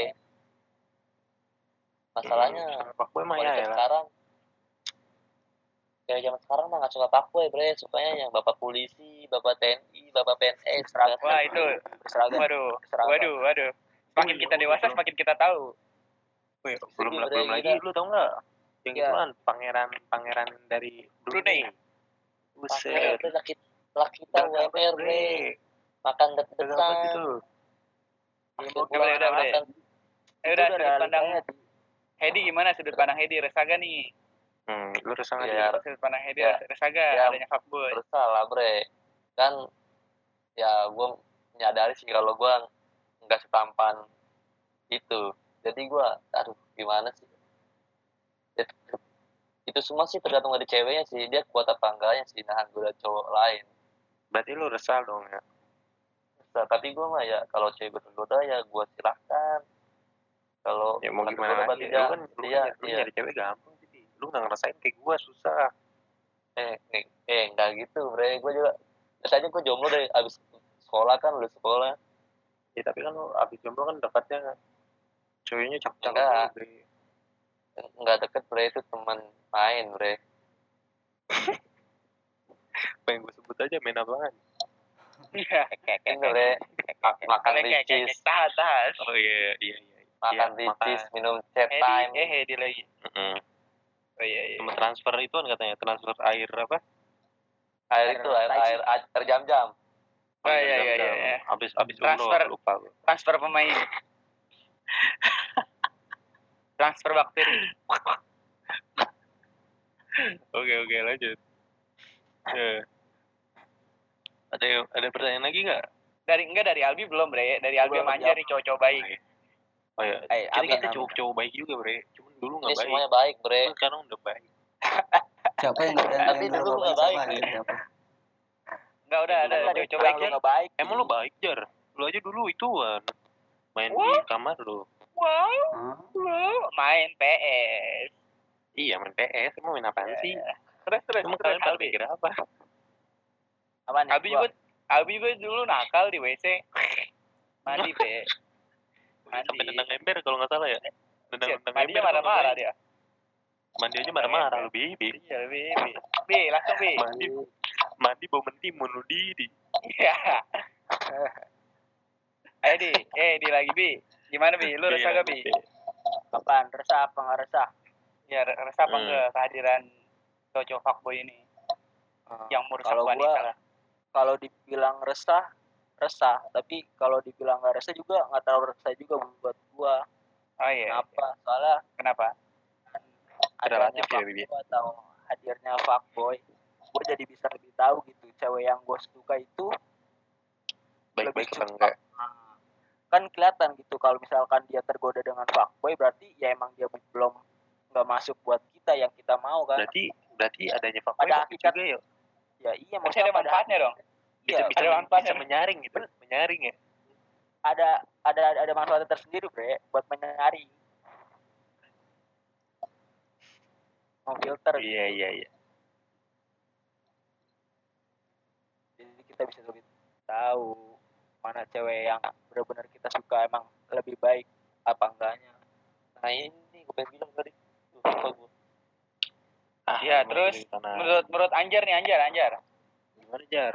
Masalahnya fuckboy mah ya ya. sekarang kayak zaman sekarang mah nggak suka fuckboy bre, sukanya yang bapak polisi, bapak TNI, bapak PNS. Seragam. wah itu. Berseragam waduh. Berseragam. waduh waduh. Semakin kita dewasa semakin kita tahu Wih, Sedih, belum bre, belum lagi lu tau nggak yang Iya. itu kan pangeran pangeran dari Brunei. Buset. bre laki laki kita UMR makan deg-degan. itu. Udah, udah, udah. makan eh Itu udah dari sudut pandang. Hedi gimana sudut pandang Hedi resah gak nih Hmm, lu resah Iya. Ji? sudut pandang Hedi Ya. resah gak Ya. adanya fuckboy terus salah bre kan ya gue menyadari sih kalau gue nggak setampan itu jadi gue aduh gimana sih It- itu semua sih tergantung dari ceweknya sih dia kuat apa enggaknya sih nahan gue cowok lain Berarti lu resah dong ya. Nah, tapi gue mah ya kalau cewek gue tergoda ya gue silahkan kalau Ya mau gimana lagi. Lu dia kan lu, dia kan, lu iya. nyari cewek gampang sih. Lu nggak ngerasain kayak gua susah. eh eh, eh enggak gitu bre gue juga biasanya gue jomblo dari abis sekolah kan udah sekolah Ya tapi kan lu abis jomblo kan dekatnya ceweknya cakep-cakep Enggak. dulu, Bre. nggak deket bre itu teman main bre Pengen gue sebut aja main apaan. iya makan kayak kayak kayak ricis tahan tahan Oh iya iya iya. makan Iya, ricis makan. minum chat time eh Hedi lagi oh iya iya Sama transfer itu kan katanya transfer air apa? air itu air air air, air jam-jam Oh, iya, iya, iya, iya. Abis abis Transfer. umroh lupa gua. transfer pemain transfer bakteri Oke oke lanjut. Ya. Ada yang- ada pertanyaan lagi nggak? dari enggak dari Albi belum bre dari Albi Belum, sama Anjar nih cowok-cowok baik Oh iya. Eh, Kita amin, kita cowok-cowok baik juga bre. Cuman dulu nggak baik. semuanya baik bre Cuman sekarang udah baik. Siapa yang yang, Tapi yang dulu nggak baik siapa? enggak udah ada cowok-cowok nggak baik Emang lu baik jar? Lu aja dulu ituan main di Wah. kamar lu. wow wow main PS Iya main PS. Emang main apaan sih? terus terus Emang terus kalian pada mikir apa? apa nih Albi gua juga Albi juga dulu nakal di WC mandi be Mandi. Sampai nendang ember kalau nggak salah ya. Nendang nendang mandi ember. marah-marah dia Mandi aja marah-marah lu bibi. iya bi bi bi langsung bi Mandi mandi bau mentimun lu diri. iya ayo di. Eh di lagi bi. Gimana bi? Lu resah gak bi? apaan? Resah apa nggak resah? Ya re- resah apa Hmm. enggak kehadiran cowok fuckboy ini? Yang merusak kalau wanita gua kalau dibilang resah resah. Tapi kalau dibilang nggak resah juga nggak terlalu resah juga buat gua. Oh iya kenapa? Soalnya kenapa? Adanya Relatif ya, fuckboy atau hadirnya fuckboy. Gue jadi bisa lebih tahu gitu cewek yang gue suka itu Baik-baik lebih apa enggak? Kan kelihatan gitu kalau misalkan dia tergoda dengan fuckboy berarti ya emang dia belum nggak masuk buat kita yang kita mau kan Berarti berarti adanya fuckboy Ada hakikat. juga ya. ya iya ada maksudnya pada manfaatnya dong iya, Bisa bisa, ada manfaatnya. bisa menyaring gitu. Menyaring ya. ada ada ada manfaatnya tersendiri bre buat menyaring filter Iya iya iya. jadi kita bisa lebih tahu mana cewek yang benar-benar kita suka emang lebih baik apa enggaknya nah ini gue pengen bilang tadi Tuh, lupa gua. ah Iya, emang terus. Menurut menurut Anjar nih, Anjar, Anjar. gimana jar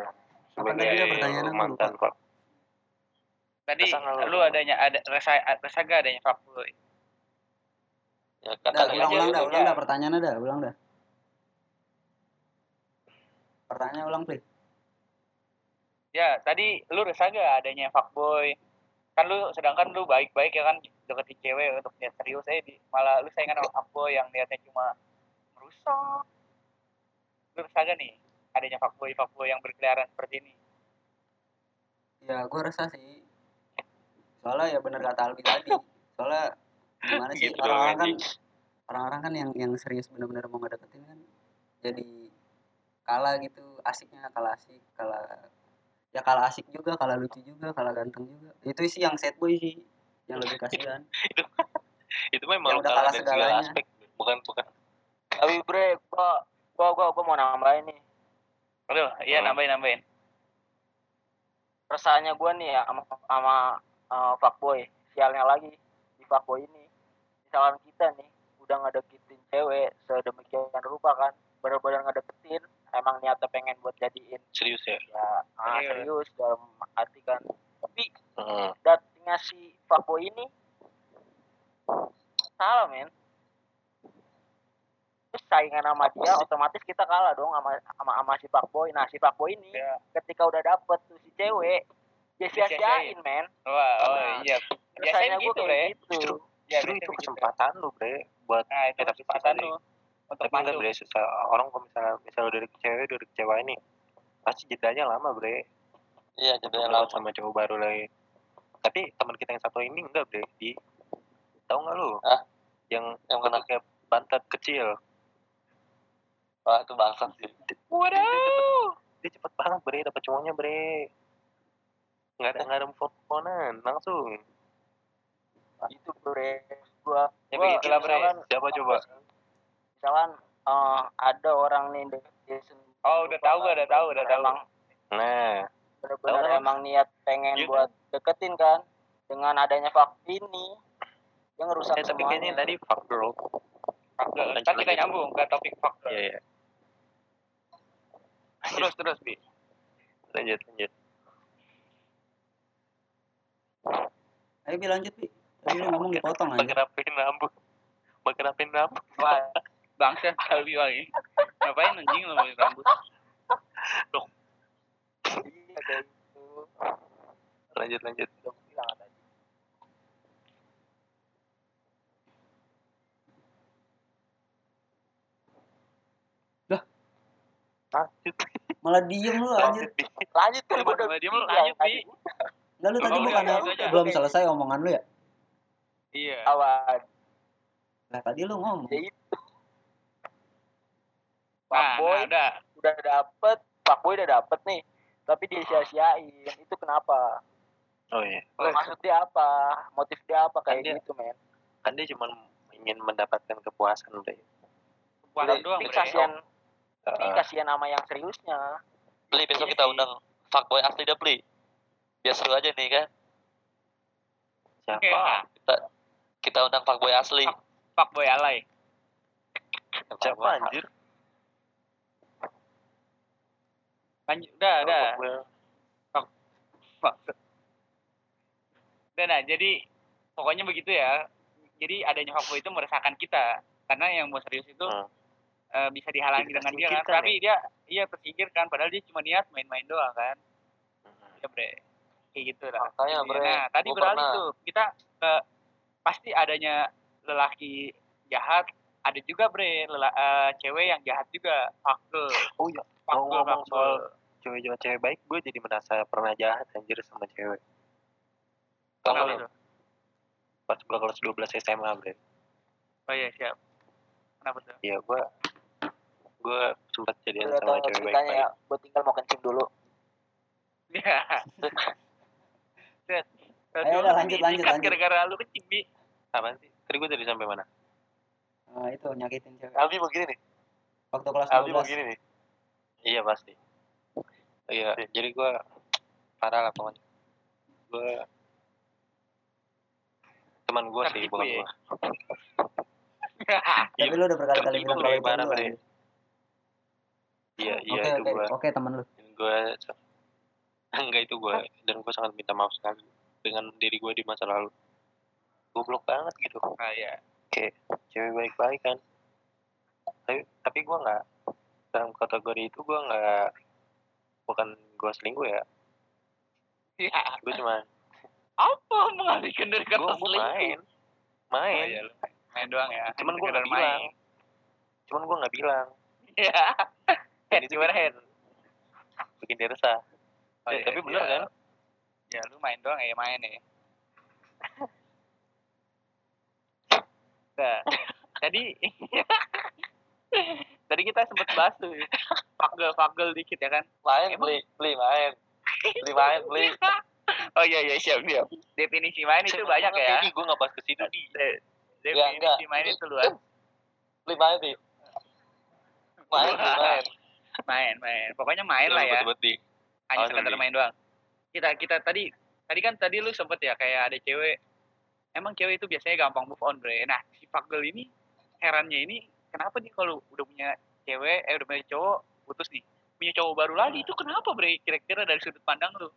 Apa tadi dia pertanyaannya? Gua mantan kok Tadi lu? lu adanya ada rasa rasa gak adanya fuckboy? ya kan Dah, tadi ulang ulang dah, lu. ulang dah pertanyaannya dah, ulang dah. Pertanyaan ulang, please. Ya, tadi lu resah gak adanya fuckboy? Kan lu sedangkan lu baik-baik ya kan deketin cewek untuk niat serius eh di, malah lu saingan sama fuckboy yang niatnya cuma merusak. Lu resah gak nih adanya fuckboy fuckboy yang berkeliaran seperti ini? Ya, gue resah sih. Soalnya ya bener kata Albi tadi. Soalnya gimana sih Gitu orang-orang kan orang-orang kan yang yang serius bener-bener mau ngedeketin kan jadi kalah gitu asiknya kalah asik kalah ya kalah asik juga kalah lucu juga kalah ganteng juga itu sih yang sad boy sih yang lebih kasihan itu memang Yang udah kalah kalah dari segala segalanya. aspek bukan bukan Tapi bre, gua gua gua, gua mau nambahin nih. Aduh, iya Hmm. nambahin nambahin. Rasanya gua nih ya sama sama eh, fuckboy. Sialnya lagi di fuckboy ini. Misalkan kita nih udah ngedeketin cewek sedemikian rupa kan, bener-bener ngedeketin, emang niatnya pengen buat jadiin serius ya ya ah, Iya. serius dalam arti kan. Tapi Heeh. datangnya si fuckboy ini salah men terus saingan sama dia otomatis kita kalah dong sama sama, sama si fuckboy nah si fuckboy ini Ya. ketika udah dapet tuh si cewek dia sia-siain men Wah, oh Nah, iya. Biasanya gitu, kayak Bre. gitu justru Ya, justru itu begitu. kesempatan lu bre buat Nah, itu kesempatan lu untuk tapi enggak bre susah orang kalau misalnya misalnya udah cewek udah deket cewek ini pasti jedanya lama bre. Iya deket lama. sama cowok baru lagi. Tapi teman kita yang satu ini enggak bre. Di tahu nggak lu? Hah? yang yang kena bentuknya pantat kecil. Wah itu bangsat sih. Waduh. dia cepet banget bre dapat cowoknya bre. Nggak ada nggak ada teleponan langsung. Itu bre. Gua Ya, gua begitulah, Bre. misalkan siapa coba misalkan eh, ada orang nih sendiri Oh, udah tahu udah tahu, udah tahu. emang nah kan? emang niat pengen Iya kan? buat deketin kan dengan adanya fuck ini dia ngerusak eh, tapi kayaknya tadi fuck girl Fuck girl. Lanjut, Ntar kita nyambung ke topik fuck girl. iya iya Terus terus bi. lanjut lanjut ayo bi lanjut bi tadi lu ngomong dipotong aja rapin rambut pakai rapin rambut Wah, bangsa kali lagi. Ngapain anjing lo pakai rambut? iya gitu lanjut lanjut. Tadi lanjut. Malah diem lu anjir. Lanjut lanjut kan gua udah mau bilang lanjut tadi. bi. Enggak lu tadi bukan belum selesai omongan lu ya? Iya. awan lah tadi lu ngomong. Ya itu Nah, fuckboy nah, udah. udah dapet fuckboy udah dapet nih. Tapi dia sia-siain itu kenapa? Oh iya. Maksud dia apa? Motif dia apa? Kayak Kan dia- gitu men. kan dia cuma ingin mendapatkan kepuasan bre. Puasa doang, Bre. kasihan tapi Heeh. kasihan sama yang seriusnya. Beli besok kita undang fuckboy asli dah beli. Biar seru aja nih kan? Siapa? Iya. kita kita undang fuckboy asli. Fuck boy alay. siapa anjir Lanjut, udah, udah. Fuck. Udah, nah, jadi pokoknya begitu ya. Jadi adanya fuckboy itu meresahkan kita. Karena yang mau serius itu Hmm. eh, bisa dihalangi dengan dia kan. tersingkirkan Tapi dia iya tersingkir kan. Padahal dia cuma niat main-main doang kan. Ya bre. Kayak gitu lah. Makanya, Bre, Nah, tadi beralih pernah. tuh. Kita ke pasti adanya lelaki jahat. Ada juga bre, lela, eh, cewek yang jahat juga. Fuck girl. oh iya Girl, ngomong soal girl. cewek cewek cewek baik gue jadi merasa pernah jahat anjir sama cewek Kenapa Kalau tuh? pas gue kelas 12 SMA bre Oh iya, siap. Kenapa tuh? iya gue gue sempat jadian udah sama cewek baik ya gue tinggal mau kencing dulu Iya. Set. Ayo, udah, lanjut, lanjut, Kan lanjut. Gara-gara lu kecing, Bi. apaan sih tadi gue tadi sampai mana Nah, itu nyakitin cewek Albi begini nih waktu kelas Albi 12 begini nih iya pasti. Iya jadi gue parah lah pokoknya. Gue teman gue sih bukan ya? gue tapi lu udah berkali-kali bilang kalau itu lu iya iya itu oke. gue oke teman lu. gue enggak itu gue dan gue sangat minta maaf sekali dengan diri gue di masa lalu. Goblok banget gitu. Ah iya. Kayak cewek baik-baik kan. Tapi tapi gue nggak dalam kategori itu gue nggak bukan gue selingkuh ya. Ya gue cuma apa mengalihkan dari kata gue selingkuh? main. Oh, main iya, main doang ya. Cuman gue nggak bilang. cuman gue nggak bilang. Iya. itu gimana head? bikin, dia resah. Oh, Eh, iya, tapi bener iya. kan? Ya lu main doang ya main ya. Nah, tadi tadi kita sempat bahas tuh fagel fagel dikit ya kan. main Emang- beli beli main beli main beli Oh iya iya siap siap. Definisi main itu banyak ya. gue nggak bahas ke situ di De- Ya. Definisi main itu luas. beli main sih main beli main Main main. Pokoknya main lah ya. Betul. Hanya Oh, sekedar main doang. Kita kita tadi tadi kan tadi lu sempet ya kayak ada cewek. Emang cewek itu biasanya gampang move on, Bre. Nah, si fagel ini herannya ini kenapa nih kalau udah punya cewek eh udah punya cowok putus nih. Punya cowok baru lagi itu kenapa bre? Kira-kira dari sudut pandang lu?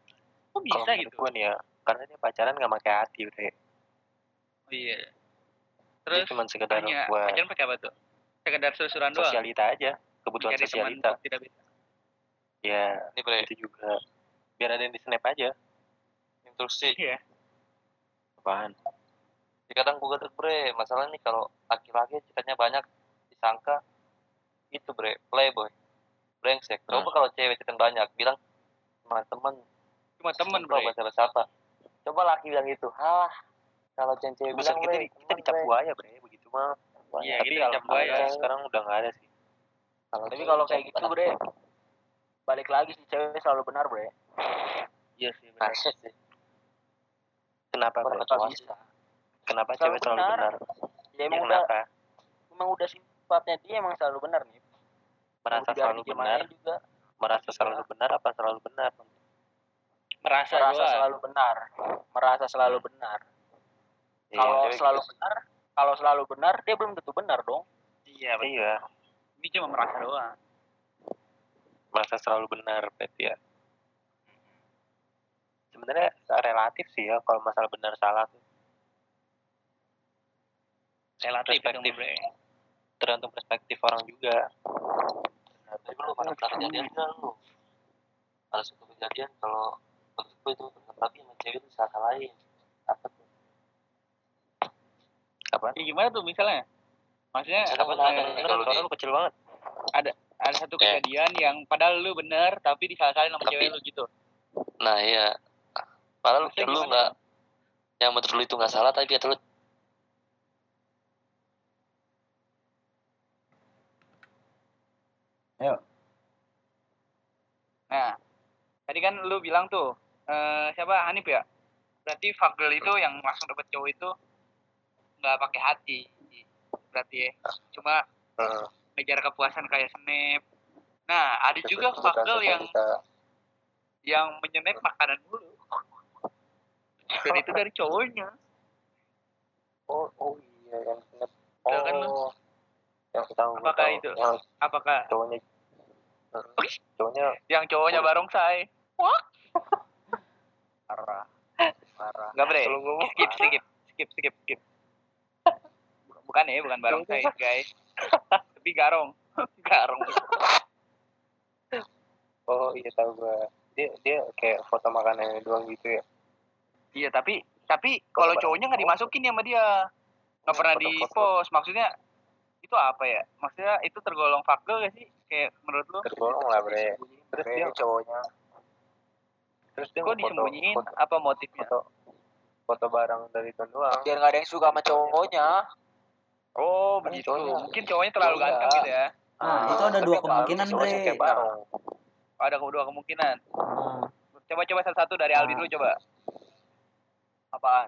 Kok bisa Kalau gitu? gue nih ya karena dia pacaran nggak pakai hati bre. Oh, iya. Dia terus cuma sekedar hanya buat pacaran pakai apa tuh? Sekedar selusuran doang? Sosialita aja kebutuhan Mencari sosialita. tidak bisa. Ya ini bre. itu juga. Biar ada yang di snap aja. Instruksi. Iya. Apaan? Ya, kadang gue bre masalah nih kalau laki-laki cekatnya banyak disangka itu bre playboy. Brengsek. Coba Hmm. kalau cewek cekan banyak bilang sama temen. Cuma temen Coba bre. bahasa siapa coba laki bilang gitu halah kalau cewek bilang kita, bre kita dicap buaya bre begitu mah. Iya, tapi kita dicap alhamdulillah buaya. sekarang udah nggak ada sih. Tapi kalau kayak gitu, Bre, balik lagi si cewek selalu benar, Bre. iya sih nah, benar sih. Kenapa Kalau bre? kenapa cewek selalu benar. benar? Ya ya, emang udah kenapa? emang udah sifatnya dia emang selalu benar nih. merasa Mau selalu benar juga merasa selalu benar apa selalu benar merasa merasa selalu benar. Merasa selalu benar. Iya, Kalau selalu gitu. benar, kalau selalu benar dia belum tentu benar dong. iya betul. iya ini cuma merasa doang merasa selalu benar berarti ya sebenarnya relatif sih ya kalau masalah benar salah tuh relatif Perspektif. Tergantung perspektif orang juga. Nah, tapi lu pernah pernah kejadian nggak lu? Ada satu kejadian kalau menurut gue itu laki sama cewek itu salah lain. Apa tuh? Apa? Ya, gimana tuh misalnya? Maksudnya apa ada eh, kalau suara lu kecil banget. Ada satu Eh. kejadian yang padahal lu bener tapi disalah-salahin sama Tapi- cewek lu gitu. Nah iya. Padahal Maksudnya lu nggak yang menurut lu itu nggak salah tapi kata lu Nah, tadi kan lu bilang tuh, eh, siapa Hanif ya? Berarti fagel itu yang langsung dapet cowok itu nggak pakai hati. Berarti ya. Cuma Heeh. ngejar kepuasan kayak snap. Nah, ada juga fagel yang yang menyenek makanan dulu. Dan itu dari cowoknya. oh oh iya yang snap kan oh yang tahu gua Apakah tahu. itu? yang Apakah cowoknya cowoknya yang cowoknya barongsai? Wah, Parah. Parah. nggak gua Skip, skip, skip, skip, skip. Bukan ya, bukan barongsai, guys. Tapi garong. garong. oh iya tahu gua dia dia kayak foto makanannya doang gitu ya Iya, tapi tapi kalau cowoknya nggak dimasukin ya sama dia. Nggak pernah di post. Maksudnya itu apa ya? Maksudnya itu tergolong fagel gak sih? Kayak menurut lu? tergolong lah bre terus Bre, dia cowoknya. terus dia Kok foto disembunyiin? foto, Apa motifnya? foto foto barang dari itu doang Biar nggak ada yang suka sama cowoknya. Oh, Kan begitu. cowoknya- Mungkin cowoknya terlalu ganteng gitu ya. Nah, itu ada dua kemungkinan, Bre. Oh, ada dua kemungkinan. Nah, Coba-coba satu-satu dari Aldi dulu coba. Apaan?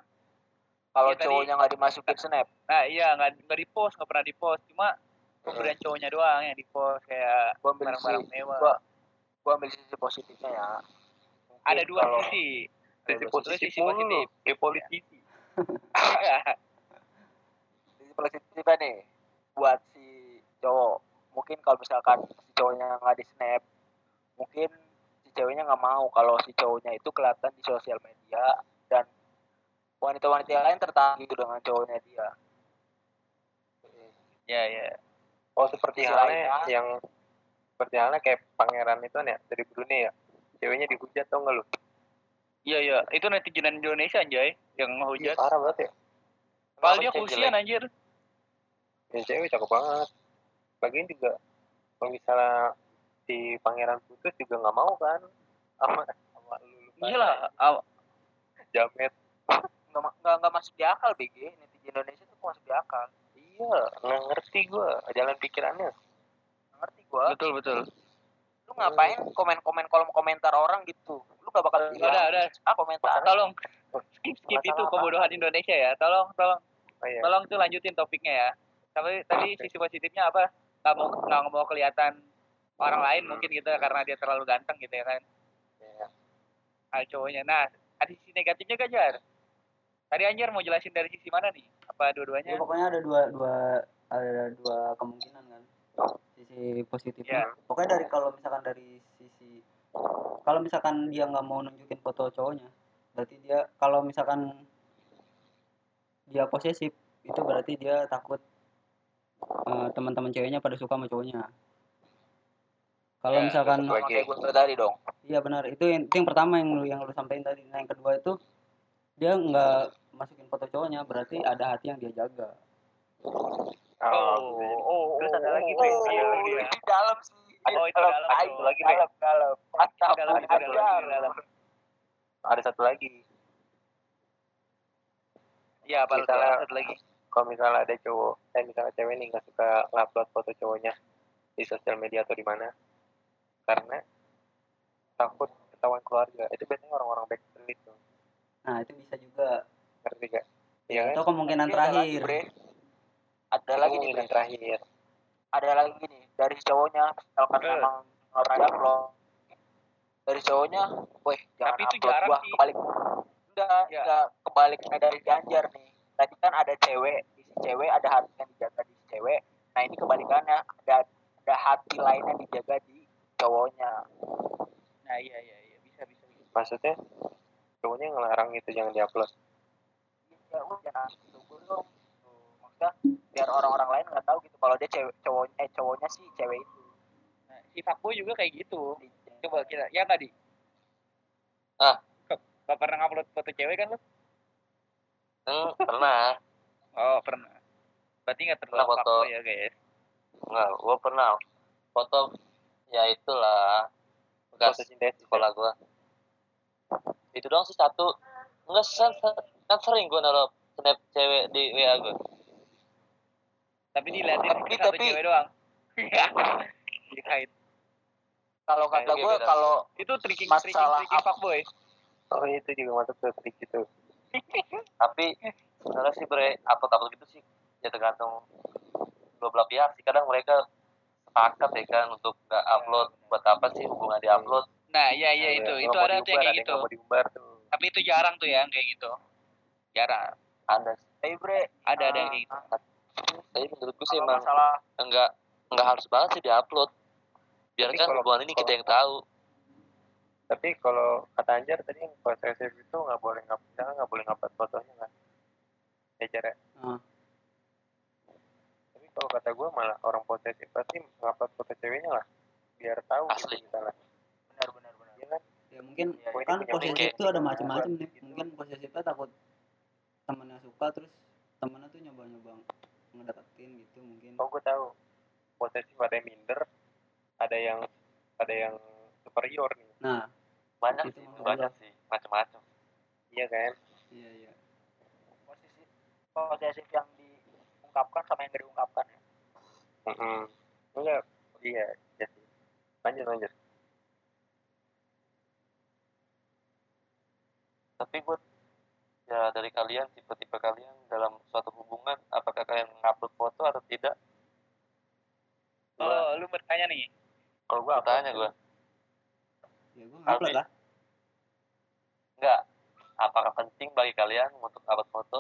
Kalau Iya, tadi- cowoknya nggak dimasukin snap. Nah, iya nggak nggak di post, nggak pernah di post. Cuma pemberian cowoknya doang yang di post kayak barang-barang mewah. gua, gua ambil sisi positifnya ya. Mungkin Ada dua kalau- sisi. sisi positif sisi positif. kayak politisi sisi positifnya nih buat si cowok mungkin kalau misalkan si cowoknya nggak di snap mungkin si ceweknya nggak mau kalau si cowoknya itu kelihatan di sosial media dan wanita-wanita lain tertarik gitu dengan cowoknya dia ya ya Oh seperti Sisi halnya lainnya. yang seperti halnya kayak pangeran itu kan ya dari Brunei ya ceweknya dihujat tau nggak lu? iya iya itu netizen Indonesia anjay yang Iya ngehujat parah banget ya. Padahal dia cewek kusian anjir Ya cewek cakep banget. Lagian juga kalau misalnya si pangeran putus juga nggak mau kan sama sama lu. pada. iya lah Jamet. nggak nggak nggak masuk di akal BG netizen Indonesia tuh masuk di akal. Iya nggak ngerti gua. Jalan pikirannya. Nggak ngerti gua. Betul betul. Lu ngapain komen-komen kolom komentar orang gitu? Lu gak bakal Udah, udah. ah komentar. Tolong. Skip skip. Itu kebodohan Indonesia ya. Tolong tolong. Oh iya. tolong tuh lanjutin topiknya ya. Tapi tadi sisi positifnya apa? Nggak mau nggak mau kelihatan orang lain mungkin gitu karena dia terlalu ganteng gitu ya kan. Iya. ah cowoknya. Nah ada sisi negatifnya gak Jar tadi Anjar mau jelasin dari sisi mana nih? Apa dua-duanya? Ya, pokoknya ada dua dua ada dua kemungkinan kan. Sisi positifnya. Iya. pokoknya dari kalau misalkan dari sisi kalau misalkan dia nggak mau nunjukin foto cowoknya berarti dia kalau misalkan dia posesif itu berarti dia takut eh, teman-teman ceweknya pada suka sama cowoknya. Kalau Ya, misalkan kayak gue tadi dong. Iya benar. Itu yang, itu yang pertama yang lu yang lu sampaikan tadi. Nah yang kedua itu dia nggak masukin foto cowoknya berarti ada hati yang dia jaga. Oh, oh oh Terus ada lagi, oh, oh, Iya, iya. ini dalam sih Oh, itu dalam, Ay, itu lagi, dalam dalam mantap dalam, itu dalam, ada satu lagi. Iya, apa Misalnya- satu lagi? Kalau misalnya ada cowok, eh misalnya cewek nih nggak suka ngupload foto cowoknya di sosial media atau di mana, karena takut ketahuan keluarga. Itu biasanya orang-orang backstreet tuh. Nah itu bisa juga. Ngerti gak? Iya kan? Itu kemungkinan Tapi ada lagi, terakhir. Bre. ada Itu lagi nih kemungkinan Bre. terakhir. ada lagi nih dari cowoknya misalkan Eh. memang pernah upload dari cowoknya weh jangan Tapi itu upload jarang gua sih. kebalik enggak Ya. enggak kebaliknya dari Ganjar nih tadi kan ada cewek di si cewek ada hati yang dijaga di si cewek nah ini kebalikannya ada ada hati lain yang dijaga di cowoknya Nah, iya iya iya bisa bisa. bisa. Maksudnya cowoknya ngelarang itu jangan diupload. Ya udah jangan syukur dong Tuh, maksudnya biar orang-orang lain nggak tahu gitu kalau dia cewek cowoknya eh cowoknya sih cewek itu Nah, si fuckboy juga kayak gitu. Coba kita, ya nggak di? Ah. Gak, pernah ngupload foto cewek kan lu? Hmm, pernah. Oh pernah. Berarti nggak terlalu Pernah foto. ya guys. Enggak, gua pernah foto ya itulah bekas Foto sintetis. sekolah gua. Itu doang sih satu. Enggak sen- sen- kan sering gua naruh snap cewek di WA gua. Tapi dilihatin Tapi- tapi- cewek doang. Dikait. kalau kata gue beda. kalau Itu tricking Masalah tricking apa? fuckboy. Oh itu juga masuk ke trik itu. Tapi sebenarnya sih bre upload upload gitu sih ya tergantung dua belah pihak sih kadang mereka sepakat ya kan untuk nggak upload buat apa sih hubungan di upload Nah, iya iya itu. Itu ada tuh yang kayak gitu. Tapi itu jarang tuh ya kayak gitu. Jarang. ada tapi bre Ada ada eh, yang kayak gitu. tapi menurutku sih emang masalah enggak enggak harus banget sih diupload biarkan kalau- hubungan ini kita yang tahu Tapi kalau kata Anjar tadi yang posesif itu nggak boleh misalnya nggak boleh ngupload fotonya kan. Ya cara. Ah. Tapi kalau kata gue malah orang posesif pasti ngupload foto ceweknya lah, biar tahu Asli. gitu misalnya. benar benar benar Iya kan? Ya mungkin Iya, kan posesif itu ada macam-macam nih. Gitu. Mungkin posesifnya takut temennya suka terus temennya tuh nyoba-nyoba ngedeketin gitu mungkin. Oh gue tahu. Posesif ada yang minder, ada yang ada yang superior nih. Nah banyak Itu sih banyak sih macam-macam Iya kan? iya iya. posisi posesif yang diungkapkan sama yang gak diungkapkan ya Mm Enggak. Iya. Iya sih. Lanjut lanjut. tapi buat ya dari kalian tipe-tipe kalian dalam suatu hubungan apakah kalian ngupload foto atau tidak Oh, lu bertanya nih. Kalau gue bertanya gue Ya gue ngupload Alfi. lah. enggak apakah penting bagi kalian untuk upload foto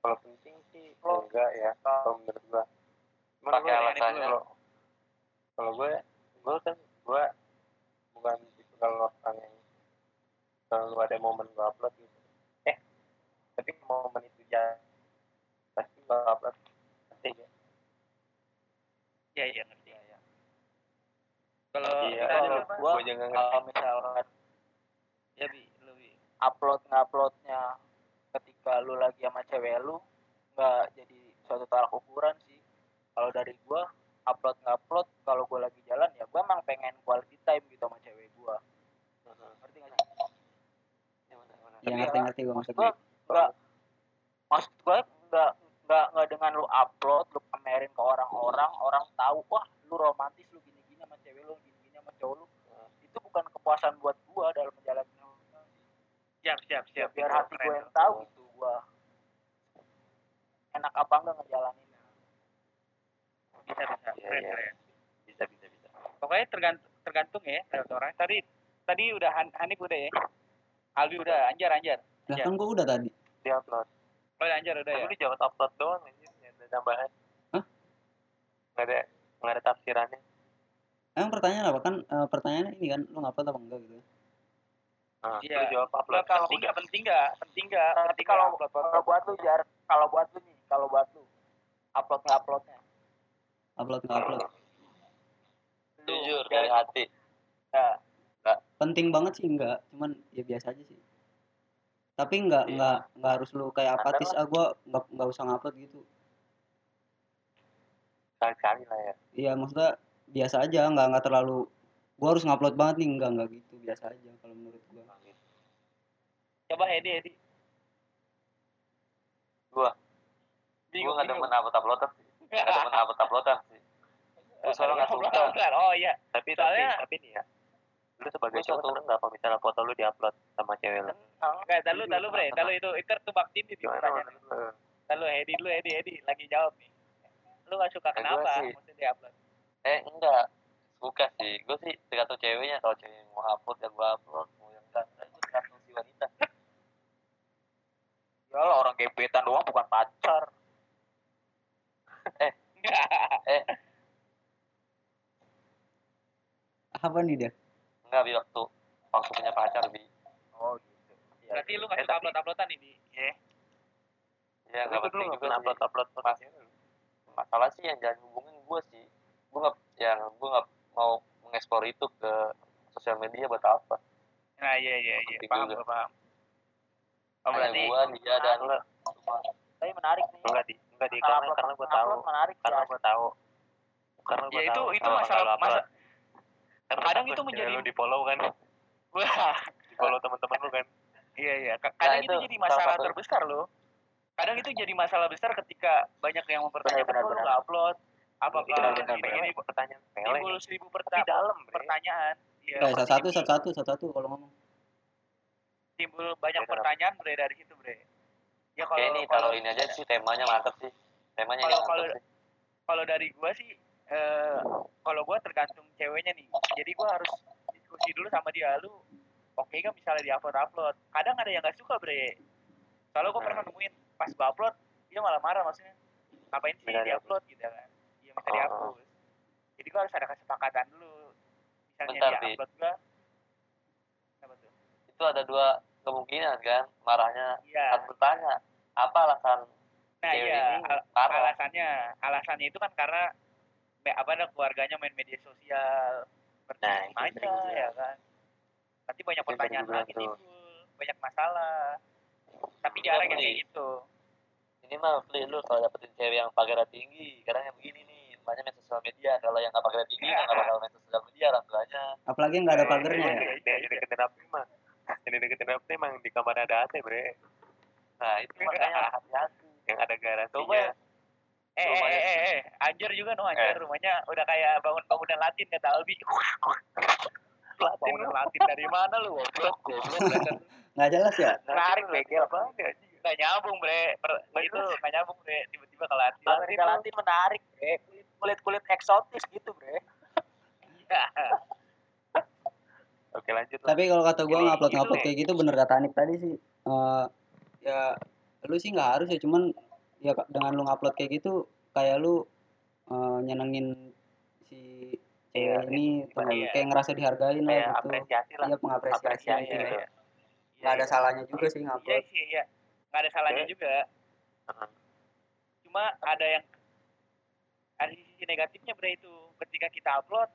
Kalau penting sih Kalau- enggak ya. Kalau menurut. Cuman Pakai gua- alasannya. Kalau kalau gue gue kan gue bukan tipe kalau orang yang selalu ada momen gue upload gitu tapi momen itu ya pasti upload pasti ya Iya iya ngerti. Kalau Iya, tadi kalau lu apa? gua Gua ngerti. kalau misalkan Ya bi, lu bi. upload nguploadnya ketika lu lagi sama cewek lu nggak jadi suatu tolak ukuran sih kalau dari gua upload ngupload kalau gua lagi jalan ya gua emang pengen quality time gitu sama cewek gua ngerti nggak sih ya Tapi ngerti ya, ngerti gue maksud gua gue nggak maksud gua nggak nggak nggak dengan lu upload lu pamerin ke orang-orang orang tahu wah lu romantis lu gini-gini sama cewek lu gini-gini sama cowok lu itu bukan kepuasan buat gua dalam menjalani hubungan. Siap siap siap. biar Itu hati keren gue yang tahu gitu gua enak apa enggak ngejalaninnya Bisa bisa. Iya, Keren keren. bisa bisa bisa Pokoknya tergantung tergantung ya orang. Tadi tadi udah Han, Hanif udah ya. Albi udah, Anjar Anjar. Lah Iya. kan gue udah tadi. Di upload. Oh udah Anjar udah ya. tapi lu jawab upload doang anjir. Nggak ada tambahan. Hah? nggak ada nggak ada tafsirannya. Emang pertanyaan apa? Kan eh, pertanyaannya ini kan lu ngupload apa enggak gitu nah, Iya. lu jawab upload. Nggak, penting nggak? penting nggak? Penting nggak? Tapi penting kalau nggak upload? kalau foto. buat lu jar. Kalau buat lu nih kalau buat lu. Upload nggak uploadnya upload nggak upload. Jujur. Dari ya, hati. Ya, penting banget sih enggak cuman ya biasa aja sih tapi enggak Iya. enggak enggak harus lu kayak apatis ah gue enggak enggak usah ngupload gitu. Sekali lah ya. Iya maksudnya biasa aja enggak enggak terlalu gua harus ngupload banget nih. Enggak enggak gitu biasa aja kalau menurut gua. Coba Edi Edi. Gua? Bingung, gue nggak demen upload uploadan sih. Nggak demen upload uploadan sih. Gua soalnya nggak suka. Oh iya. tapi Soalnya- tapi tapi nih ya lu sebagai cowok seneng nggak kalau misalnya foto lu diupload sama cewek lu? Enggak, tahu tahu bre, tahu itu itu tebak tim di gimana pertanyaan. lu? Tahu Edi lu Edi Edi lagi jawab nih. Lu gak suka Eh, kenapa? Mesti diupload. eh enggak. Suka sih. Gue sih tergantung ceweknya. Kalau cewek yang mau upload ya gue upload. Mau yang enggak tergantung si wanita. Ya lah orang gebetan doang bukan pacar. Eh. Apa nih dia enggak bi waktu waktu punya pacar bi. Oh gitu. Ya, Berarti lu gak Eh, suka tapi- upload uploadan ini. Ya. ya Tapi enggak lu penting nggak juga sih. upload upload Mas. lu? Masalah sih yang jangan hubungin gue sih. Gue nggak yang gue nggak mau mengekspor itu ke sosial media buat apa. Nah, iya iya iya, paham gua paham. Oh, berarti gue dia dan enggak tapi menarik nih. Enggak di. Enggak di. Karena karena gue tahu. menarik karena ya. gue tahu. Karena gue ya itu tahu itu kalau masalah kalau upload, masa kan kadang itu menjadi- lu di follow kan? Wah, di follow teman-teman lu kan? Iya iya. Ka- Kadang Nah, itu itu jadi salah masalah satu. terbesar loh. Kadang itu jadi masalah besar ketika banyak yang mempertanyakan Benar, lu benar, nggak upload? Apakah benar, ini benar, ini pertanyaan timbul seribu tapi perta- dalam pertanyaan. Iya, kayak satu satu satu satu satu kalau ngomong. Timbul banyak pertanyaan bre dari situ bre. Ya kalau ini kalau kalau ini aja sih temanya mantep sih. Temanya Kalau- kalau- kalau dari gua sih eh kalau gua tergantung ceweknya nih. Jadi gua harus diskusi dulu sama dia. Lu oke gak misalnya di upload upload? Kadang ada yang gak suka bre. Soalnya gua pernah nemuin pas gua upload dia malah marah maksudnya ngapain sih di upload? Gitu kan. Iya minta Oh, dihapus jadi gua harus ada kesepakatan dulu. Misalnya Bentar, dia Bi. upload apa tuh? Itu ada dua kemungkinan kan? Marahnya iya. harus bertanya apa alasan nah iya ini al- alasannya. Alasannya itu kan karena apa ada keluarganya main media sosial seperti Nah, itu aja ya kan. Nanti banyak Itu pertanyaan lagi tuh. timbul banyak masalah. Tapi Iya, jarang yang kayak gitu. Ini mah Fli, lu kalau dapetin cewek yang pagarnya tinggi karena yang begini nih namanya main sosial media. Kalau yang nggak pagarnya tinggi nggak bakal main sosial media orang tuanya. Apalagi yang nggak ada pagernya ya yang deketin April mah. Yang deketin April emang di kamarnya ada AC bre. Nah itu makanya hati-hati. Yang ada coba garansinya eh eh eh, eh, eh. anjir juga no anjir. Rumahnya udah kayak bangun bangunan Latin kata Albi. Bangunan Latin dari mana lu goblok? Goblok nggak jelas ya? Menarik begel apa enggak nggak nyambung bre. Per- itu nggak nyambung bre. Tiba-tiba ke Latin. Latin Latin menarik bre. Kulit kulit eksotis gitu bre. Iya. oke lanjut tapi kalau kata gua Ini- ngupload ngupload nih. kayak gitu bener kata Anik tadi sih. Eh, ya lu sih nggak harus ya cuman ya dengan lu ngupload kayak gitu kayak lu eh, nyenengin si cewek Iya, ini teman iya. kayak ngerasa dihargain lah kayak gitu apresiasi lah iya pengapresiasi apresiasi gitu gitu. ya nggak ada salahnya juga sih Iya ngupload sih, iya. Nggak ada salahnya Oke. juga. Heeh. Cuma ada yang ada sisi negatifnya bre itu. Ketika kita upload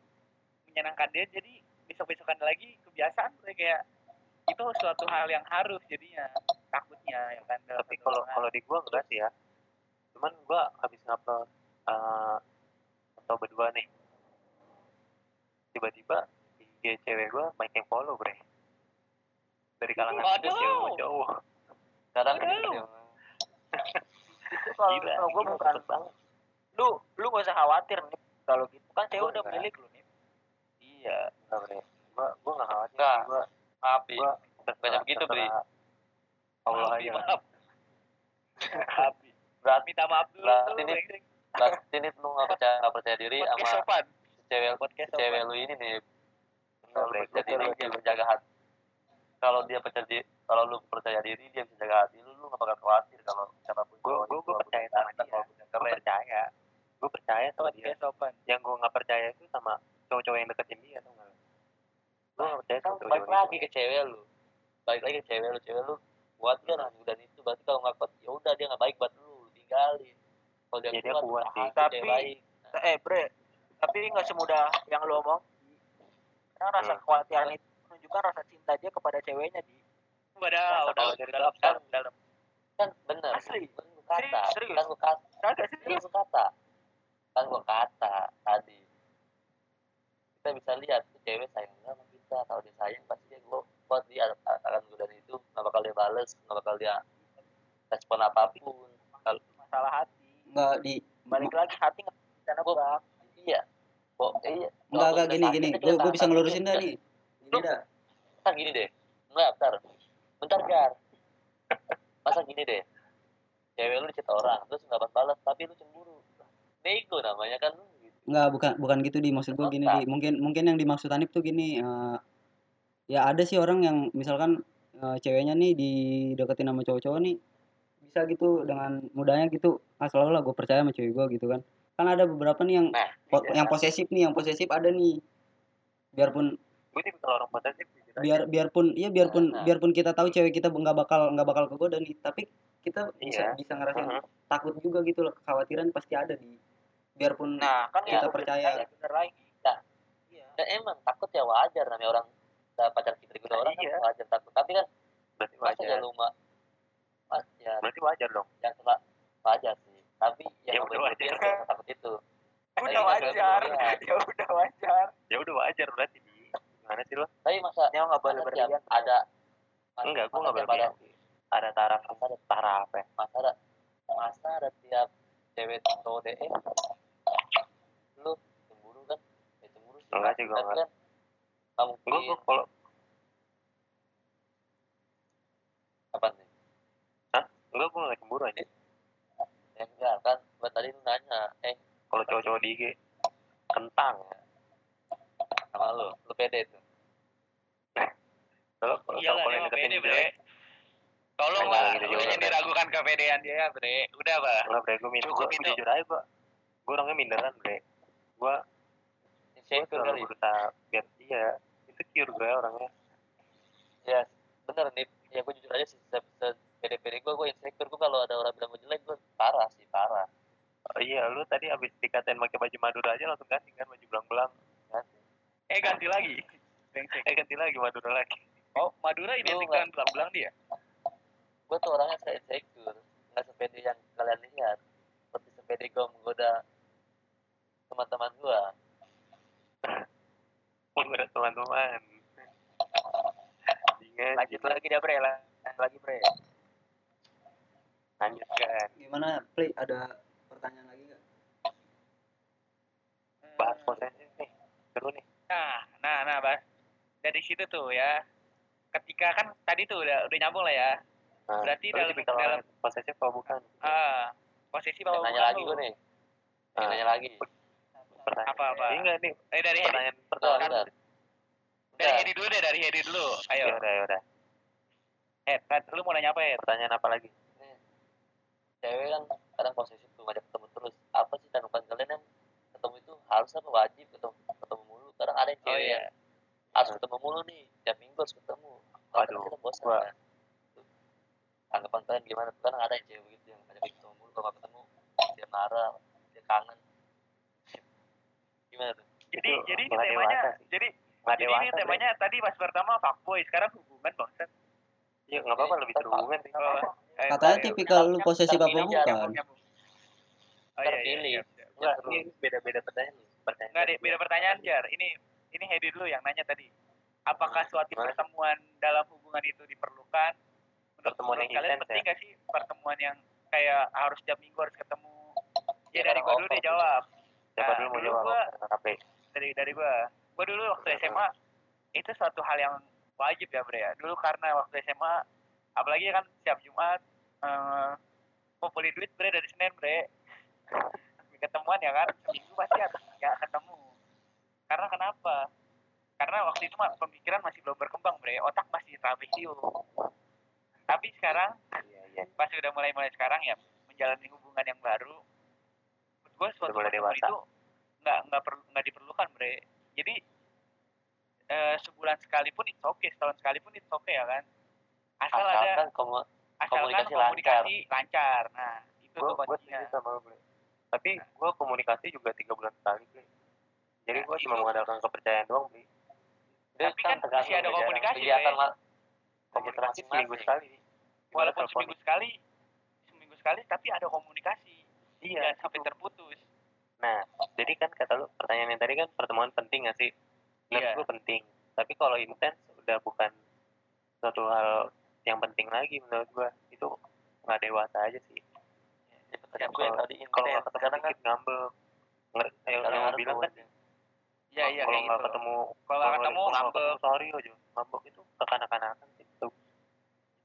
menyenangkan dia jadi besok-besokan lagi kebiasaan bre kayak itu suatu hal yang harus jadinya takutnya ya kan tapi kalau kalau di gua enggak sih ya cuman gua habis ngupload eh atau berdua nih. Tiba-tiba IG cewek gua banyak yang follow bre. Dari kalangan Waduh. cewek cowok. Sekarang Waduh. itu kalau gila gue bukan banget. Lu lu gak usah khawatir nih. Kalau gitu kan cewek udah milik lu nih. Iya enggak bre. Gua gua enggak khawatir Enggak. sih, gua. Gua banyak begitu bri terserah. Allah Maaf, maaf. Maaf. berarti Minta maaf dulu. Berarti brengsek. berarti nih lu nggak percaya nggak percaya diri sama sopan. cewek Podcast cewek lu ini nih. Kalau percaya diri dia bisa jaga hati. Kalau dia percaya diri kalau lu percaya diri dia bisa jaga hati lu lu nggak bakal khawatir kalau siapa pun gua- gua walaupun percaya sama dia. keren percaya. Gua percaya. Sama dia. sopan. yang gua nggak percaya itu sama cowok-cowok yang deketin dia tau nggak? Gua nggak percaya sama balik cowok-cowok lagi ke cewek lu. Balik lagi ke cewek lu. Cewek lu kuat kan dan itu. Berarti kalau nggak kuat ya udah dia nggak baik buat lu tinggalin kalau dia, Ya, dia kuat, kuat sih. Tapi- cewek baik eh bre tapi nggak semudah yang lu omong karena rasa Hmm. kekhawatiran itu menunjukkan rasa cinta dia kepada ceweknya di. Wadah, udah dari dalam belakang. dalam dalam. kan bener. Asli. kan gua kata Serius, kan gua kata. Kagak kan serius. Gua kata. Kan gua kata tadi. Kita bisa lihat tuh cewek sayang sama kita. Kalau dia sayang pasti dia gua kuat dia. Akan godaan itu nggak bakal dia bales nggak bakal dia respon apa pun masalah hati nggak di balik lagi hati nggak bisa nebak iya kok iya nggak Kalau nggak udah gini gini gue gue tahan bisa ngelurusin dah nih gini dah Bentar gini deh. Enggak, bentar. Bentar, Gar. Masa gini deh. Cewek lu chat orang, terus nggak balas tapi lu cemburu. Nego namanya kan lu gitu. nggak bukan bukan gitu di maksud gue gini di mungkin mungkin yang dimaksud Hanif tuh gini eh, ya ada sih orang yang misalkan eh, ceweknya nih dideketin sama cowok-cowok nih bisa gitu dengan mudahnya gitu ah selalu lah gue percaya sama cewek gue gitu kan kan ada beberapa nih yang Nah, po- iya. yang posesif nih yang posesif ada nih biarpun gue tipe orang posesif aja. biar biarpun iya biarpun Nah. biarpun kita tahu cewek kita nggak bakal nggak bakal kegoda nih tapi kita bisa Iya. bisa ngerasain Mhm. takut juga gitu loh kekhawatiran pasti ada di biarpun nah kan Kita itu percaya. bener lagi Nah. iya ya emang takut ya wajar namanya orang pacar kita digoda orang Iya. kan wajar takut. Tapi kan masa wajar ya lu ya. Berarti wajar dong. Yang salah wajar sih. Tapi Ya yang udah berarti wajar. yang takut itu. udah wajar. ya. Udah wajar. Ya udah wajar berarti di. Gimana sih lo? Tapi masa ya nggak boleh masa berlebihan. ada enggak gue masa nggak berlebihan. Ada- taraf masa ada taraf ya? masa ada masa ada tiap cewek deh eh, lu cemburu kan? Ya cemburu sih. Enggak gua tapi enggak. kan kamu gue kalau apa nih enggak gue nggak cemburu aja ya enggak kan gua tadi lu nanya eh kalau cowok-cowok di IG kentang ya sama lu lu pede tuh kalau kalau Iya dia yang deketin Bre. Tolong Enggak, lah, lu juga, yang Bre. diragukan kepedean dia, Bre. Udah, Pak. enggak bre gue Cukup gue itu. jujur aja gue gue orangnya minderan bre gue insecure selalu kali berusaha biar iya insecure gue orangnya ya bener nih ya gue jujur aja sih se- se- pede-pede gue gue insecure gue kalau ada orang bilang gue jelek gue parah sih parah. Oh, iya lu tadi abis dikatain pakai baju Madura aja langsung ganti kan baju belang-belang. Kan Eh, ganti lagi. Eh ganti lagi Madura lagi. Oh, Madura identik dengan belang-belang dia. gue tuh orangnya saya insecure. Nggak sepede yang kalian lihat. Seperti sepede gue menggoda teman-teman gue pun ada teman-teman. Lanjut lagi dah bre. Lanjut lagi bre lanjutkan gimana play ada pertanyaan lagi nggak bahas posesif nih seru nih Nah, nah, nah, Bas. Dari situ tuh ya. Ketika kan tadi tuh udah udah nyambung lah ya. nah, Berarti dalam- dalam- posesif apa bukan Ah, posisi apa nanya lagi gue nih Ah. nanya lagi pertanyaan Apa-apa? Ini enggak nih Eh dari pertanyaan pertama bentar dari. Hedi dulu deh, dari Hedi dulu. Ayo. ya udah ya udah Ed, Ed, lu mau nanya apa, Ed? pertanyaan apa lagi cewek kan kadang posesif tuh ngajak ketemu terus apa sih tanggapan kalian yang ketemu itu harus apa wajib ketemu ketemu mulu sekarang ada yang Oh cewek iya. yang harus ketemu mulu nih tiap minggu harus ketemu Kadang kita bosan gua- kan. Tuh. anggapan kalian gimana sekarang ada yang cewek gitu yang ngajak ketemu mulu kalau ketemu dia marah dia kangen gimana tuh Jadi Itu jadi temanya jadi jadi ini temanya tadi pas pertama fuckboy, sekarang hubungan bangsat. Iya nggak apa-apa lebih seru hubungan sih eh, Katanya ya, tipikal lu posesif apa bukan? Oh iya, iya, Terpilih. iya. Enggak, ini beda-beda pertanyaan. Pertanyaan. Enggak, beda pertanyaan, Jar. Ini ini Hedi dulu yang nanya tadi. Apakah suatu pertemuan dalam hubungan itu diperlukan? Pertemuan yang kalian penting nggak sih pertemuan yang kayak harus tiap minggu harus ketemu? Ya, Ya, dari gua dulu deh jawab. Siapa Nah, dulu mau jawab? Dari dari gua. Gua dulu waktu. SMA itu suatu hal yang wajib ya, Bre ya. Dulu karena waktu SMA apalagi kan setiap Jumat eh ngumpulin duit bre dari Senin bre ketemuan ya kan seminggu pasti harus ya ketemu karena kenapa karena waktu itu mah pemikiran masih belum berkembang bre otak masih trabekio tapi sekarang Iya, iya. pas udah mulai mulai sekarang ya menjalani hubungan yang baru gue suatu Udah mulai pertemuan dewasa. itu nggak nggak perlu nggak diperlukan bre jadi eh, sebulan sekalipun itu oke setahun sekalipun itu oke ya kan asal ada asalkan kamu asalkan komunikasi komunikasi, lancar. nah itu Gue tuh gue kuncinya sama. Bre. Tapi gue komunikasi juga tiga bulan sekali. Bre. Jadi Nah, gue cuma mengandalkan kepercayaan doang. Dia Tapi kan tergantung masih ada komunikasi, kegiatan ma- Komunikasi seminggu sekali. Walaupun seminggu sekali seminggu sekali tapi ada komunikasi Iya. sampai terputus Nah, jadi kan kata lu pertanyaan yang tadi kan pertemuan penting gak sih? Menurut Iya. gue penting. Tapi kalau intens udah bukan suatu hal yang penting lagi menurut gue. Itu nggak dewasa aja sih. Ya, gue yang tadi Kalau nggak ketemu kan ngambek. Ngerti, yang kadang yang bilang kan iya iya kalau nggak gitu. ketemu kalau nggak ketemu kalau nggak ngambek. ketemu sorry aja. Ngambek itu kekanak-kanakan sih itu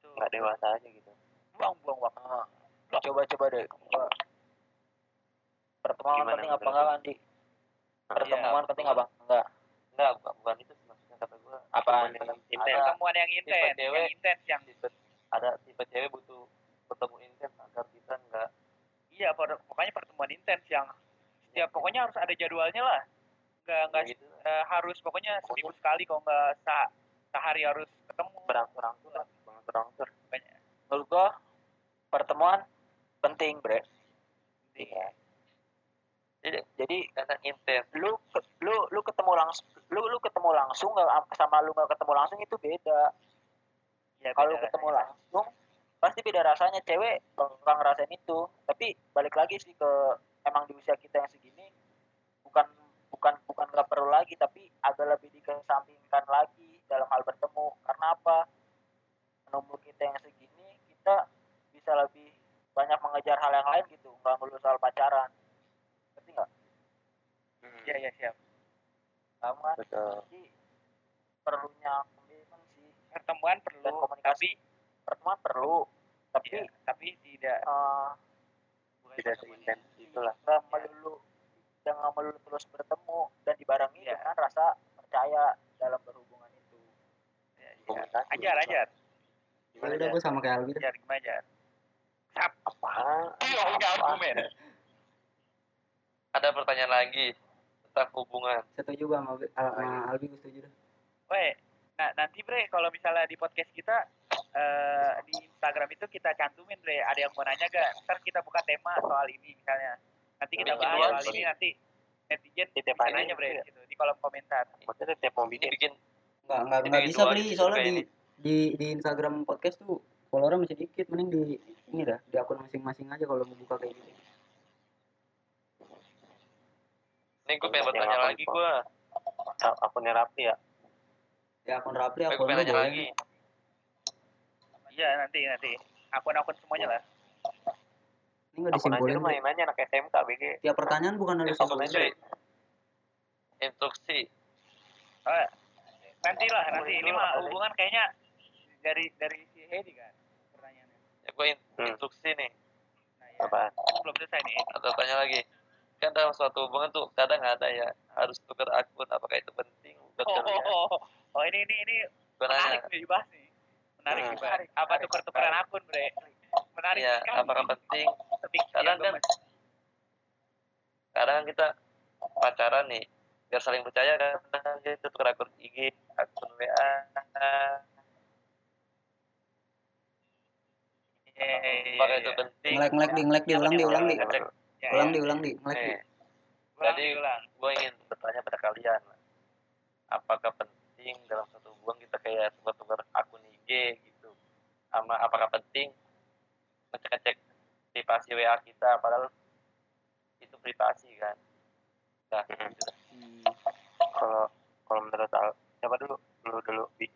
itu. nggak dewasa aja gitu. Buang-buang waktu. Ah, coba coba deh. Gua- pertemuan Gimana penting apa enggak lu? di Nah, pertemuan Iya, penting apa enggak enggak bukan, bukan itu sih maksudnya. Kata gue Apaan? yang intens pertemuan yang intens yang intens yang tipe ada tipe cewek butuh bertemu intens agar kita enggak iya per- pokoknya pertemuan intens yang setiap pokoknya harus ada jadwalnya lah. Nggak nggak gitu. eh, harus pokoknya seminggu sekali kalau nggak se- sehari harus ketemu. Berangsur-angsur lah berangsur. Menurut gua pertemuan penting bre. Iya. Jadi jadi karena intens lu lu lu ketemu langsung lu lu ketemu langsung nggak sama lu nggak ketemu langsung itu beda. Ya kalau ketemu rasanya. langsung pasti beda rasanya. Cewek bakal ngerasain itu. Tapi balik lagi sih ke emang di usia kita yang segini bukan bukan bukan nggak perlu lagi tapi agak lebih dikesampingkan lagi dalam hal bertemu. Karena apa? Umur kita yang segini kita bisa lebih banyak mengejar hal yang lain gitu. Nggak melulu soal pacaran. Ngerti nggak? Iya iya siap kamu kan betul jadi perlunya komitmen sih pertemuan perlu Dan komunikasi. tapi pertemuan perlu tapi iya, tapi tidak eh, bukan tidak seintens itulah nggak melulu jangan melulu terus bertemu dan dibarengi Iya. dengan rasa percaya dalam berhubungan itu ya, ya. Komunikasi. ajar ajar Ya udah gue sama kayak dah. ajar gimana ajar apa iya punya argumen ada pertanyaan lagi tentang hubungan Setuju sama, Albi- Al- sama Albi gue setuju dah. Weh, nah nanti bre kalau misalnya di podcast kita eh, di Instagram itu kita cantumin bre ada yang mau nanya gak ntar kita buka tema soal ini misalnya nanti kita bahas soal ini nanti netizen hari nanya bre ya. gitu, di kolom komentar maksudnya tiap mau ini bikin bikin Nggak, nggak, bisa beli soalnya di, di, di Instagram podcast tuh followernya masih dikit. Mending di ini dah, di akun masing-masing aja kalau mau buka kayak gitu. Ini gue pengen bertanya lagi gue akunnya rapi ya? Ya akun Rapli, gue akun lu pengen nanya lagi. Iya nanti nanti. Akun-akun semuanya lah. Ini nggak akun aja disimpulin. main aja anak SMK BG Tiap pertanyaan bukan akun simpulin. aja instruksi. Oh, nanti lah nanti. Ini mah hubungan kayaknya dari dari si Hedi kan pertanyaannya. Ya gue Hmm. instruksi nih. Nah, ya. apa belum selesai nih atau tanya lagi kan dalam suatu hubungan tuh kadang ada ya harus tukar akun apakah itu penting buat oh, kalian oh, oh, oh ini ini ini gue menarik nih dibahas nih. Menarik Hmm. dibahas apa tuh pertukaran akun bre? Menarik ya sekali. apakah penting? Kadang kan kadang kita pacaran nih biar saling percaya kan itu tukar akun IG akun WA apakah itu penting? Ngelek ngelek di ngelek di ulang di ulang di Ngecek. Ya, ulang ya. di ulang di Ulang, Jadi- ulang. gue ingin bertanya pada kalian apakah penting dalam satu hubungan kita kayak tukar-tukar akun IG gitu sama apakah penting ngecek-ngecek privasi WA kita padahal itu privasi kan nah gitu. Hmm. kalau kalau menurut Al siapa dulu dulu dulu Bi.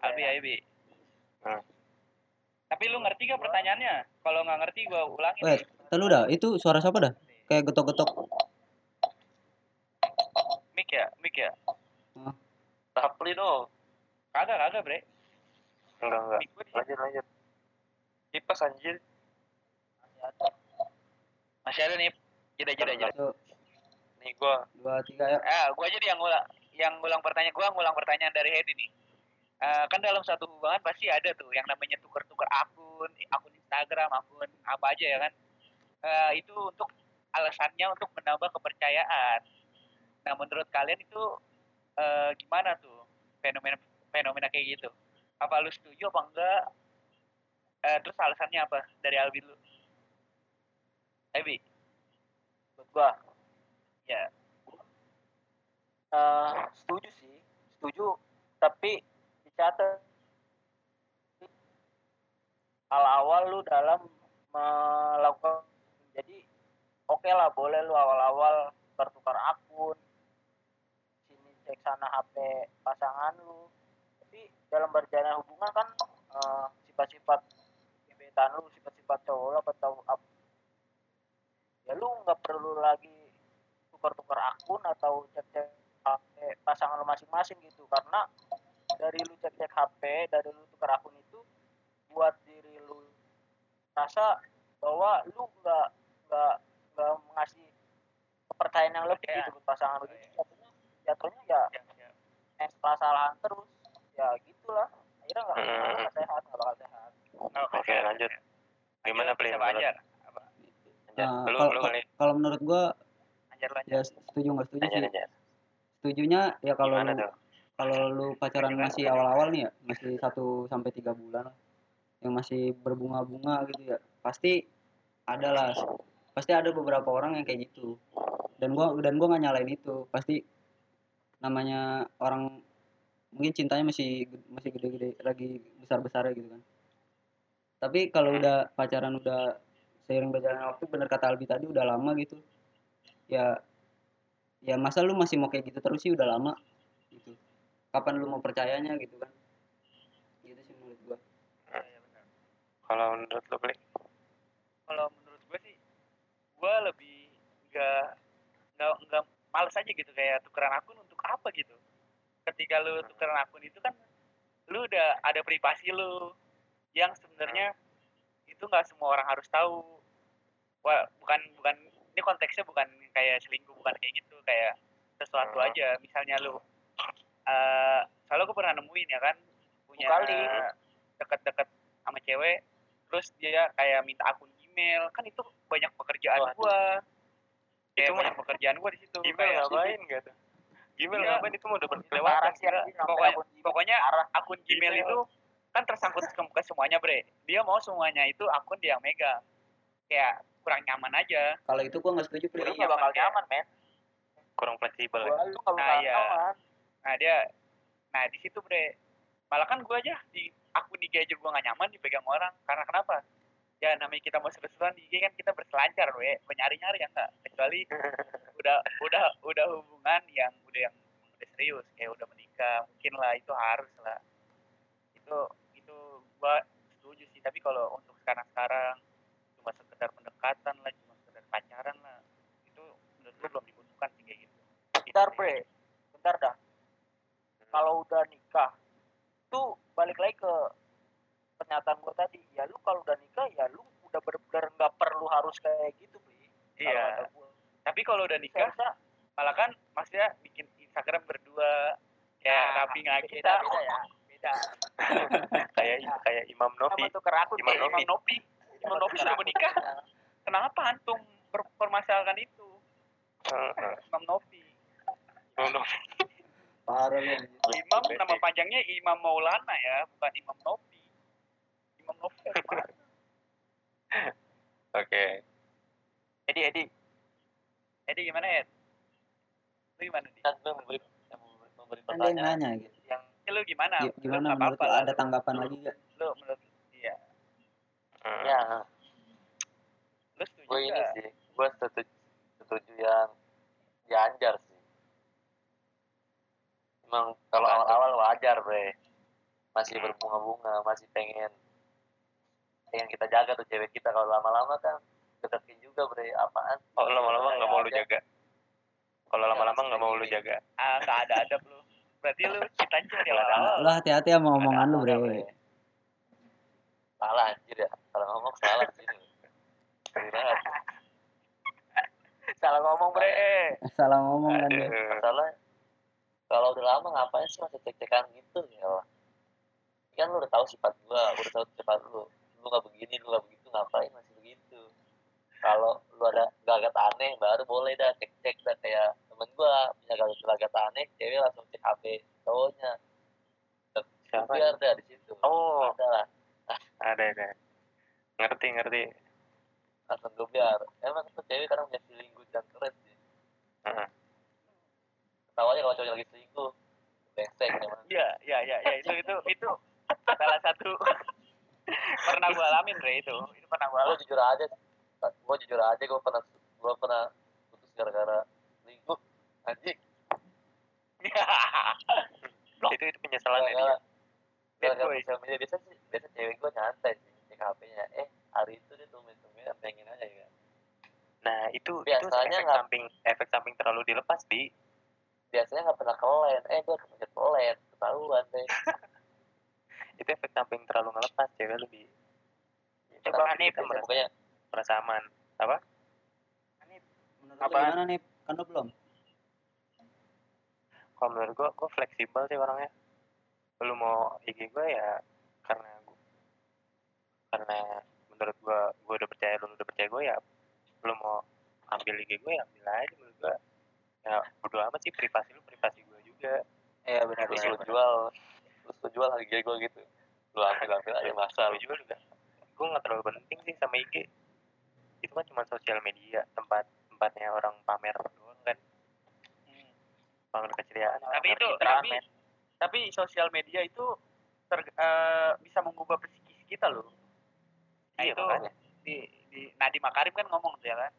Abi, Abi. Hmm. Tapi lu ngerti gak pertanyaannya? Kalau nggak ngerti gua ulangin. Wait, Telu dah, itu suara siapa dah? Kayak getok-getok. Mic ya, mic ya. Rapli dong Kagak, kagak, Bre. enggak enggak gua lanjut lanjut kipas anjir Masih ada nih. Jeda, jeda, jeda. Nih gue dua, tiga, ya. Ah, gua jadi yang ngulang yang ngulang pertanyaan gua ngulang pertanyaan dari Hedi nih. Eh, kan dalam satu hubungan pasti ada tuh yang namanya tuker-tuker akun, akun Instagram, akun apa aja ya kan. Eh, itu untuk alasannya untuk menambah kepercayaan. Nah, menurut kalian itu eh, gimana tuh fenomena fenomena kayak gitu? Apa lu setuju apa enggak? Eh, terus alasannya apa dari Albi dulu? Albi, Menurut gua ya eh, setuju sih, setuju. Tapi dicatat awal-awal lu dalam melakukan jadi oke lah boleh lu awal-awal bertukar akun sini cek sana HP pasangan lu. Tapi dalam berjalan hubungan kan eh, sifat-sifat gebetan lu sifat-sifat cowok lu atau apa ya lu nggak perlu lagi tukar-tukar akun atau cek-cek HP pasangan lu masing-masing gitu. Karena dari lu cek-cek HP dari lu tukar akun itu buat diri lu rasa bahwa lu nggak nggak nggak mengasih kepercayaan yang lebih Iya. gitu buat pasangan lu jadi jatuhnya jatuhnya ya ya, ya. eh kesalahan terus ya gitulah akhirnya nggak Hmm. bakal sehat nggak bakal sehat Oke, lanjut. Gimana, Anjar? Apa? Anjar, Nah, kalau- menurut gua Anjar Anjar. ya setuju nggak setuju Anjar sih. aja Setujunya ya kalau lu kalau lu pacaran masih awal-awal nih ya, masih satu sampai tiga bulan yang masih berbunga-bunga gitu ya, pasti ada lah, pasti ada beberapa orang yang kayak gitu. Dan gua dan gua nggak nyalain itu, pasti namanya orang mungkin cintanya masih masih gede-gede lagi besar-besarnya gitu kan. Tapi kalau udah pacaran udah seiring berjalannya waktu bener kata Albi tadi udah lama gitu. Ya ya masa lu masih mau kayak gitu terus sih udah lama kapan lu mau percayanya gitu kan gitu sih menurut gua kalau menurut lu Pli? Kalau menurut gue sih, gue lebih nggak nggak nggak males aja gitu kayak tukeran akun untuk apa gitu. Ketika lu tukeran akun itu kan, lu udah ada privasi lu yang sebenarnya itu nggak semua orang harus tahu. Wah, bukan bukan ini konteksnya bukan kayak selingkuh bukan kayak gitu kayak sesuatu Hmm. aja misalnya lu eh soalnya gue pernah nemuin ya kan punya Kali. deket-deket sama cewek terus dia kayak minta akun Gmail kan itu banyak pekerjaan Waduh. gua Itu mah- banyak pekerjaan gua di situ Gmail ngapain gak tuh Gmail Iya. ngapain itu mau udah Parah berkelewatan sih, sampai pokoknya akun Gmail. pokoknya Parah. akun Gmail itu kan tersangkut ke, ke semuanya bre dia mau semuanya itu akun dia yang megang kayak kurang nyaman aja kalau itu gua nggak setuju Pri. nggak bakal nyaman men kurang fleksibel ya. Nah, iya. nyaman nah dia nah di situ bre. Malah kan gua aja di akun IG aja gua nggak nyaman dipegang orang. Karena kenapa? Ya namanya kita mau seru-seruan di IG kan kita berselancar we nyari-nyari ya enggak kecuali udah udah udah hubungan yang udah yang udah serius kayak udah menikah mungkin lah itu harus lah. Itu itu gua setuju sih. Tapi kalau untuk sekarang-sekarang cuma sekedar pendekatan lah cuma sekedar pacaran lah itu menurut gua belum dibutuhkan sih kayak gitu. Bentar bre. Bentar dah kalau udah nikah tuh balik lagi ke pernyataan gua tadi. Ya lu kalau udah nikah ya lu udah bener-bener nggak perlu harus kayak gitu Kalau iya. tapi kalau udah nikah Seharusnya malah kan maksudnya bikin Instagram berdua kayak Nah, rapi nggak beda kita beda ya beda. Kayak kayak Imam Novi. Imam Kayak Novi. Imam Nopi Imam Nopi sudah menikah. Kenapa antum berpermasalahkan itu. Imam Novi. Belum dong. Parah anjir. Imam nama panjangnya Imam Maulana ya bukan Imam Novi. Imam Novi mana? Oke. Edi Edi. Edi gimana Ed? Lu gimana Edi? Kan gue memberi memberi, kan dia yang pertanyaan. nanya gitu. Yang ya, lu gimana? Gi- gimana Lu menurut apa-apa lu? lah, ada tanggapan lu- lagi gak lu menurut iya. Hmm. ya lu setuju gue ini sih. Gue setuju setuju yang dianjar sih emang kalau awal-awal wajar bre. Masih Hmm. berbunga-bunga masih pengen pengen kita jaga tuh cewek kita. Kalau lama-lama kan deketin juga bre. Apaan? Oh, lama-lama nggak mau lu jaga. Kalau lama-lama nggak mau lu jaga. ah nggak ada adab lu. Berarti lu kita aja di Nggak ada awal lu hati-hati sama omongan lu bre. salah anjir ya. Salah ngomong salah sih salah ngomong bre. Salah. Ngomong kan Aduh. masalah kalau udah lama ngapain sih masih cek-cekan gitu ya kan lu udah tahu sifat gua udah tahu sifat lu. Lu nggak begini lu nggak begitu ngapain masih begitu? Kalau lu ada gelagat aneh baru boleh dah cek-cek dah kayak temen gua punya gelagat aneh cewek langsung cek HP cowoknya. Biar dah di situ. Oh, ada lah. Ada ada. Ngerti ngerti. langsung gue biar. Emang tuh cewek kadang punya selingkuh dan keren sih Heeh. tawanya kalau cowoknya lagi selingkuh. Brengsek emang iya iya iya ya, itu itu itu salah satu. Pernah gua alamin bre itu. Itu pernah gua gue alamin. jujur aja. Gue jujur aja gue pernah gue pernah putus gara-gara selingkuh. Anjing. Itu itu penyesalan ya dia. gara-gara sosial media. Biasa sih biasa cewek gue nyantai sih cek HP-nya eh hari itu dia tumen-tumen pengen aja ya Nah, itu itu Biasanya efek nggak- samping efek samping terlalu dilepas di biasanya nggak pernah kelen eh gue kepencet kelen ketahuan deh. Itu efek samping terlalu ngelepas cewek lebih Coba Tapi Hanif, kita Biasanya merasa, pokoknya. merasa aman. Apa? Menurut lu Apaan? gimana nih kan lu belum? Kalau menurut gua gua fleksibel sih orangnya. Lu mau IG gua ya karena gua, karena menurut gua gua udah percaya lu udah percaya gua ya lu mau ambil IG gua ya ambil aja menurut gua ya bodo amat sih privasi lu privasi gua juga Iya benar terus benar. lu jual terus lu jual harga gue gitu lu ambil ambil aja masa gua juga juga gua nggak terlalu penting sih sama IG itu kan cuma sosial media tempat tempatnya orang pamer doang kan Hmm. pamer keceriaan tapi pamer itu tapi tapi sosial media itu ter- eh, bisa mengubah psikis kita loh nah Iya, itu makanya. di, di Nadiem Makarim kan ngomong tuh ya kan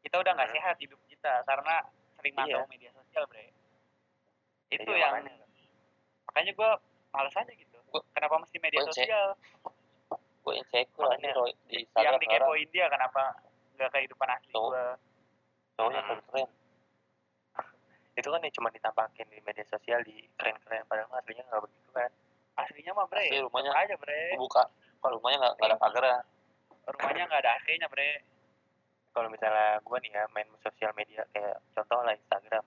kita udah nggak Hmm. sehat hidup kita karena sering mantau Iya. media sosial bre itu Iya, yang makanya. makanya gue males aja gitu Gua- kenapa mesti media gua sosial gue insecure Makanya. Roy, di yang dikepoin dia kenapa nggak kehidupan asli Tuh. gue cowoknya Hmm. keren itu kan yang cuma ditampakin di media sosial di keren-keren padahal aslinya nggak begitu kan aslinya mah bre Asli rumahnya- aja bre buka kalau rumahnya nggak nggak ada pagarnya rumahnya nggak ada AC-nya bre kalau misalnya gua nih ya main sosial media kayak contoh lah Instagram.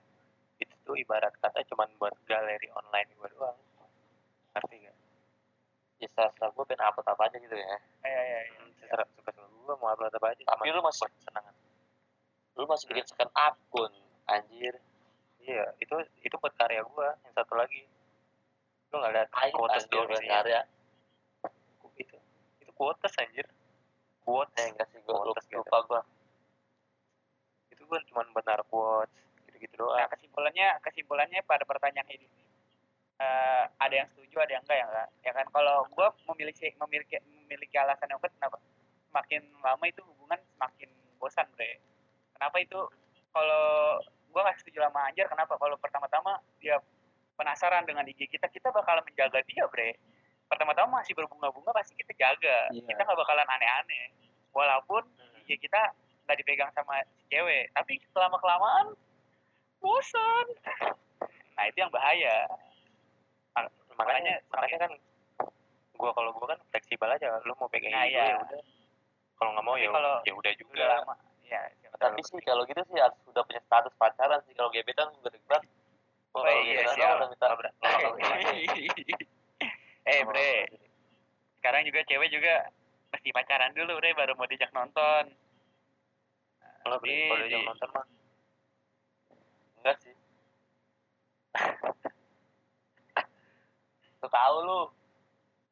Itu tuh ibarat kata cuma buat galeri online gua doang. Ngerti gak? ya serasa gue pengen upload apa aja gitu ya. Eh, eh, eh. Secara suka suka gua mau upload apa aja Tapi lu masih- buat kesenangan. lu masih bikin second akun anjir. Iya itu itu buat karya gua yang satu lagi. Lu nggak lihat quotes anjir doang bukan isinya? karya. Itu itu quotes anjir. Quotes. Eh enggak sih gue lupa gue itu gua cuma naruh quotes gitu-gitu doang Nah, kesimpulannya kesimpulannya pada pertanyaan ini eh, ada yang setuju, ada yang enggak ya enggak. Ya kan kalau gua memiliki memiliki memiliki alasan yang kuat kenapa? Semakin lama itu hubungan semakin bosan, Bre. Kenapa itu? Kalau gua nggak setuju sama Anjar, kenapa? Kalau pertama-tama dia penasaran dengan IG kita, kita bakalan menjaga dia, Bre. Pertama-tama masih berbunga-bunga pasti kita jaga. Iya. Kita nggak bakalan aneh-aneh. Walaupun Hmm. IG kita nggak dipegang sama si cewek, tapi selama kelamaan bosan. Nah itu yang bahaya. makanya Makanya- makanya kan gua kalau gua kan fleksibel aja lu mau pegang Nah, iya. ya udah kalau nggak mau ya kalau ya udah juga Udah lama. Ya. siapa tahu. tapi sih kalau gitu sih harus udah punya status pacaran sih kalau gebetan gue debat Oh, kalau iya, gebetan siap. udah minta Oh, berat. Oh, oh, eh bre, sekarang juga cewek juga mesti pacaran dulu bre baru mau diajak nonton. Kalau Di- kalau di- yang nonton mah enggak sih Lu tahu lu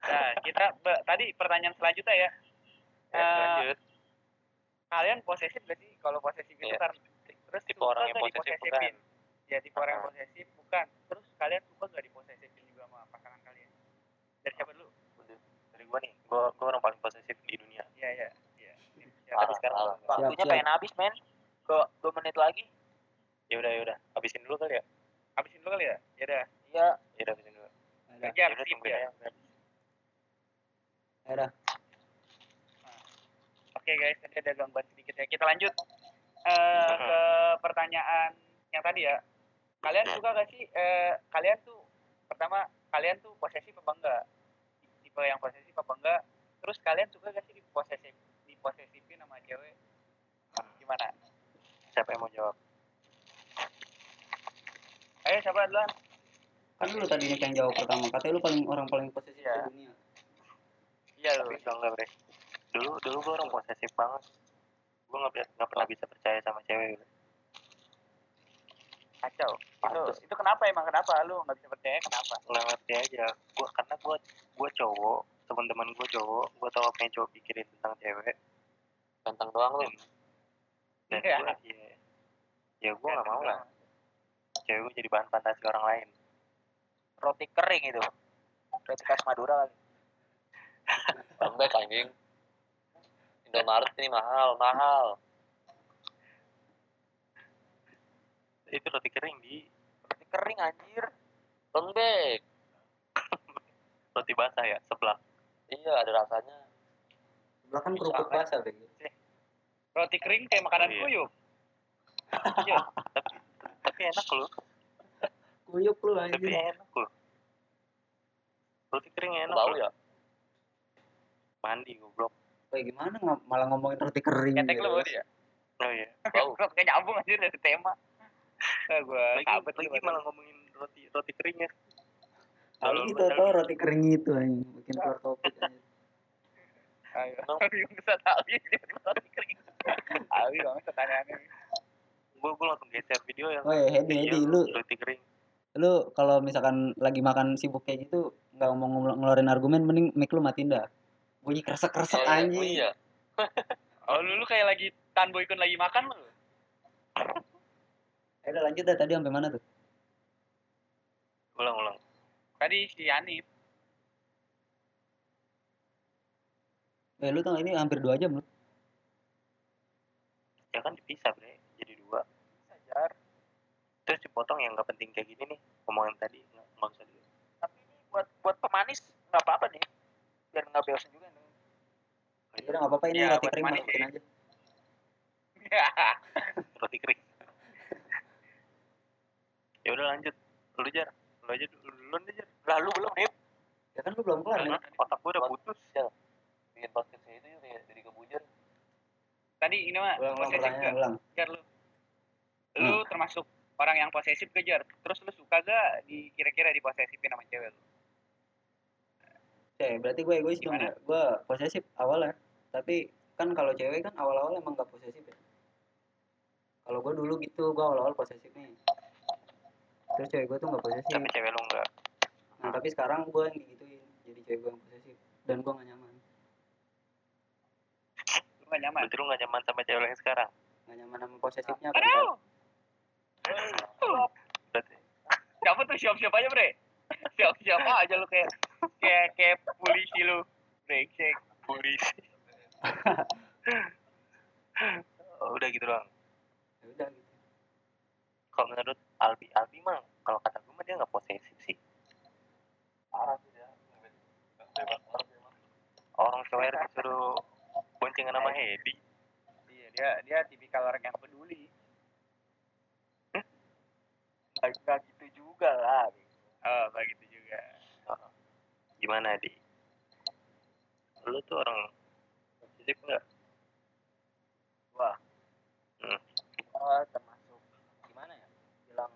Nah, kita tadi pertanyaan selanjutnya ya. Ya, Eh, lanjut. kalian posesif gak sih? Kalau posesif itu Iya. kan terus Tipe orang yang posesif diposesifin? Ya tipe orang yang posesif bukan. Terus kalian suka gak diposesifin juga sama pasangan kalian? Dari siapa dulu? Dari gua nih, gua, gua orang paling posesif di dunia. Iya iya. Iya. Ya, Tapi sekarang parah. Waktunya siap. pengen habis, men. Dua, dua menit lagi. ya udah ya udah, habisin dulu kali ya. habisin dulu kali ya. Ya udah. Iya. Ya udah habisin dulu. Kejar Ya udah sip tungguin ya. aja. Ada. Oke guys, tadi ada gangguan sedikit ya. Kita lanjut eh, ke pertanyaan yang tadi ya. Kalian suka gak sih? eh, kalian tuh pertama kalian tuh posesif apa enggak? Tipe yang posesif apa enggak? Terus kalian suka gak sih diposesif diposesifin sama cewek? Gimana? Siapa yang mau jawab? Ayo siapa duluan? Kan lu tadi nih yang jawab pertama. Katanya lu paling orang paling posesif Iya. di dunia. Iya Tapi enggak enggak, Bre. Dulu dulu gua orang posesif banget. Gua nggak nggak pernah bisa percaya sama cewek. Bre. Kacau. Itu Pantes. itu kenapa emang kenapa lu nggak bisa percaya? Kenapa? Nggak ngerti aja. Gua karena gua gua cowok, teman-teman gua cowok, gua tahu apa yang cowok pikirin tentang cewek. Ganteng doang lu Dan Iya. gua ya, ya gua nggak mau lah. Cewek gua jadi bahan fantasi orang lain. Roti kering itu. Roti khas Madura kali. lembek anjing Indomaret ini mahal mahal Itu roti kering di Roti kering anjir. lembek roti basah ya, sebelah. iya ada rasanya Sebelah kan kerupuk basah, Bego. Roti kering kayak makanan Oh, iya. kuyup. Iya, tapi tapi enak loh. Kuyup lu Tapi anjing. enak loh. Roti kering enak tahu loh. ya Mandi goblok. Kayak gimana ng- malah ngomongin roti kering. Ketek gitu. lu berarti ya? Oh iya. tahu Kok kayak nyambung aja dari tema. Nah, gue Lagi, lagi malah ngomongin roti roti kering ya. Tahu Lalu gitu tau roti kering itu anjing. Bikin keluar topik anjing. Ayo. Ayo, bisa tahu ya tiba-tiba roti kering. Ayo, banget pertanyaannya. Gue gue langsung geser video yang Oh ya, Hedi, Hedi, lu kering. lu kalau misalkan lagi makan sibuk kayak gitu nggak ngomong ngeluarin argumen mending mic lu matiin dah bunyi kresek kresek oh, iya, anjing oh, iya Oh, lu, lu kayak lagi Tan Boykun lagi makan lu. Eh, udah lanjut dah tadi sampai mana tuh Ulang ulang. Tadi si Anip. Eh lu tau ini hampir dua jam lu Ya kan dipisah bre, jadi dua. Sajar. Terus dipotong yang nggak penting kayak gini nih. Omongan tadi nggak usah dulu. Tapi ini buat buat pemanis nggak apa-apa nih. Biar nggak bosan juga nih. Ya udah nggak apa-apa ini Iya, roti kering manis masukin aja Roti kering. ya udah lanjut. Lu jar. Lu aja dulu duluan aja. Lalu belum nih. ya kan lu belum kelar nih Otak gue udah putus. Bikin podcast itu ya jadi kebujar Tadi ini mah ulang ulang posesif gak? ulang. Jar lu. Lu termasuk orang yang posesif ke Jar. Terus lu suka gak di kira-kira diposesifin sama cewek lu? Oke, berarti gue egois dong ya gue posesif awalnya. Tapi kan kalau cewek kan awal-awal emang gak posesif ya? Kalau gue dulu gitu gue awal-awal posesif nih. Terus cewek gue tuh gak posesif. Tapi cewek lu enggak. nah tapi sekarang gue yang digituin jadi cewek gue yang posesif. Dan gue gak nyaman gak nyaman? Berarti lu nggak nyaman sama cewek yang sekarang. gak nyaman sama posesifnya kan Aduh! Berarti Siapa tuh siap-siap aja bre? Siap-siap aja lu kayak kayak kayak polisi lu. Brengsek. polisi. oh, udah gitu doang. ya udah gitu Kalau menurut Albi, Albi mah kalau kata gue mah dia nggak posesif sih. parah sih dia bebas Orang cewek disuruh boncengan sama Hedi. Iya, dia dia tipikal orang yang peduli. Nggak nggak gitu juga lah. Oh, begitu juga. Gimana di? Lu tuh orang posesif nggak? Oh, termasuk gimana ya? Bilang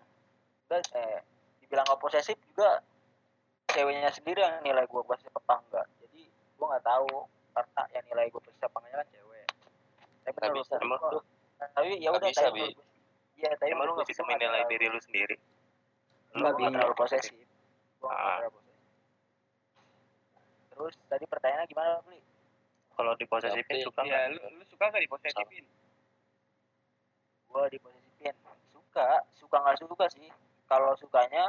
enggak eh dibilang nggak posesif juga ceweknya sendiri yang nilai gue posesif apa enggak. Jadi gue nggak tahu karena yang nilai gue posesif apa enggaknya kan cewek. Tapi Nggak menurut bisa, emang tapi ya Nggak udah bisa, tapi Bi. iya tapi emang lu nggak bisa menilai diri lu sendiri lu Nggak gua bisa. terlalu posesif gua nggak Ah. terlalu posesif terus tadi pertanyaannya gimana beli kalau diposesifin Tapi- suka Iya, nggak lu, lu suka gak diposesifin? gua diposesifin suka suka nggak suka sih kalau sukanya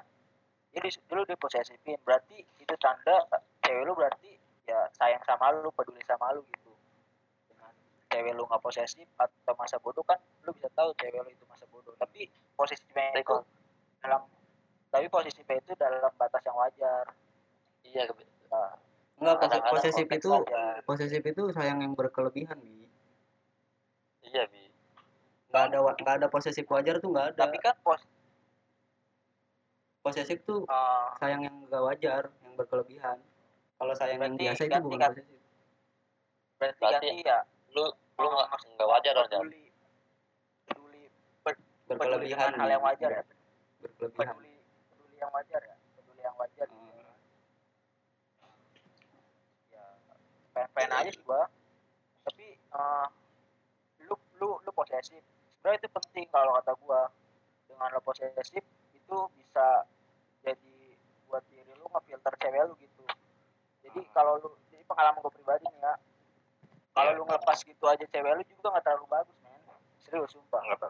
ya di, lu diposesifin berarti itu tanda cewek lu berarti ya sayang sama lu peduli sama lu gitu dengan cewek lu nggak posesif atau masa bodoh kan lu bisa tahu cewek lu itu masa bodoh tapi Tapi itu dalam tapi posesifnya itu dalam batas yang wajar iya Nah, Enggak, posesif itu aja. posesif itu sayang yang berkelebihan, Bi. iya bi Enggak ada nggak ada posesif wajar tuh nggak ada. tapi kan pos Posesif tuh eh, sayang yang nggak wajar, yang berkelebihan. Kalau yang Berarti biasa itu bukan kan? berarti Berarti ganti ya lu lu nggak nggak wajar dong peduli peduli peduli Berkelebihan. hal yang wajar ya Berkelebihan. peduli peduli yang wajar ya peduli yang wajar. Hmm. ya pengen-pengen aja sih gua tapi eh, lu lu lu posesif sebenarnya itu penting kalau kata gua dengan lo posesif itu bisa jadi buat diri lu ngefilter cewek lu gitu jadi kalau lu jadi pengalaman gua pribadi nih ya. Kalau Iya. lu ngelepas gitu aja cewek lu juga nggak terlalu bagus men. Serius sumpah. Nggak apa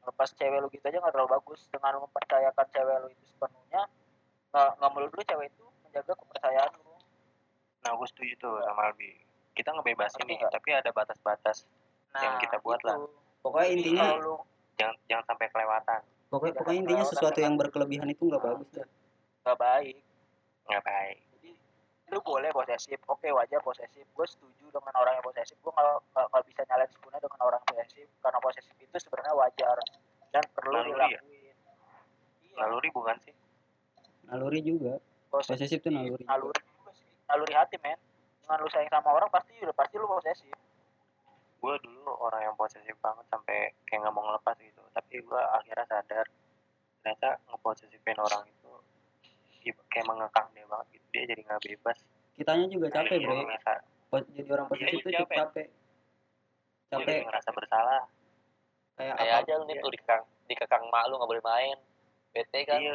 lepas cewek lu gitu aja nggak terlalu bagus. Dengan mempercayakan cewek lu itu sepenuhnya nggak nggak melulu cewek itu menjaga kepercayaan lu. Nah gue setuju tuh sama Albi. Kita ngebebasin nih tapi ada batas-batas nah Yang kita buat lah. itu. Pokoknya Jadi intinya lu jangan jangan sampai kelewatan. Pokoknya, pokoknya intinya sesuatu yang berkelebihan itu nggak bagus dah. nggak baik. Nggak baik lu boleh posesif. Oke wajar posesif. Gue setuju dengan orang yang posesif. Gue nggak bisa nyalain sepenuhnya dengan orang posesif. Karena posesif itu sebenarnya wajar. Dan perlu Naluri ya? dilakuin. Iya. Naluri bukan sih? Naluri juga. posesif Posesif tuh naluri. naluri juga. sih. Naluri hati men. Dengan lu sayang sama orang pasti udah pasti lu posesif. Gue dulu orang yang posesif banget sampai kayak nggak mau ngelepas gitu. Tapi gue akhirnya sadar ternyata ngeposesifin orang itu kayak mengekang dia banget gitu. Dia jadi nggak bebas. Kitanya juga capek, Dia Bre. jadi ngerasa Jadi orang posesif Iya, itu cukup capek. capek. Capek. jadi ngerasa bersalah. Kayak kayak apa? aja lu nih tuh dikekang dikekang mak lu nggak boleh main. Bete kan? Iya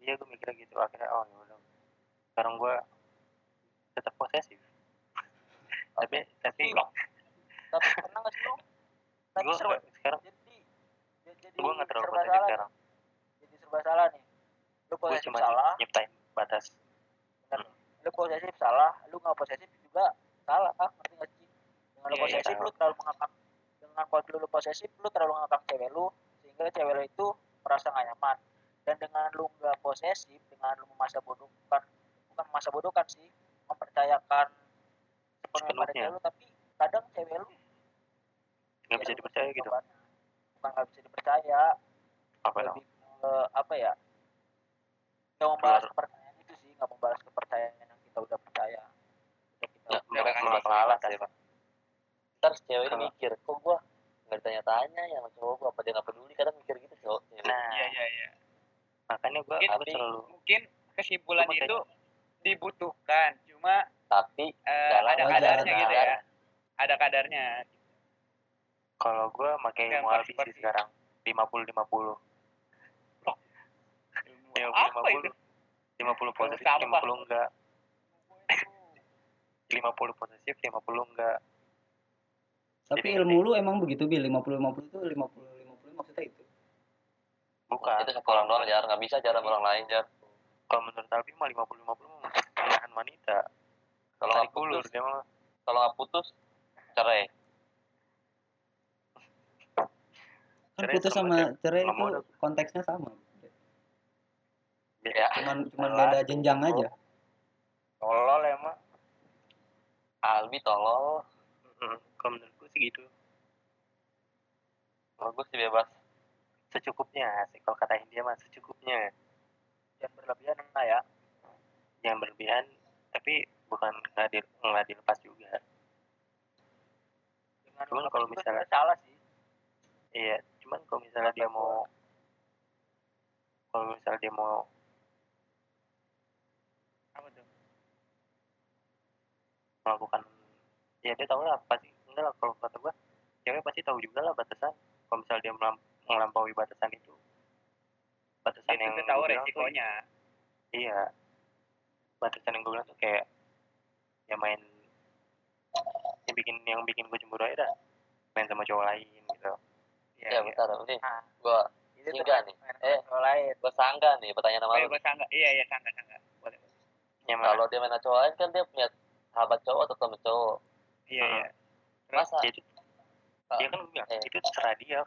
iya gue mikirnya gitu. Akhirnya oh yaudah sekarang gue tetap posesif. Tapi tapi tapi pernah nggak sih lu? Tapi serba sekarang. Jadi jadi gue nggak terlalu posesif sekarang. Jadi serba salah nih gue cuma salah. nyiptain batas. Bener. lu posesif salah lu nggak posesif juga salah ah ngerti nggak sih? Dengan lu Iya, iya, posesif tahu. lu terlalu mengangkat dengan kalau lu posesif lu terlalu mengangkat cewek lu sehingga cewek lu itu merasa nggak nyaman. Dan dengan lu nggak posesif dengan lu memasa bodoh bukan bukan memasa bodoh kan sih mempercayakan sepenuhnya pada cewek lu tapi kadang cewek lu nggak bisa dipercaya gitu. bukan nggak bisa dipercaya. Apa lebih ke apa ya nggak membalas kepercayaan itu sih nggak membalas kepercayaan yang kita udah percaya. Udah kita ya, kan nggak udah sih pak. Ntar cewek ini mikir kok gua nggak ditanya-tanya ya sama cowok apa dia nggak peduli? Kadang mikir gitu cowok nah. Iya iya iya. Makanya gua mungkin, harus selalu mungkin kesimpulan itu tanya. dibutuhkan. Cuma tapi uh, ada kadarnya gitu ya. Ada kadarnya. Kalau gua pakai mau sih sekarang 50 50 ya, apa 50, itu? 50 posesif, Sampah. 50 enggak. 50 posesif, 50 enggak. Tapi Jadi, ilmu lu emang begitu, bil 50-50 itu 50-50 maksudnya itu. Bukan. Itu satu orang doang, Jar. Nggak bisa, Jar, sama orang lain, Jar. Kalau menurut Albi mah 50-50 untuk pernikahan wanita. Kalau nggak putus, dia mah. Kalau nggak putus, cerai. Kan putus sama cerai itu konteksnya sama ya. Cuman cuman beda jenjang aja. tolol emang. Albi tolol. Mm, kalau menurut gue sih gitu. Bagus sih bebas. Secukupnya sih. Kalau katain dia mah secukupnya. Jangan berlebihan nah ya. Jangan berlebihan tapi bukan nggak di, nggak dilepas juga. Dengan Cuman kalau misalnya- salah sih. Iya cuman kalau misalnya dia mau kalau misalnya dia mau Apa tuh? Melakukan ya dia tahu lah pasti enggak lah kalau kata gua. Cewek pasti tahu juga lah batasan kalau misalnya dia melam- melampaui batasan itu. Batasan itu yang tuh tahu bilang tuh- resikonya. Iya. Batasan yang gue bilang tuh kayak ya main yang bikin yang bikin gue cemburu aja dah. Main sama cowok lain gitu. Ya bentar ini Nah, gua itu tuh Enggak nih. Eh. cowok lain. gua sangga nih pertanyaan sama oh, ya, lu gue sangga. Iya iya sangga sangga. Boleh ya kalau dia main sama cowok lain kan dia punya sahabat cowok atau temen cowok. Iya Hmm. iya masa? Dia, dia kan gue bilang eh. itu terserah dia.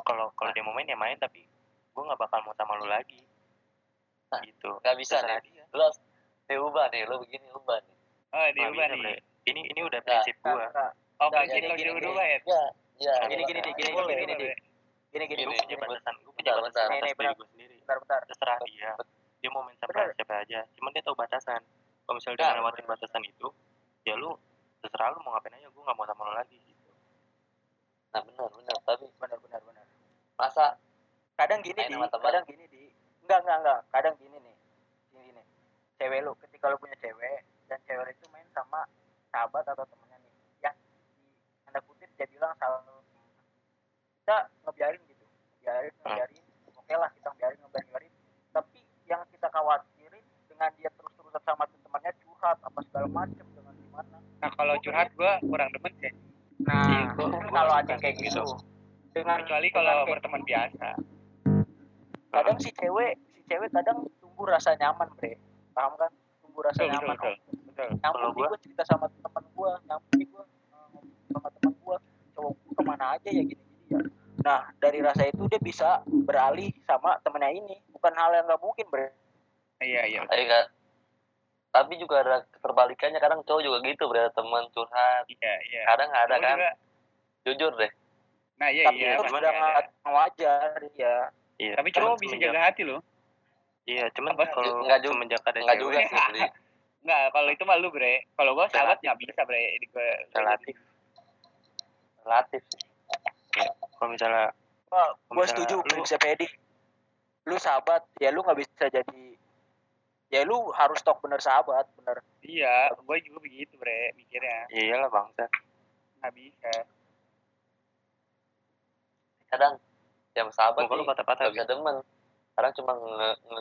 Kalau kalau dia mau main ya main tapi gue nggak bakal mau sama lu lagi. Nah, gitu. Nggak bisa terserah nih dia. Lu harus diubah nih lu begini ubah nih oh diubah nih Bre. ini ini udah prinsip gue Enggak, oh Nggak, prinsip gini, diubah ya? Ya ya Gini, gini, gini, gini, gini, gini. gini. Gini gue punya batasan gue punya batasan bentar. atas Nih, diri bentar. gue sendiri. Bentar bentar. Terserah dia. Dia mau main sama siapa aja. Cuman dia tahu batasan kalau misalnya Ya, dia ngelewatin batasan itu ya lu terserah lu mau ngapain aja gue nggak mau sama lu lagi gitu. Nah benar benar. Tapi benar benar benar. Masa kadang gini di. kadang gini di. Enggak enggak enggak kadang gini nih. Gini nih cewek lu ketika lu punya cewek dan cewek itu main sama sahabat atau temennya nih. Yang tanda kutip dia bilang salah kita ngebiarin gitu. Ngebiarin ngebiarin. Oke lah kita ngebiarin ngebiarin. Tapi yang kita khawatirin dengan dia terus terusan sama temannya curhat apa segala macem dengan gimana. Nah kalau curhat gue kurang demen sih. Nah Iya, gua- gua kalau ada kayak gitu. gitu. Dengan kecuali dengan kalau kayak berteman biasa. Kadang si cewek si cewek kadang tunggu rasa nyaman bre. Paham kan? Tunggu rasa betul betul nyaman. betul betul nyambung Kalau nih gua- gue cerita sama teman gue nyambung gue sama teman gue cowok gua ke mana aja ya gini gini ya. Nah dari rasa itu dia bisa beralih sama temennya ini. Bukan hal yang nggak mungkin bre. Iya iya Ayo kan tapi juga ada keterbalikannya kadang cowok juga gitu berada teman curhat iya iya kadang ada Gua kan juga- jujur deh nah iya tapi iya sudah ada. nggak wajar ya iya tapi cowok bisa semenjak- jaga hati loh iya cuman Apa? kalau Nggak juga- semenjak ada nggak juga sih Bri. Enggak, kalau itu mah lu bre. Kalau gua sahabat nggak bisa bre. Gua relatif relatif sih. kalau misalnya Wah, gue setuju lu- prinsip Edi lu sahabat ya lu nggak bisa jadi ya lu harus stok bener sahabat bener. Iya, gua juga begitu bre mikirnya. ya iyalah bangsa. Nggak bisa. kadang yang sahabat lu nih patah-patah nggak bisa demen. Kadang cuma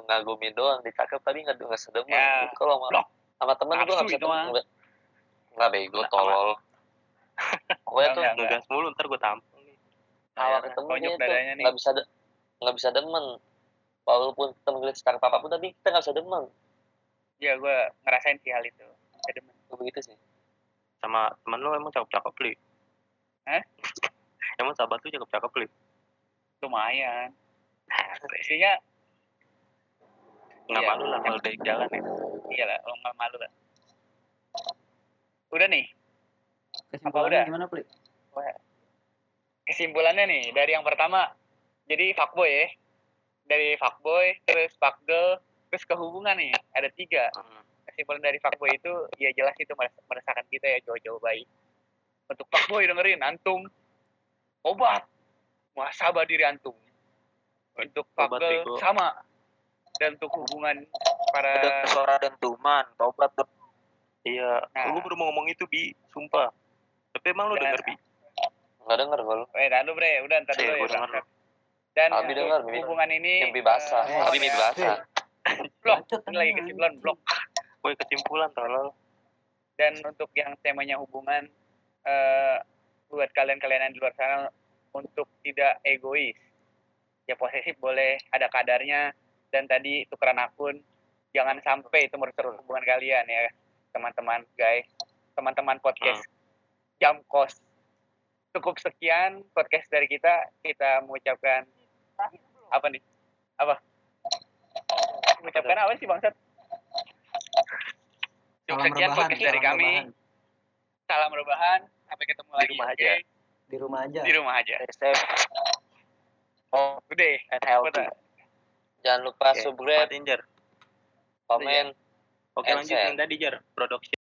ngagumin doang dicakap tapi nggak nggak sedemen. Ya, Itu kalau sama, sama temen gue nggak bisa itu demen. Nggak bego tolol. pokoknya tuh ngegas mulu ntar gue tampung. Nih kalau ketemu nih. nggak bisa nggak bisa demen walaupun temen gue sekarang apa pun tapi kita nggak bisa demen Iya, gua ngerasain sih hal itu. Nggak demen. Gua begitu sih sama temen lu emang cakep-cakep li Hah? emang sahabat lu cakep-cakep li Lumayan. Isinya nggak Iya. malu lah kalau dari jalan ya iya lah, lo nggak malu lah. Udah nih, Kesimpulannya udah? gimana, Pli? kesimpulannya nih dari yang pertama. Jadi fuckboy ya. Dari fuckboy, terus fuckgirl, terus ke hubungan nih. Ada tiga. Kesimpulan dari fuckboy itu ya jelas itu meres- meresahkan kita ya cowok-cowok baik. Untuk fuckboy dengerin antum. Obat. Muhasabah diri antum. Untuk fuckgirl sama. Dan untuk hubungan para ada suara dentuman tobat tuh iya. Nah. lu baru mau ngomong itu bi. Sumpah. Tapi emang lu Dan- denger bi? Nggak denger gue eh tahan dulu bre. Udah ntar Iya, dulu ya. Dan Abi denger, hubungan ini mimpi basah. Eh, tapi mimpi basah. Blok. Lagi kesimpulan blok. Woi kesimpulan tolol. Dan untuk yang temanya hubungan eh, buat kalian-kalian yang di luar sana untuk tidak egois ya posesif boleh ada kadarnya dan tadi tukeran akun jangan sampai itu merusak hubungan kalian ya. Teman-teman guys. Teman-teman podcast jam kos cukup sekian podcast dari kita. Kita mengucapkan apa nih? Apa? Mengucapkan apa sih bangsat? Cukup Salam sekian podcast dari kami. rebahan. salam rebahan sampai ketemu lagi rumah oke? aja. Di rumah aja. di rumah aja. Stay safe. Oh udah and healthy. Jangan lupa Oke, subscribe komen oke And lanjut yang tadi jar produksi